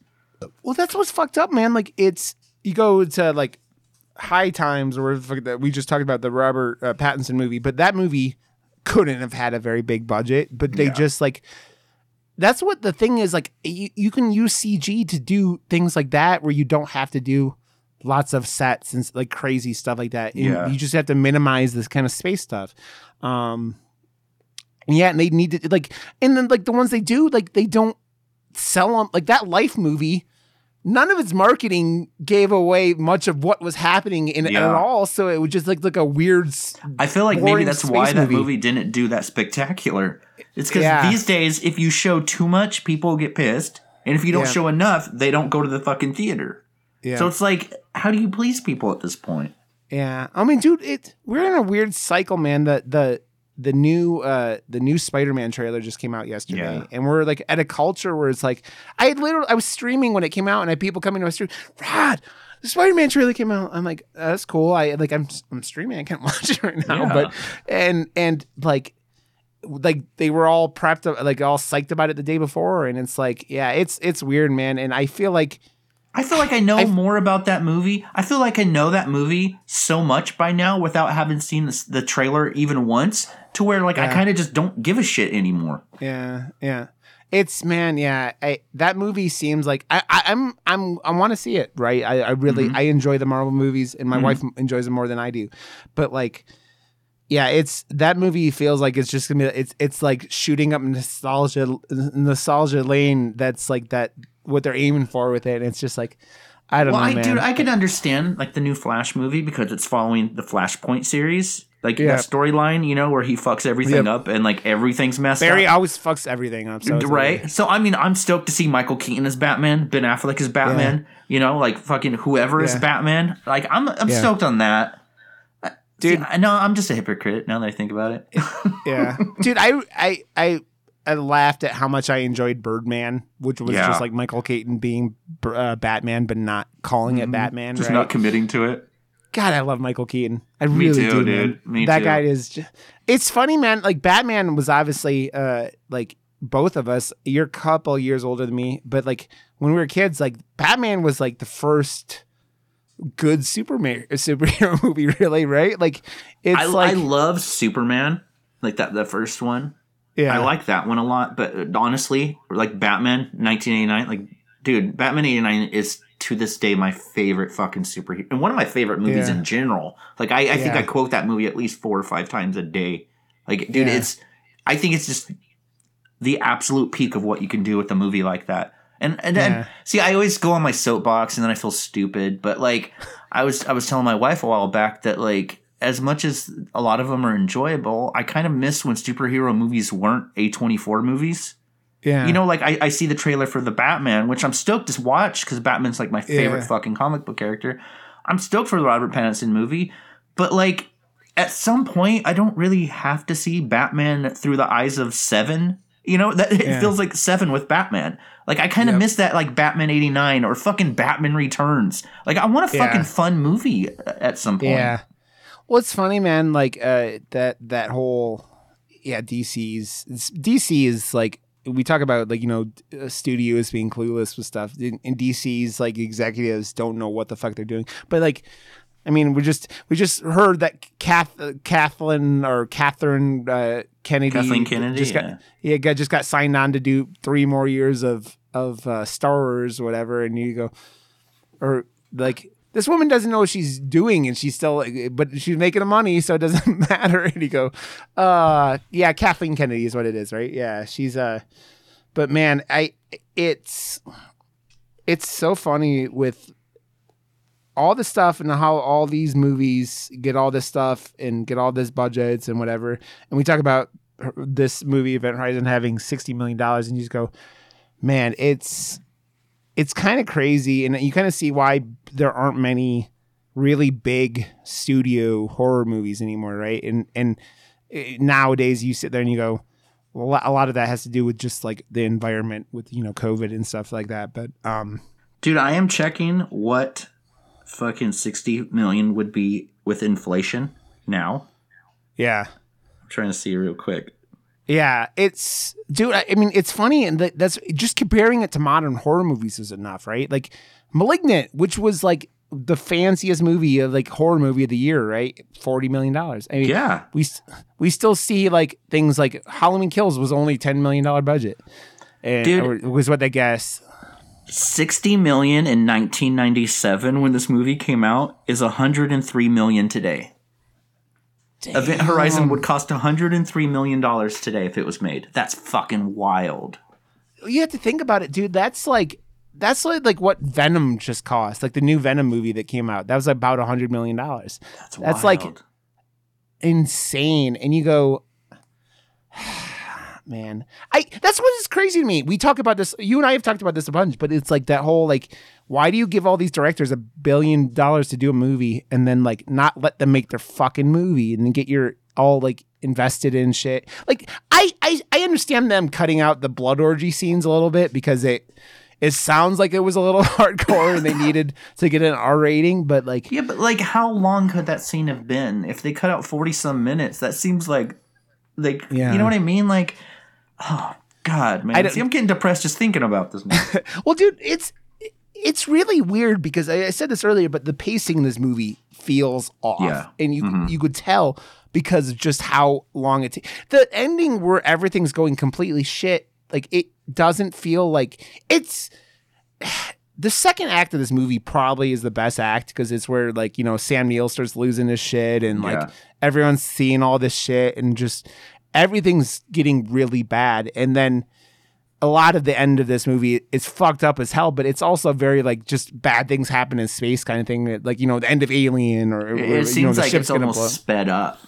Well, that's what's fucked up, man. Like it's you go to like High Times or that we just talked about the Robert uh, Pattinson movie, but that movie couldn't have had a very big budget. But they Yeah. just like that's what the thing is. Like you, you can use CG to do things like that where you don't have to do lots of sets and like crazy stuff like that. And Yeah. you just have to minimize this kind of space stuff. Um, yeah, and they need to like, and then like the ones they do, like they don't sell them like that life movie none of its marketing gave away much of what was happening in it Yeah. at all so it was just like look a weird I feel like maybe that's why that movie. movie. didn't do that spectacular. It's because Yeah. these days, if you show too much, people get pissed, and if you don't Yeah. show enough, they don't go to the fucking theater. yeah So it's like, how do you please people at this point? yeah. I mean dude it we're in a weird cycle man the the the new uh the new spider-man trailer just came out yesterday. Yeah. and we're like at a culture where it's like i literally i was streaming when it came out and i had people coming to my stream rod the spider-man trailer came out. I'm like that's cool. I like i'm i'm streaming. I can't watch it right now. Yeah. but and and like like they were all prepped up like all psyched about it the day before. And it's like yeah it's it's weird man. And i feel like I feel like I know I've- more about that movie. I feel like I know that movie so much by now without having seen the, the trailer even once, to where like I kind of just don't give a shit anymore. Yeah, yeah. It's man, yeah. I, that movie seems like I, I I'm I'm I want to see it. Right. I, I really I enjoy the Marvel movies, and my Mhm. wife enjoys them more than I do. But like, yeah, it's that movie feels like it's just gonna be it's it's like shooting up nostalgia nostalgia lane. That's like that what they're aiming for with it. And it's just like I don't Well, know, I man. dude, I can understand like the new Flash movie because it's following the Flashpoint series, Like Yeah. that storyline, you know, where he fucks everything Yep. up and like everything's messed Barry up. always fucks everything up. So right? So I mean, I'm stoked to see Michael Keaton as Batman, Ben Affleck as Batman. You know, like fucking whoever is Batman. Like I'm, I'm Yeah. stoked on that. Dude. Dude, I know I'm just a hypocrite now that I think about it. yeah, dude. I I I. I laughed at how much I enjoyed Birdman, which was Yeah. just like Michael Keaton being uh, Batman, but not calling it Batman. Mm-hmm. just right? not committing to it. God, I love Michael Keaton. I Me really too, do, dude. man. Me that too. guy is. Just, it's funny, man. Like Batman was obviously uh like both of us. You're a couple years older than me, but like when we were kids, like Batman was like the first good Superman superhero movie, really, right? Like it's I, like I love Superman, like that the first one. Yeah, I like that one a lot. But uh, honestly, like Batman 1989, like dude, Batman 89 is to this day my favorite fucking superhero and one of my favorite movies Yeah. in general. Like I, I think I quote that movie at least four or five times a day. Like dude, Yeah. it's I think it's just the absolute peak of what you can do with a movie like that. And and then Yeah. see, I always go on my soapbox and then I feel stupid. But like I was I was telling my wife a while back that like as much as a lot of them are enjoyable, I kind of miss when superhero movies weren't A24 movies. yeah, You know, like I, I see the trailer for the Batman, which I'm stoked to watch because Batman's like my favorite Yeah. fucking comic book character. I'm stoked for the Robert Pattinson movie, but like at some point, I don't really have to see Batman through the eyes of Seven. You know, that it Yeah. feels like Seven with Batman. Like I kind of Yep. miss that, like Batman '89 or fucking Batman Returns. Like I want a Yeah. fucking fun movie at some point. Yeah. Well, it's funny, man. Like uh, that that whole yeah DC's DC is like we talk about like you know uh, studios being clueless with stuff. In DC's like executives don't know what the fuck they're doing. But like, I mean, we just we just heard that Kath, uh, Kathleen or Catherine uh, Kennedy, Kathleen Kennedy, just got yeah. yeah got, just got signed on to do three more years of of uh, Star Wars or whatever, and you go or like this woman doesn't know what she's doing and she's still but she's making the money so it doesn't matter. And you go uh yeah kathleen kennedy is what it is right? Yeah she's uh but man i it's it's so funny with all the stuff and how all these movies get all this stuff and get all this budgets and whatever. And we talk about this movie event horizon having 60 million dollars and you just go man it's it's kind of crazy and you kind of see why there aren't many really big studio horror movies anymore right and and eh, nowadays you sit there and you go well, a lot- a lot of that has to do with just like the environment with you know covid and stuff like that but um Dude, I am checking what fucking 60 million would be with inflation now. yeah I'm trying to see real quick. Yeah it's dude i, I mean it's funny and that, that's just comparing it to modern horror movies is enough right like malignant which was like the fanciest movie of like horror movie of the year right 40 million dollars i mean Yeah. we we still see like things like Halloween Kills was only ten million dollar budget, and Dude. was what they guess. 60 million in 1997 when this movie came out is 103 million today. Event Horizon would cost 103 million dollars today if it was made. That's fucking wild. You have to think about it, dude. That's like that's like like what Venom just cost, like the new Venom movie that came out. That was about hundred million dollars. That's That's like- Insane, and you go. Man, I that's what is crazy to me. We talk about this. You and I have talked about this a bunch, but it's like that whole like, why do you give all these directors a billion dollars to do a movie and then like not let them make their fucking movie and then get your all like invested in shit? Like, I I I understand them cutting out the blood orgy scenes a little bit because it it sounds like it was a little hardcore and they needed to get an R rating, but like Yeah, but like how long could that scene have been? If they cut out 40 some minutes, that seems like like Yeah. you know what I mean? Like oh god, man. I see i'm getting depressed just thinking about this movie. Well, dude, it's it's really weird because I, I said this earlier, but the pacing in this movie feels off, Yeah. and you mm-hmm. you could tell because of just how long it. ta- the ending where everything's going completely shit, like it doesn't feel like it's. The second act of this movie probably is the best act because it's where like you know Sam Neill starts losing his shit and like Yeah. everyone's seeing all this shit and just everything's getting really bad and then a lot of the end of this movie is fucked up as hell, but it's also very like just bad things happen in space kind of thing. Like you know, the end of Alien or, or, you know, it seems the like ship's it's almost blow. sped up.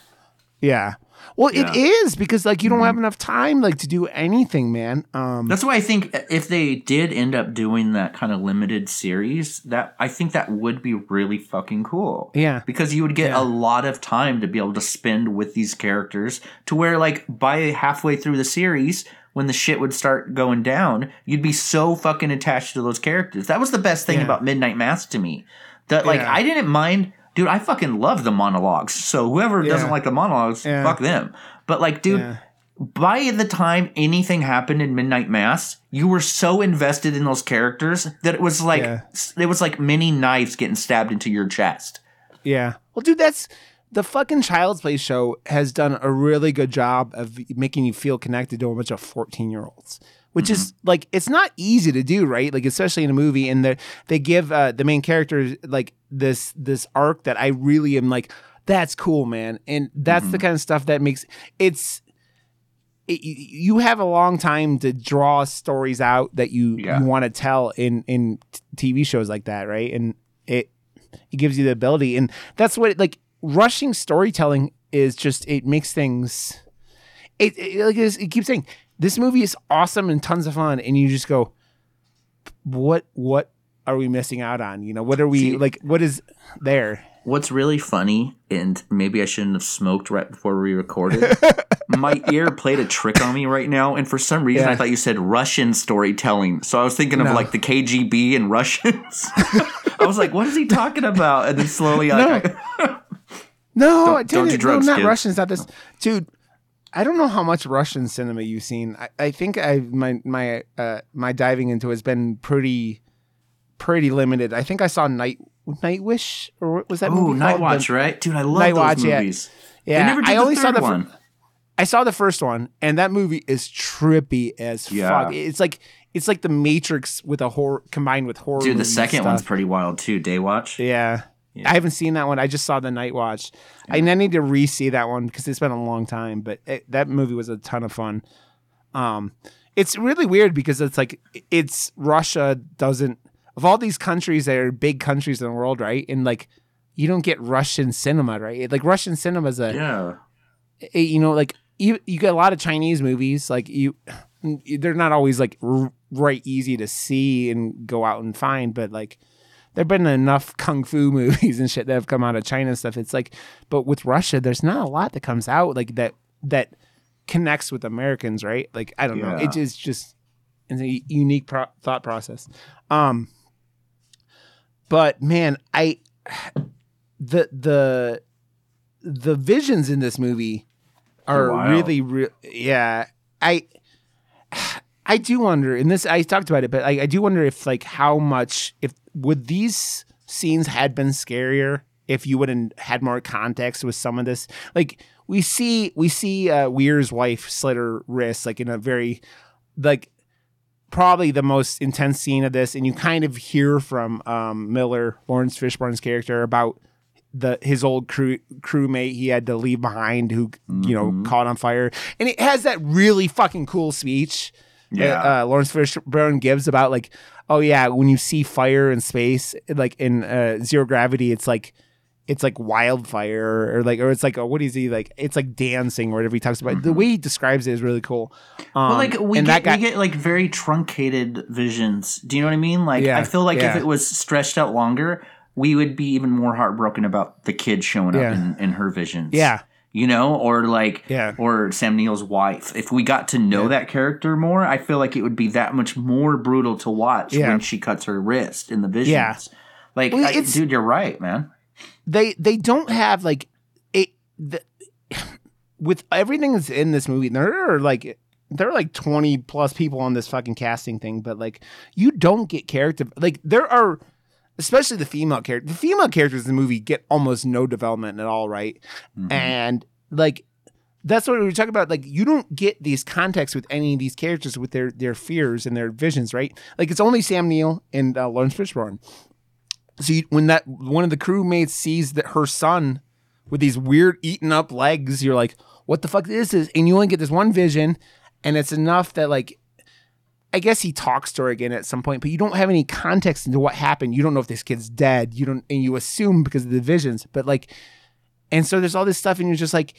Yeah. Well, Yeah. it is because like you don't Mhm. have enough time like to do anything, man. Um, That's why I think if they did end up doing that kind of limited series, that I think that would be really fucking cool. yeah. Because you would get Yeah. a lot of time to be able to spend with these characters to where like by halfway through the series when the shit would start going down, you'd be so fucking attached to those characters. That was the best thing Yeah. about Midnight Mass to me. That like. I didn't mind dude, I fucking love the monologues. So whoever Yeah. doesn't like the monologues, Yeah. fuck them. But like dude, Yeah. by the time anything happened in Midnight Mass, you were so invested in those characters that it was like Yeah. it was like many knives getting stabbed into your chest. Yeah. Well, dude, that's the fucking Child's Play show has done a really good job of making you feel connected to a bunch of 14 year olds, which is like, it's not easy to do, right? Like, especially in a movie. And they they give uh, the main character like this, this arc that I really am like, that's cool, man. And that's the kind of stuff that makes it's, it, you- you have a long time to draw stories out that you, Yeah. you want to tell in in TV shows like that, right? And it it gives you the ability, and that's what like rushing storytelling is. Just it makes things. It, it like it's- it keeps saying this movie is awesome and tons of fun, and you just go, what what are we missing out on? You know, what are we See- like? What is there? What's really funny, and maybe I shouldn't have smoked right before we recorded. my ear played a trick on me right now, and for some reason Yeah. I thought you said Russian storytelling. So I was thinking of No. like the KGB and Russians. I was like, what is he talking about? And then slowly I No, Don't- I don't do didn't. drugs, no, not. Russians. Not this, dude. I don't know how much Russian cinema you've seen. I, I think I my my uh, my diving into has been pretty pretty limited. I think I saw Night Night Wish or what was that? Oh, movie Night? Watch, right? Dude, I love Night those Watch, yeah. movies. yeah, They never did I the only saw the one. I saw the first one, and that movie is trippy as Yeah. fuck. It's like it's like the Matrix with a horror combined with horror. Dude, the second one's pretty wild too. Day Watch. Yeah. Yeah. I haven't seen that one. I just saw the Night Watch. I need to re-see that one because it's been a long time. But it, that movie was a ton of fun. Um, it's really weird because it's like it's Russia doesn't of all these countries that are big countries in the world, right? And like you don't get Russian cinema, right? Like Russian cinema is a Yeah. eh, you know like you you get a lot of Chinese movies like you they're not always like r- right easy to see and go out and find but like there've been enough kung fu movies and shit that have come out of China and stuff. It's like but with Russia there's not a lot that comes out like that that connects with Americans right? Like I don't know. It is just it's a unique pro- thought process. Um but man I the the the visions in this movie are really real yeah. I i do wonder and this i talked about it but I, I do wonder if like how much if would these scenes had been scarier if you would have had more context with some of this like we see we see uh weir's wife slit her wrist like in a very like probably the most intense scene of this and you kind of hear from um miller laurence fishburne's character about the his old crew crewmate he had to leave behind who you know Mhm. caught on fire and it has that really fucking cool speech Yeah. that, uh, Laurence Fishburne gives about like oh yeah when you see fire in space like in uh, zero gravity it's like it's like wildfire or like or it's like oh, what is he like it's like dancing or whatever he talks about the way he describes it is really cool um, Well, like we and get, that guy we get like very truncated visions. Do you know what I mean? Like Yeah, I feel like if it was stretched out longer, we would be even more heartbroken about the kid showing Yeah. up in, in her visions. yeah you know, or like Yeah. or Sam Neill's wife. If we got to know that character more, I feel like it would be that much more brutal to watch Yeah. when she cuts her wrist in the visions. Yeah. Like, Well, I- dude, you're right, man. they they don't have like it the, with everything that's in this movie there are like there are like 20 plus people on this fucking casting thing but like you don't get character like there are especially the female character the female characters in the movie get almost no development at all right? Mhm. and like that's what we were talking about like you don't get these contexts with any of these characters with their their fears and their visions right like it's only sam neill and uh, laurence fishburne so you, when that one of the crewmates sees that her son with these weird eaten up legs, you're like, "What the fuck is this?" And you only get this one vision, and it's enough that like, I guess he talks to her again at some point, but you don't have any context into what happened. You don't know if this kid's dead. You don't, and you assume because of the visions, but like, and so there's all this stuff, and you're just like,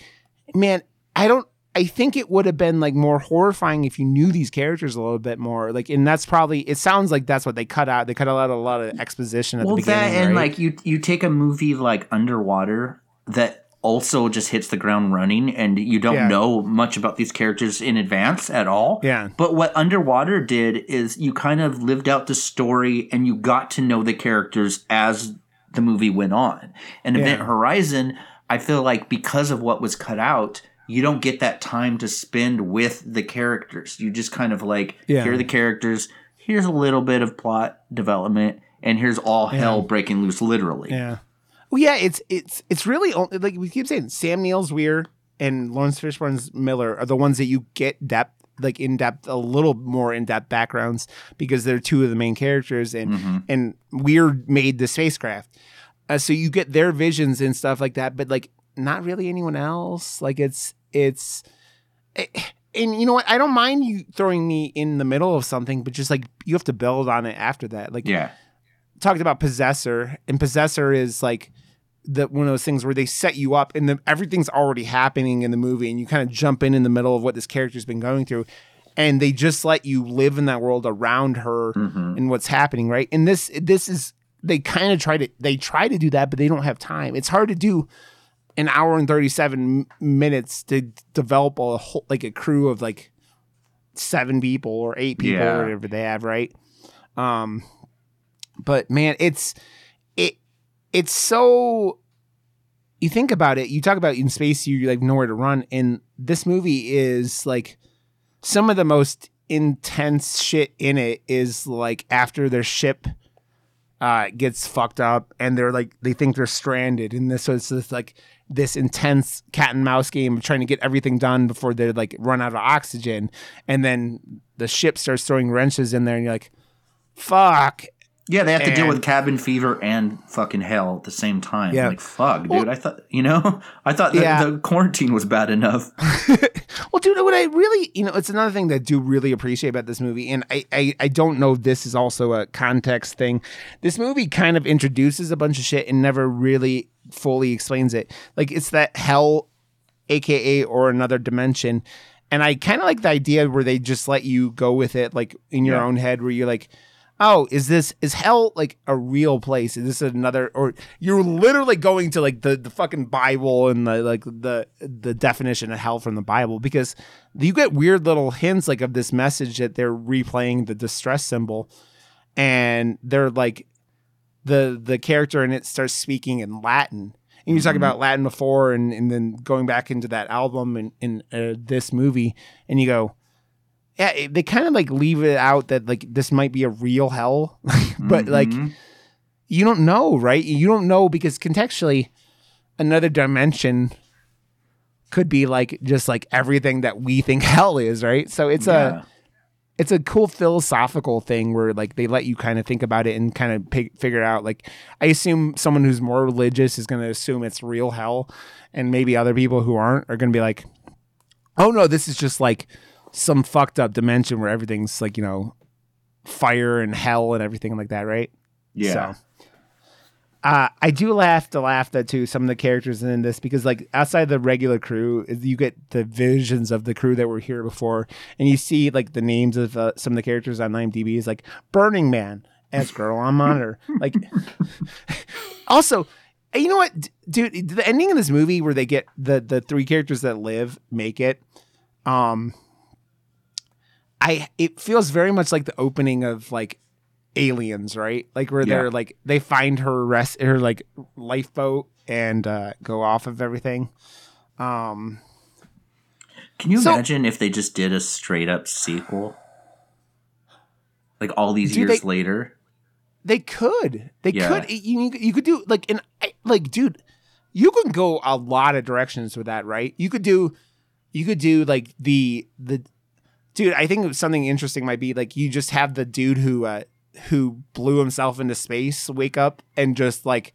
man, I don't. I think it would have been like more horrifying if you knew these characters a little bit more. Like, and that's probably. It sounds like that's what they cut out. They cut out a lot of exposition at well, the beginning. Well, that and right? like you you take a movie like Underwater that also just hits the ground running, and you don't Yeah. know much about these characters in advance at all. Yeah. But what Underwater did is you kind of lived out the story, and you got to know the characters as the movie went on. And Event Horizon, I feel like because of what was cut out. You don't get that time to spend with the characters. You just kind of like Yeah. here are the characters. Here's a little bit of plot development, and here's all hell breaking loose, literally. Yeah. Well, yeah, it's it's it's really only, like we keep saying. Sam Neill's Weir and Laurence Fishburne's Miller are the ones that you get depth, like in depth, a little more in depth backgrounds because they're two of the main characters, and and Weir made the spacecraft, uh, so you get their visions and stuff like that. But like, not really anyone else. Like it's it's. eh, and you know what? I don't mind you throwing me in the middle of something, but just like you have to build on it after that. Like Yeah. Talked about possessor and possessor is like the one of those things where they set you up and the, everything's already happening in the movie and you kind of jump in in the middle of what this character's been going through and they just let you live in that world around her and what's happening right? And this this is they kind of try to they try to do that but they don't have time. It's hard to do an hour and 37 minutes to develop a whole like a crew of like seven people or eight people Yeah. or whatever they have right? Um but man it's it it's so you think about it you talk about in space you like nowhere to run and this movie is like some of the most intense shit in it is like after their ship uh gets fucked up and they're like they think they're stranded and this so it's this like this intense cat and mouse game of trying to get everything done before they like run out of oxygen and then the ship starts throwing wrenches in there and you're like fuck Yeah, they have to deal with cabin fever and fucking hell at the same time. Yeah. Like, fuck, dude. Well- I thought, you know, I thought that Yeah. the quarantine was bad enough. Well, dude, what I really, you know, it's another thing that I do really appreciate about this movie, and I, I, I don't know if this is also a context thing. This movie kind of introduces a bunch of shit and never really fully explains it. Like it's that hell, aka or another dimension, and I kind of like the idea where they just let you go with it, like in your Yeah. own head, where you're like. Oh, is this is hell like a real place? Is this another or you're literally going to like the, the fucking Bible and the like the the definition of hell from the Bible because you get weird little hints like of this message that they're replaying the distress symbol and they're like the the character in it starts speaking in Latin. And you talk about Latin before and, and then going back into that album and in uh, this movie and you go yeah, they kind of like leave it out that like this might be a real hell, but like Mhm. you don't know, right? You don't know because contextually, another dimension could be like just like everything that we think hell is, right? So it's Yeah. a it's a cool philosophical thing where like they let you kind of think about it and kind of pig- figure out like I assume someone who's more religious is going to assume it's real hell and maybe other people who aren't are going to be like oh no this is just like some fucked up dimension where everything's like you know fire and hell and everything like that right Yeah. so, uh, I do laugh to laugh that too. Some of the characters in this because like outside the regular crew, you get the visions of the crew that were here before, and you see like the names of uh, some of the characters on IMDb is like Burning Man, as Girl on Monitor. like, also, you know what, D- dude? The ending of this movie where they get the the three characters that live make it. Um, I it feels very much like the opening of like aliens, right? Like where Yeah. they're like they find her rest her like lifeboat and uh go off of everything. Um Can you So- imagine if they just did a straight up sequel? Like all these years they- later? they could. They Yeah. could you, you could do like and like dude, you can go a lot of directions with that, right? You could do you could do like the the dude, I think something interesting might be like you just have the dude who uh who blew himself into space wake up and just like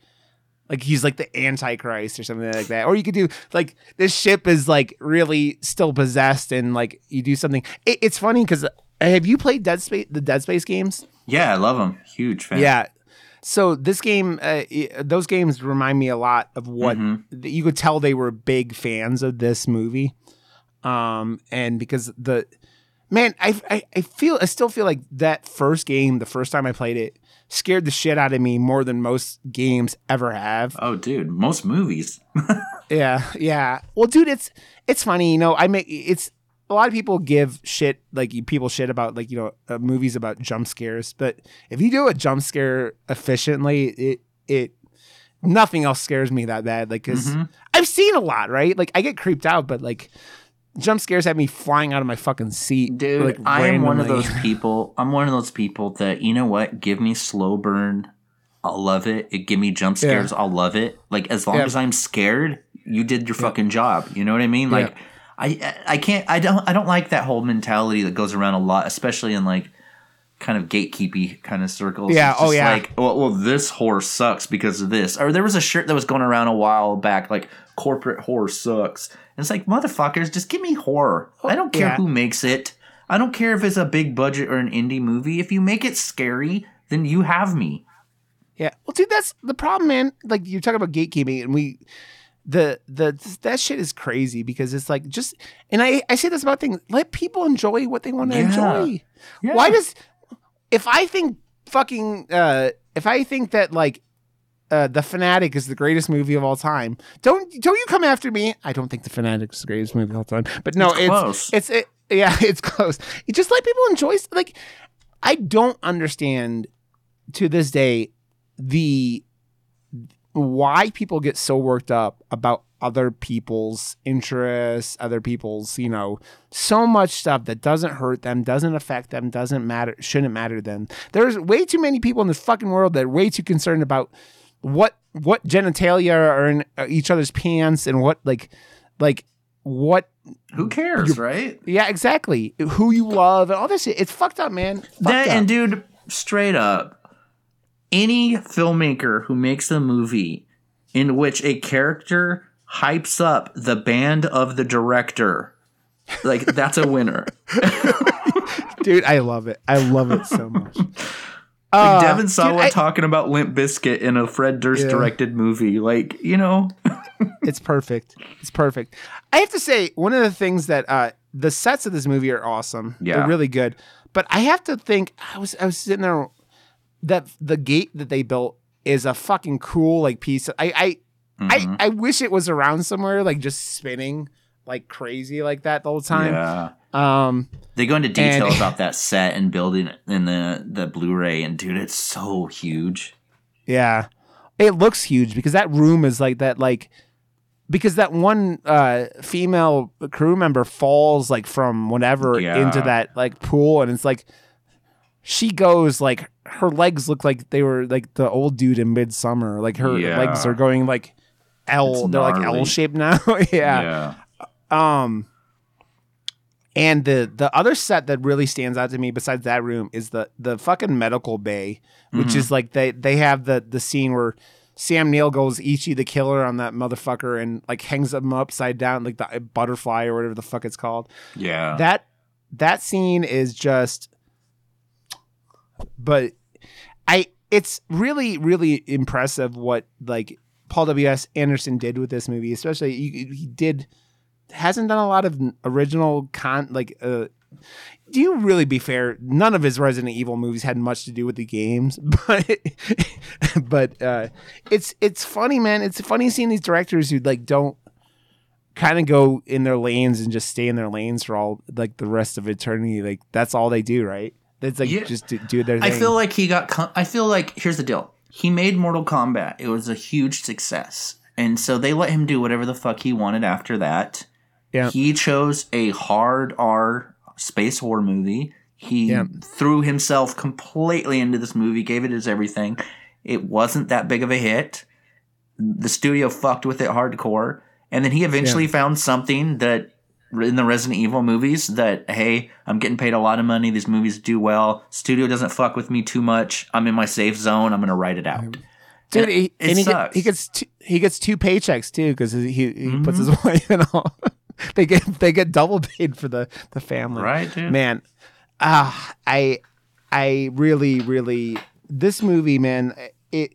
like he's like the antichrist or something like that or you could do like this ship is like really still possessed and like you do something it, it's funny because have you played dead space the dead space games Yeah, I love them. Huge fan. yeah So this game, uh, those games remind me a lot of what Mhm. you could tell they were big fans of this movie. Um, and because the man, I, I I feel I still feel like that first game, the first time I played it, scared the shit out of me more than most games ever have. Oh, dude, most movies. Yeah, yeah. Well, dude, it's it's funny, you know. I make it's a lot of people give shit like people shit about like you know uh, movies about jump scares, but if you do a jump scare efficiently, it it nothing else scares me that bad. Like, because Mhm. I've seen a lot, right? Like, I get creeped out, but like jump scares have me flying out of my fucking seat, Dude, Like, I am one of those people. I'm one of those people that you know what? Give me slow burn, I'll love it. It give me jump Yeah. scares, I'll love it. Like as long Yeah. as I'm scared, you did your fucking job. You know what I mean? Yeah. Like I I can't I don't I don't like that whole mentality that goes around a lot, especially in like kind of gatekeepy kind of circles. Yeah, oh, yeah. Like, well, well, this horse sucks because of this. Or there was a shirt that was going around a while back, like corporate horror sucks. And it's like, motherfuckers, just give me horror. Oh, I don't care Yeah. who makes it. I don't care if it's a big budget or an indie movie. If you make it scary, then you have me. Yeah. Well, dude, that's the problem, man. Like you're talking about gatekeeping, and we, the the that shit is crazy because it's like just, and I I say this about things. Let people enjoy what they want to Yeah. enjoy. Why does, if I think fucking, uh if I think that like. Uh, the Fanatic is the greatest movie of all time. Don't don't you come after me? I don't think the Fanatic is the greatest movie of all time. But no, It's it's close. it's it, yeah, it's close. Just let people enjoy. Like, I don't understand to this day the why people get so worked up about other people's interests, other people's, you know, so much stuff that doesn't hurt them, doesn't affect them, doesn't matter, shouldn't matter to them. There's way too many people in this fucking world that are way too concerned about what what genitalia are in uh, each other's pants and what like like what Who cares, right? yeah exactly who you love and all this shit. It's fucked up, man. Fucked That up. and dude, straight up, any filmmaker who makes a movie in which a character hypes up the band of the director, like that's a winner. dude, I love it. I love it so much. Like Uh, Devon Sawa dude, I- talking about Limp Bizkit in a Fred Durst Yeah. directed movie. Like, you know, it's perfect. It's perfect. I have to say, one of the things that uh, the sets of this movie are awesome. Yeah. They're really good. But I have to think, I was I was sitting there that the gate that they built is a fucking cool like piece. I I, Mhm. I I wish it was around somewhere, like just spinning like crazy like that the whole time. yeah. Um They go into detail And- about that set and building in the the Blu-ray, and dude, it's so huge. Yeah. It looks huge because that room is like that like because that one uh female crew member falls like from whatever Yeah. into that like pool and it's like she goes like her legs look like they were like the old dude in Midsommar. Like her Yeah. legs are going like L they're like. L shaped now. yeah. Um and the the other set that really stands out to me besides that room is the the fucking medical bay, which Mhm. is like they they have the the scene where Sam Neill goes Ichi the killer on that motherfucker and like hangs him upside down like the butterfly or whatever the fuck it's called. Yeah. That that scene is just but I it's really really impressive what like Paul W.S. Anderson did with this movie, especially he, he did hasn't done a lot of original con like uh do you really be fair none of his resident evil movies had much to do with the games but but uh it's it's funny man it's funny seeing these directors who like don't kind of go in their lanes and just stay in their lanes for all like the rest of eternity like that's all they do right it's like Yeah. just do, do their I feel like he got. Com- I feel like here's the deal. He made Mortal Kombat. It was a huge success, and so they let him do whatever the fuck he wanted after that. Yeah. He chose a hard R space war movie. He Yeah. threw himself completely into this movie, gave it his everything. It wasn't that big of a hit. The studio fucked with it hardcore, and then he eventually found something that in the Resident Evil movies that hey, I'm getting paid a lot of money. These movies do well. Studio doesn't fuck with me too much. I'm in my safe zone. I'm gonna write it out. Dude, he, it and he, get, sucks. he gets two, he gets two paychecks too because he he puts Mm-hmm. his wife in all. they get they get double paid for the the family. Right, dude? Man, ah, I I really really this movie, man. it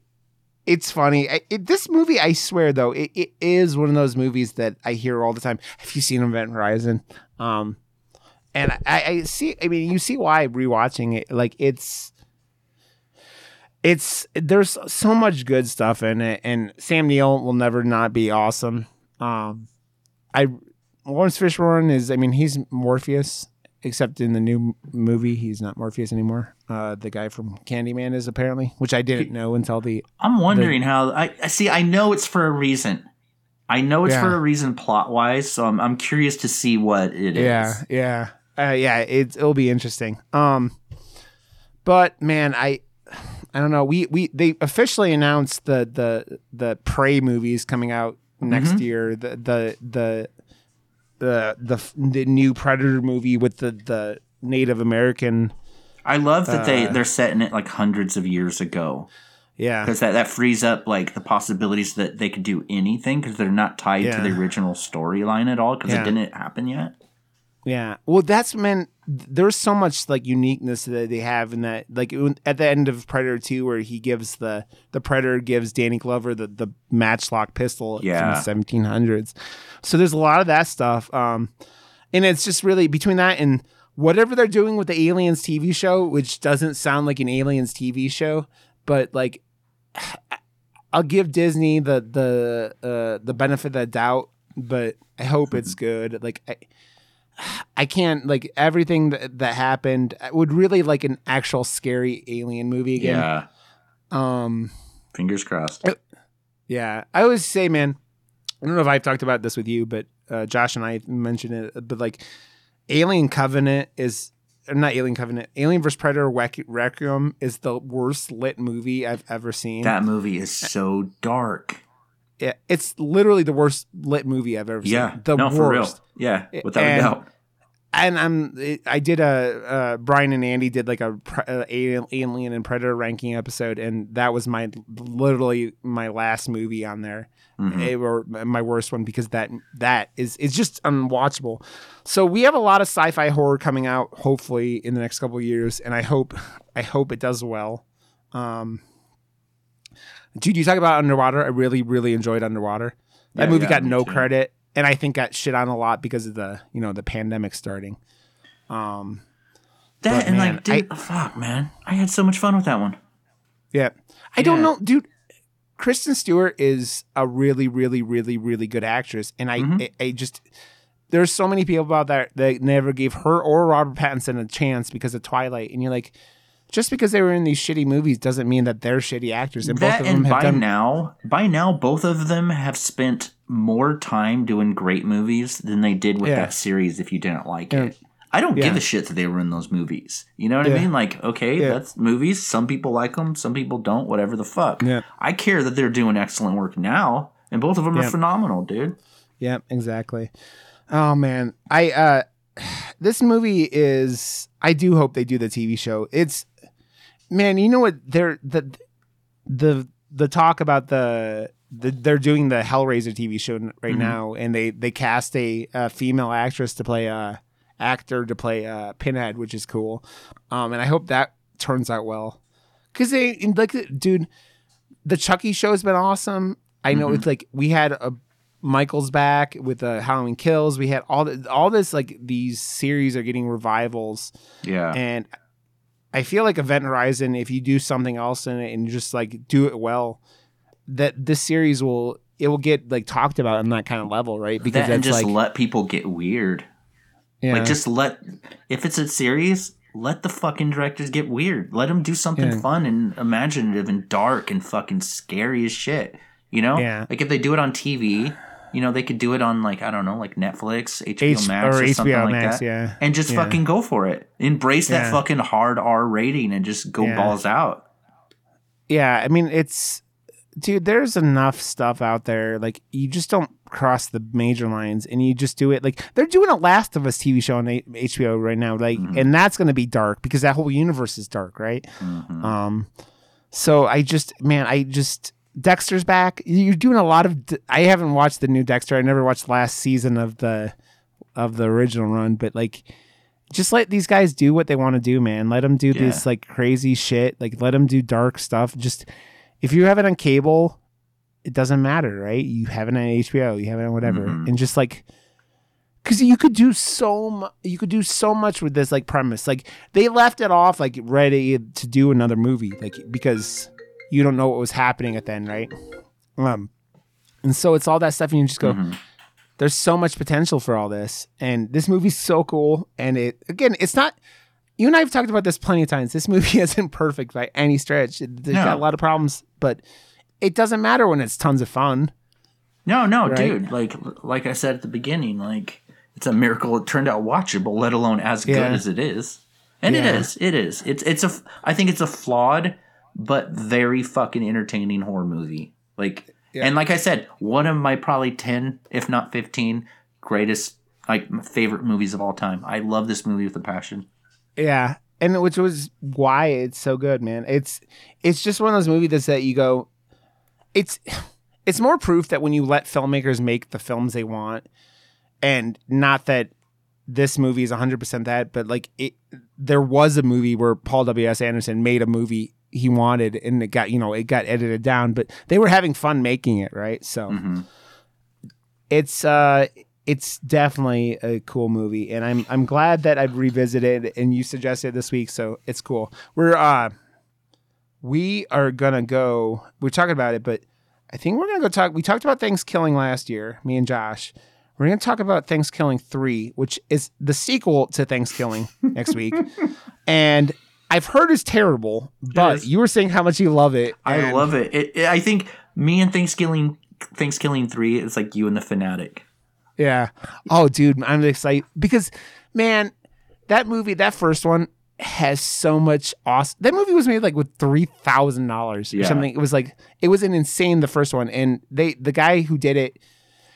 it's funny. It, this movie, I swear though, it, it is one of those movies that I hear all the time. Have you seen Event Horizon? Um, and I, I see. I mean, you see why rewatching it. Like it's it's there's so much good stuff in it, and Sam Neill will never not be awesome. Um, I Laurence Fishburne is. I mean, he's Morpheus, except in the new movie, he's not Morpheus anymore. Uh, the guy from Candyman is apparently, which I didn't know until the. I'm wondering how. I, I see. I know it's for a reason. I know it's Yeah. for a reason plot wise. So I'm I'm curious to see what it is. Yeah, yeah, uh, yeah. It it'll be interesting. Um, but man, I. I don't know. We we they officially announced the the the Prey movies coming out next Mhm. year. The the the the the the new Predator movie with the the Native American. I love that they Uh, they're setting it like hundreds of years ago Yeah, because that that frees up like the possibilities that they could do anything because they're not tied Yeah. to the original storyline at all because Yeah. it didn't happen yet. Yeah. Well, that's man. There's so much like uniqueness that they have in that. Like at the end of Predator Two, where he gives the the Predator gives Danny Glover the the matchlock pistol Yeah. from the 1700s. So there's a lot of that stuff. Um, and it's just really between that and whatever they're doing with the Aliens TV show, which doesn't sound like an Aliens TV show, but like I'll give Disney the the uh, the benefit of the doubt, but I hope it's good. Like I, I can't like everything that, that happened. Would really like an actual scary alien movie again. Yeah, Um. fingers crossed. Yeah. I always say, man. I don't know if I've talked about this with you, but uh, Josh and I mentioned it. But like, Alien Covenant is not Alien Covenant. Alien vs Predator Requ- Requiem is the worst lit movie I've ever seen. That movie is so dark. Yeah, it's literally the worst lit movie I've ever Yeah, seen. The no, worst. for real. Yeah, without And- a doubt. And I'm I did a uh, Brian and Andy did like a uh, alien, alien and Predator ranking episode, and that was my literally my last movie on there. Mhm. It were my worst one because that that is it's just unwatchable. So we have a lot of sci-fi horror coming out, hopefully in the next couple of years, and I hope I hope it does well. Um, dude, you talk about underwater. I really really enjoyed Underwater. That Yeah, movie yeah, got no too. credit, and I think got shit on a lot because of the you know the pandemic starting. Um, That and man, like, dude, fuck, man, I had so much fun with that one. yeah, I don't know, dude. Kristen Stewart is a really, really, really, really good actress, and I, Mhm. I, I just there's so many people about that that never gave her or Robert Pattinson a chance because of Twilight, and you're like, just because they were in these shitty movies doesn't mean that they're shitty actors, and both that of them and have by done. now, by now, both of them have spent more time doing great movies than they did with Yeah. that series. If you didn't like Yeah. it, I don't give a shit that they were in those movies. You know what Yeah. I mean? Like, okay, Yeah. that's movies. Some people like them, some people don't. Whatever the fuck. Yeah. I care that they're doing excellent work now, and both of them Yeah. are phenomenal, dude. Yeah, exactly. Oh man, I uh this movie is I do hope they do the TV show. It's man, you know what they're the the the talk about the the, they're doing the Hellraiser TV show right Mhm. now, and they they cast a, uh female actress to play uh actor to play uh Pinhead, which is cool. Um, and I hope that turns out well, because they like dude, the Chucky show has been awesome. I know Mhm. it's like we had a Michael's back with uh, Halloween Kills. We had all the, all this like these series are getting revivals, Yeah. and I feel like Event Horizon, if you do something else in it and just like do it well, that this series will it will get like talked about on that kind of level, right? Because that and just like let people get weird. yeah, Like, just let if it's a series, let the fucking directors get weird. Let them do something Yeah. fun and imaginative and dark and fucking scary as shit. You know, Yeah. Like if they do it on TV, you know, they could do it on like I don't know, like Netflix, HBO H- Max, or, or something HBO like Max, that, yeah. and just Yeah. fucking go for it. Embrace that Yeah. fucking hard R rating and just go Yeah. balls out. yeah, I mean, it's dude. There's enough stuff out there. Like you just don't cross the major lines, and you just do it. Like they're doing a Last of Us TV show on HBO right now. Like, Mhm. and that's going to be dark because that whole universe is dark, right? Mhm. Um, so I just, man, I just Dexter's back. You're doing a lot of. I haven't watched the new Dexter. I never watched last season of the of the original run, but like. Just let these guys do what they want to do, man. Let them do this like crazy shit. Like let them do dark stuff. Just if you have it on cable, it doesn't matter, right? You have it on HBO, you have it on whatever, Mhm. and just like because you could do so mu- you could do so much with this like premise. Like they left it off like ready to do another movie, like because you don't know what was happening at the end, right? Um, and so it's all that stuff, and you just go, Mhm. there's so much potential for all this, and this movie's so cool. And it again, it's not. You and I have talked about this plenty of times. This movie isn't perfect by any stretch. It- No. got a lot of problems, but it doesn't matter when it's tons of fun. No, no, Right? dude. Like like I said at the beginning, like it's a miracle it turned out watchable, let alone as good as it is. And it Yeah. is. It is. It's it's a. I think it's a flawed but very fucking entertaining horror movie. Like Yeah. and like I said, one of my probably 10 if not 15 greatest like favorite movies of all time. I love this movie with a passion. Yeah, and which was why it's so good, man. It's it's just one of those movies that you go, it's it's more proof that when you let filmmakers make the films they want, and not that this movie is 100% that, but like it, there was a movie where Paul W.S. Anderson made a movie he wanted, and it got you know it got edited down, but they were having fun making it, right? So hmm it's uh it's definitely a cool movie and i'm i'm glad that i've revisited and you suggested this week so it's cool. We're uh we are gonna go we're talking about it but i think we're gonna go talk we talked about thanksgiving last year me and josh. We're gonna talk about thanksgiving 3 which is the sequel to thanksgiving next week. And i've heard it's terrible but is. you were saying how much you love it I love it. It, it. I think me and Thanksgiving Thanksgiving 3 is like you and the fanatic. Yeah. Oh, dude, I'm excited because, man, that movie, that first one, has so much awesome. That movie was made like with three thousand dollars or Yeah. something. It was like it was an insane the first one, and they the guy who did it,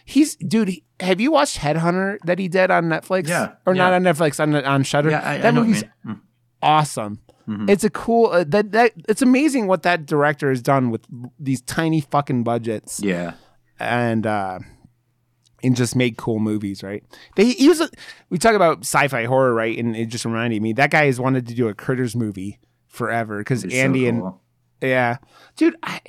he's dude. have you watched Headhunter that he did on Netflix? Yeah, or not on Netflix on on Shudder. Yeah, I, that I know what you movie's. Mm. Awesome. Mhm. It's a cool uh, that that it's amazing what that director has done with these tiny fucking budgets Yeah. and uh and just made cool movies, right? They he was a, we talk about sci-fi horror, right? And it just reminded me that guy has wanted to do a Critters movie forever because It's so Andy and yeah, dude, I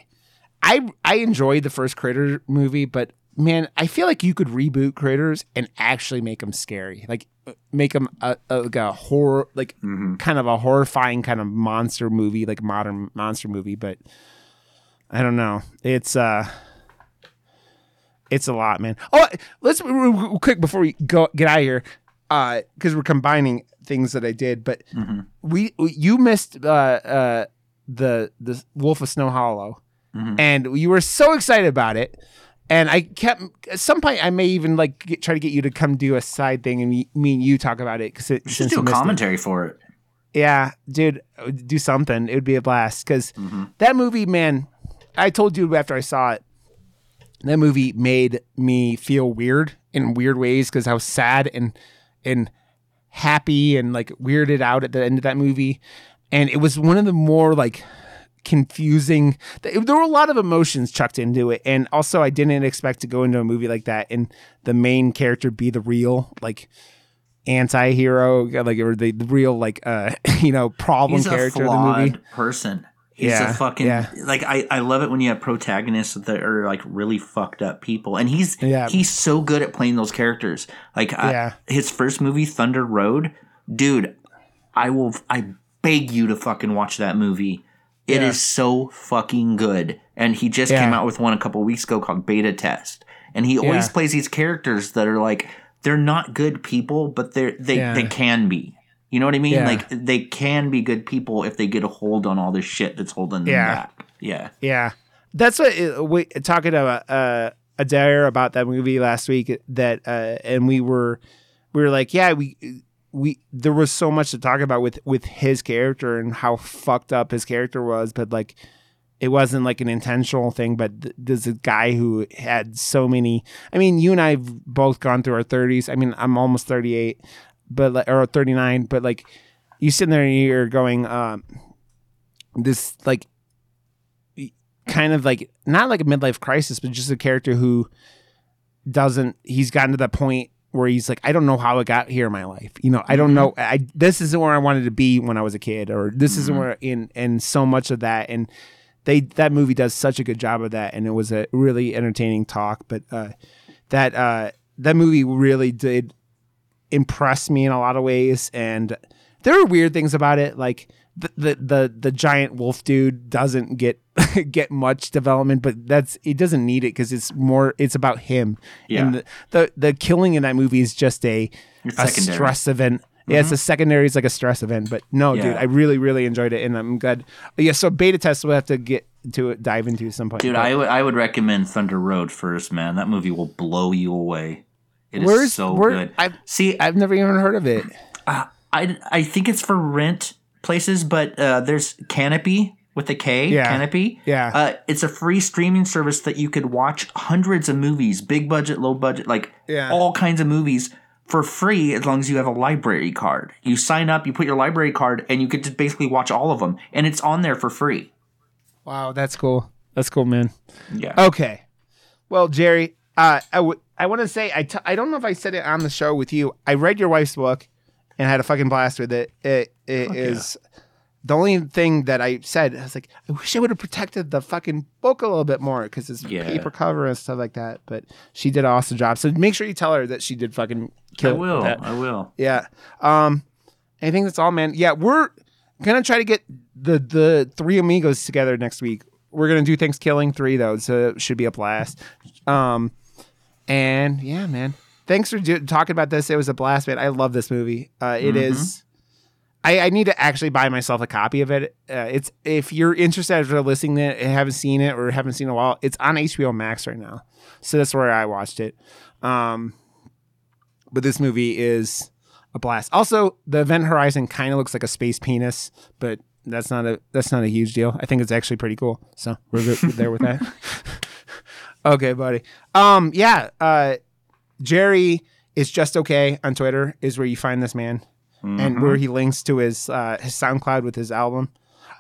I I enjoyed the first Critter movie, but man, I feel like you could reboot Critters and actually make them scary, like uh, make them a, a, like a horror, like Mhm. kind of a horrifying kind of monster movie, like modern monster movie. But I don't know, it's uh. It's a lot, man. Oh, let's real quick before we go get out of here, because we're combining things that I did. But Mhm. we you missed uh, uh, the the Wolf of Snow Hollow, Mhm. and you were so excited about it. And I kept at some point I may even like get, try to get you to come do a side thing and me, me and you talk about it because We should do a commentary for it. Yeah, dude, do something. It would be a blast because Mhm. that movie, man. I told you after I saw it, that movie made me feel weird in weird ways because I was sad and and happy and like weirded out at the end of that movie, and it was one of the more like confusing. There were a lot of emotions chucked into it, and also I didn't expect to go into a movie like that and the main character be the real like anti-hero like or the, real like uh you know problem He's a character of the movie person. He's Yeah, a fucking yeah. like I, I love it when you have protagonists that are like really fucked up people, and he's Yeah. he's so good at playing those characters. Like I- Yeah. his first movie, Thunder Road, dude. I will. I beg you to fucking watch that movie. It is Yeah. so fucking good. And he just Yeah. came out with one a couple weeks ago called Beta Test. And he always Yeah. plays these characters that are like they're not good people, but they're they Yeah. they can be. You know what I mean? Like they can be good people if they get a hold on all this shit that's holding them Yeah. back. Yeah. Yeah, that's what uh, we talking to uh, Adair about that movie last week. That uh, and we were we were like, yeah, we we there was so much to talk about with with his character and how fucked up his character was, but like it wasn't like an intentional thing. But th- there's a guy who had so many. I mean, you and I've both gone through our thirties. I mean, I'm almost thirty eight, but like, or thirty nine, but like you sitting there and you're going, um, this like kind of like not like a midlife crisis, but just a character who doesn't. He's gotten to that point where he's like, I don't know how I got here in my life. You know, I don't know. I this isn't where I wanted to be when I was a kid, or this isn't Mhm. where in and so much of that and they that movie does such a good job of that, and it was a really entertaining talk. But uh, that uh, that movie really did impress me in a lot of ways, and there are weird things about it, like the the the, the giant wolf dude doesn't get get much development, but that's it doesn't need it because it's more it's about him. Yeah. And the, the the killing in that movie is just a It's a secondary. stress event. Yeah, it's a secondary. It's like a stress event. But no, dude, I really, really enjoyed it, and I'm glad. Yeah, so beta test we'll have to get to it, dive into some point. Dude, But I would I would recommend Thunder Road first, man. That movie will blow you away. It is so good. I've- See, I've never even heard of it. uh, I I think it's for rent places, but uh, there's Kanopy with a K. Yeah. Kanopy. Yeah. Uh, it's a free streaming service that you could watch hundreds of movies, big budget, low budget, like Yeah. all kinds of movies for free as long as you have a library card. You sign up, you put your library card, and you get to basically watch all of them, and it's on there for free. Wow, that's cool. That's cool, man. Yeah. Okay. Well, Jerry, uh, I would I want to say I t- I don't know if I said it on the show with you. I read your wife's book and I had a fucking blast with it. It, it Fuck is the only thing that I said. I was like, I wish I would have protected the fucking book a little bit more because it's Yeah. paper cover and stuff like that. But she did an awesome job. So make sure you tell her that she did fucking kill. I will. that. I will. Yeah. Um, I think that's all, man. Yeah, we're gonna try to get the the three amigos together next week. We're gonna do Thanksgiving three though, so it should be a blast. Um, and yeah, man. Thanks for do- talking about this. It was a blast, man. I love this movie. Uh, it is. I, I need to actually buy myself a copy of it. Uh, it's if you're interested after listening to it and haven't seen it or haven't seen it in a while, it's on HBO Max right now. So that's where I watched it. Um, but this movie is a blast. Also, the Event Horizon kind of looks like a space penis, but that's not a that's not a huge deal. I think it's actually pretty cool. So we're good there with that. okay, buddy. Um, yeah. Uh, Jerry is just okay on Twitter is where you find this man, and where he links to his uh, his SoundCloud with his album.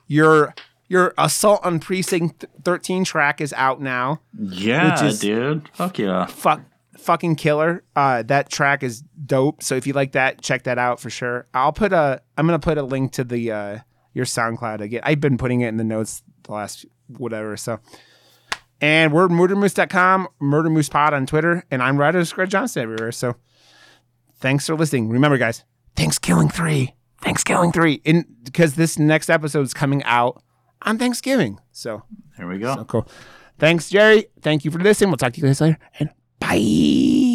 Your your Assault on Precinct Thirteen track is out now Yeah, Which is- dude. Fuck yeah. fuck fucking killer. Uh, that track is dope. So if you like that, check that out for sure. I'll put a I'm gonna put a link to the uh your SoundCloud again. I've been putting it in the notes the last whatever. So and we're murdermoose.com, Murder Moose Pod on Twitter, and I'm Ryder Scred Johnson everywhere. So thanks for listening. Remember, guys, Thanksgiving three. Thanksgiving three. In because this next episode is coming out on Thanksgiving. So There we go. so cool. Thanks, Jerry. Thank you for listening. We'll talk to you guys later. And bye.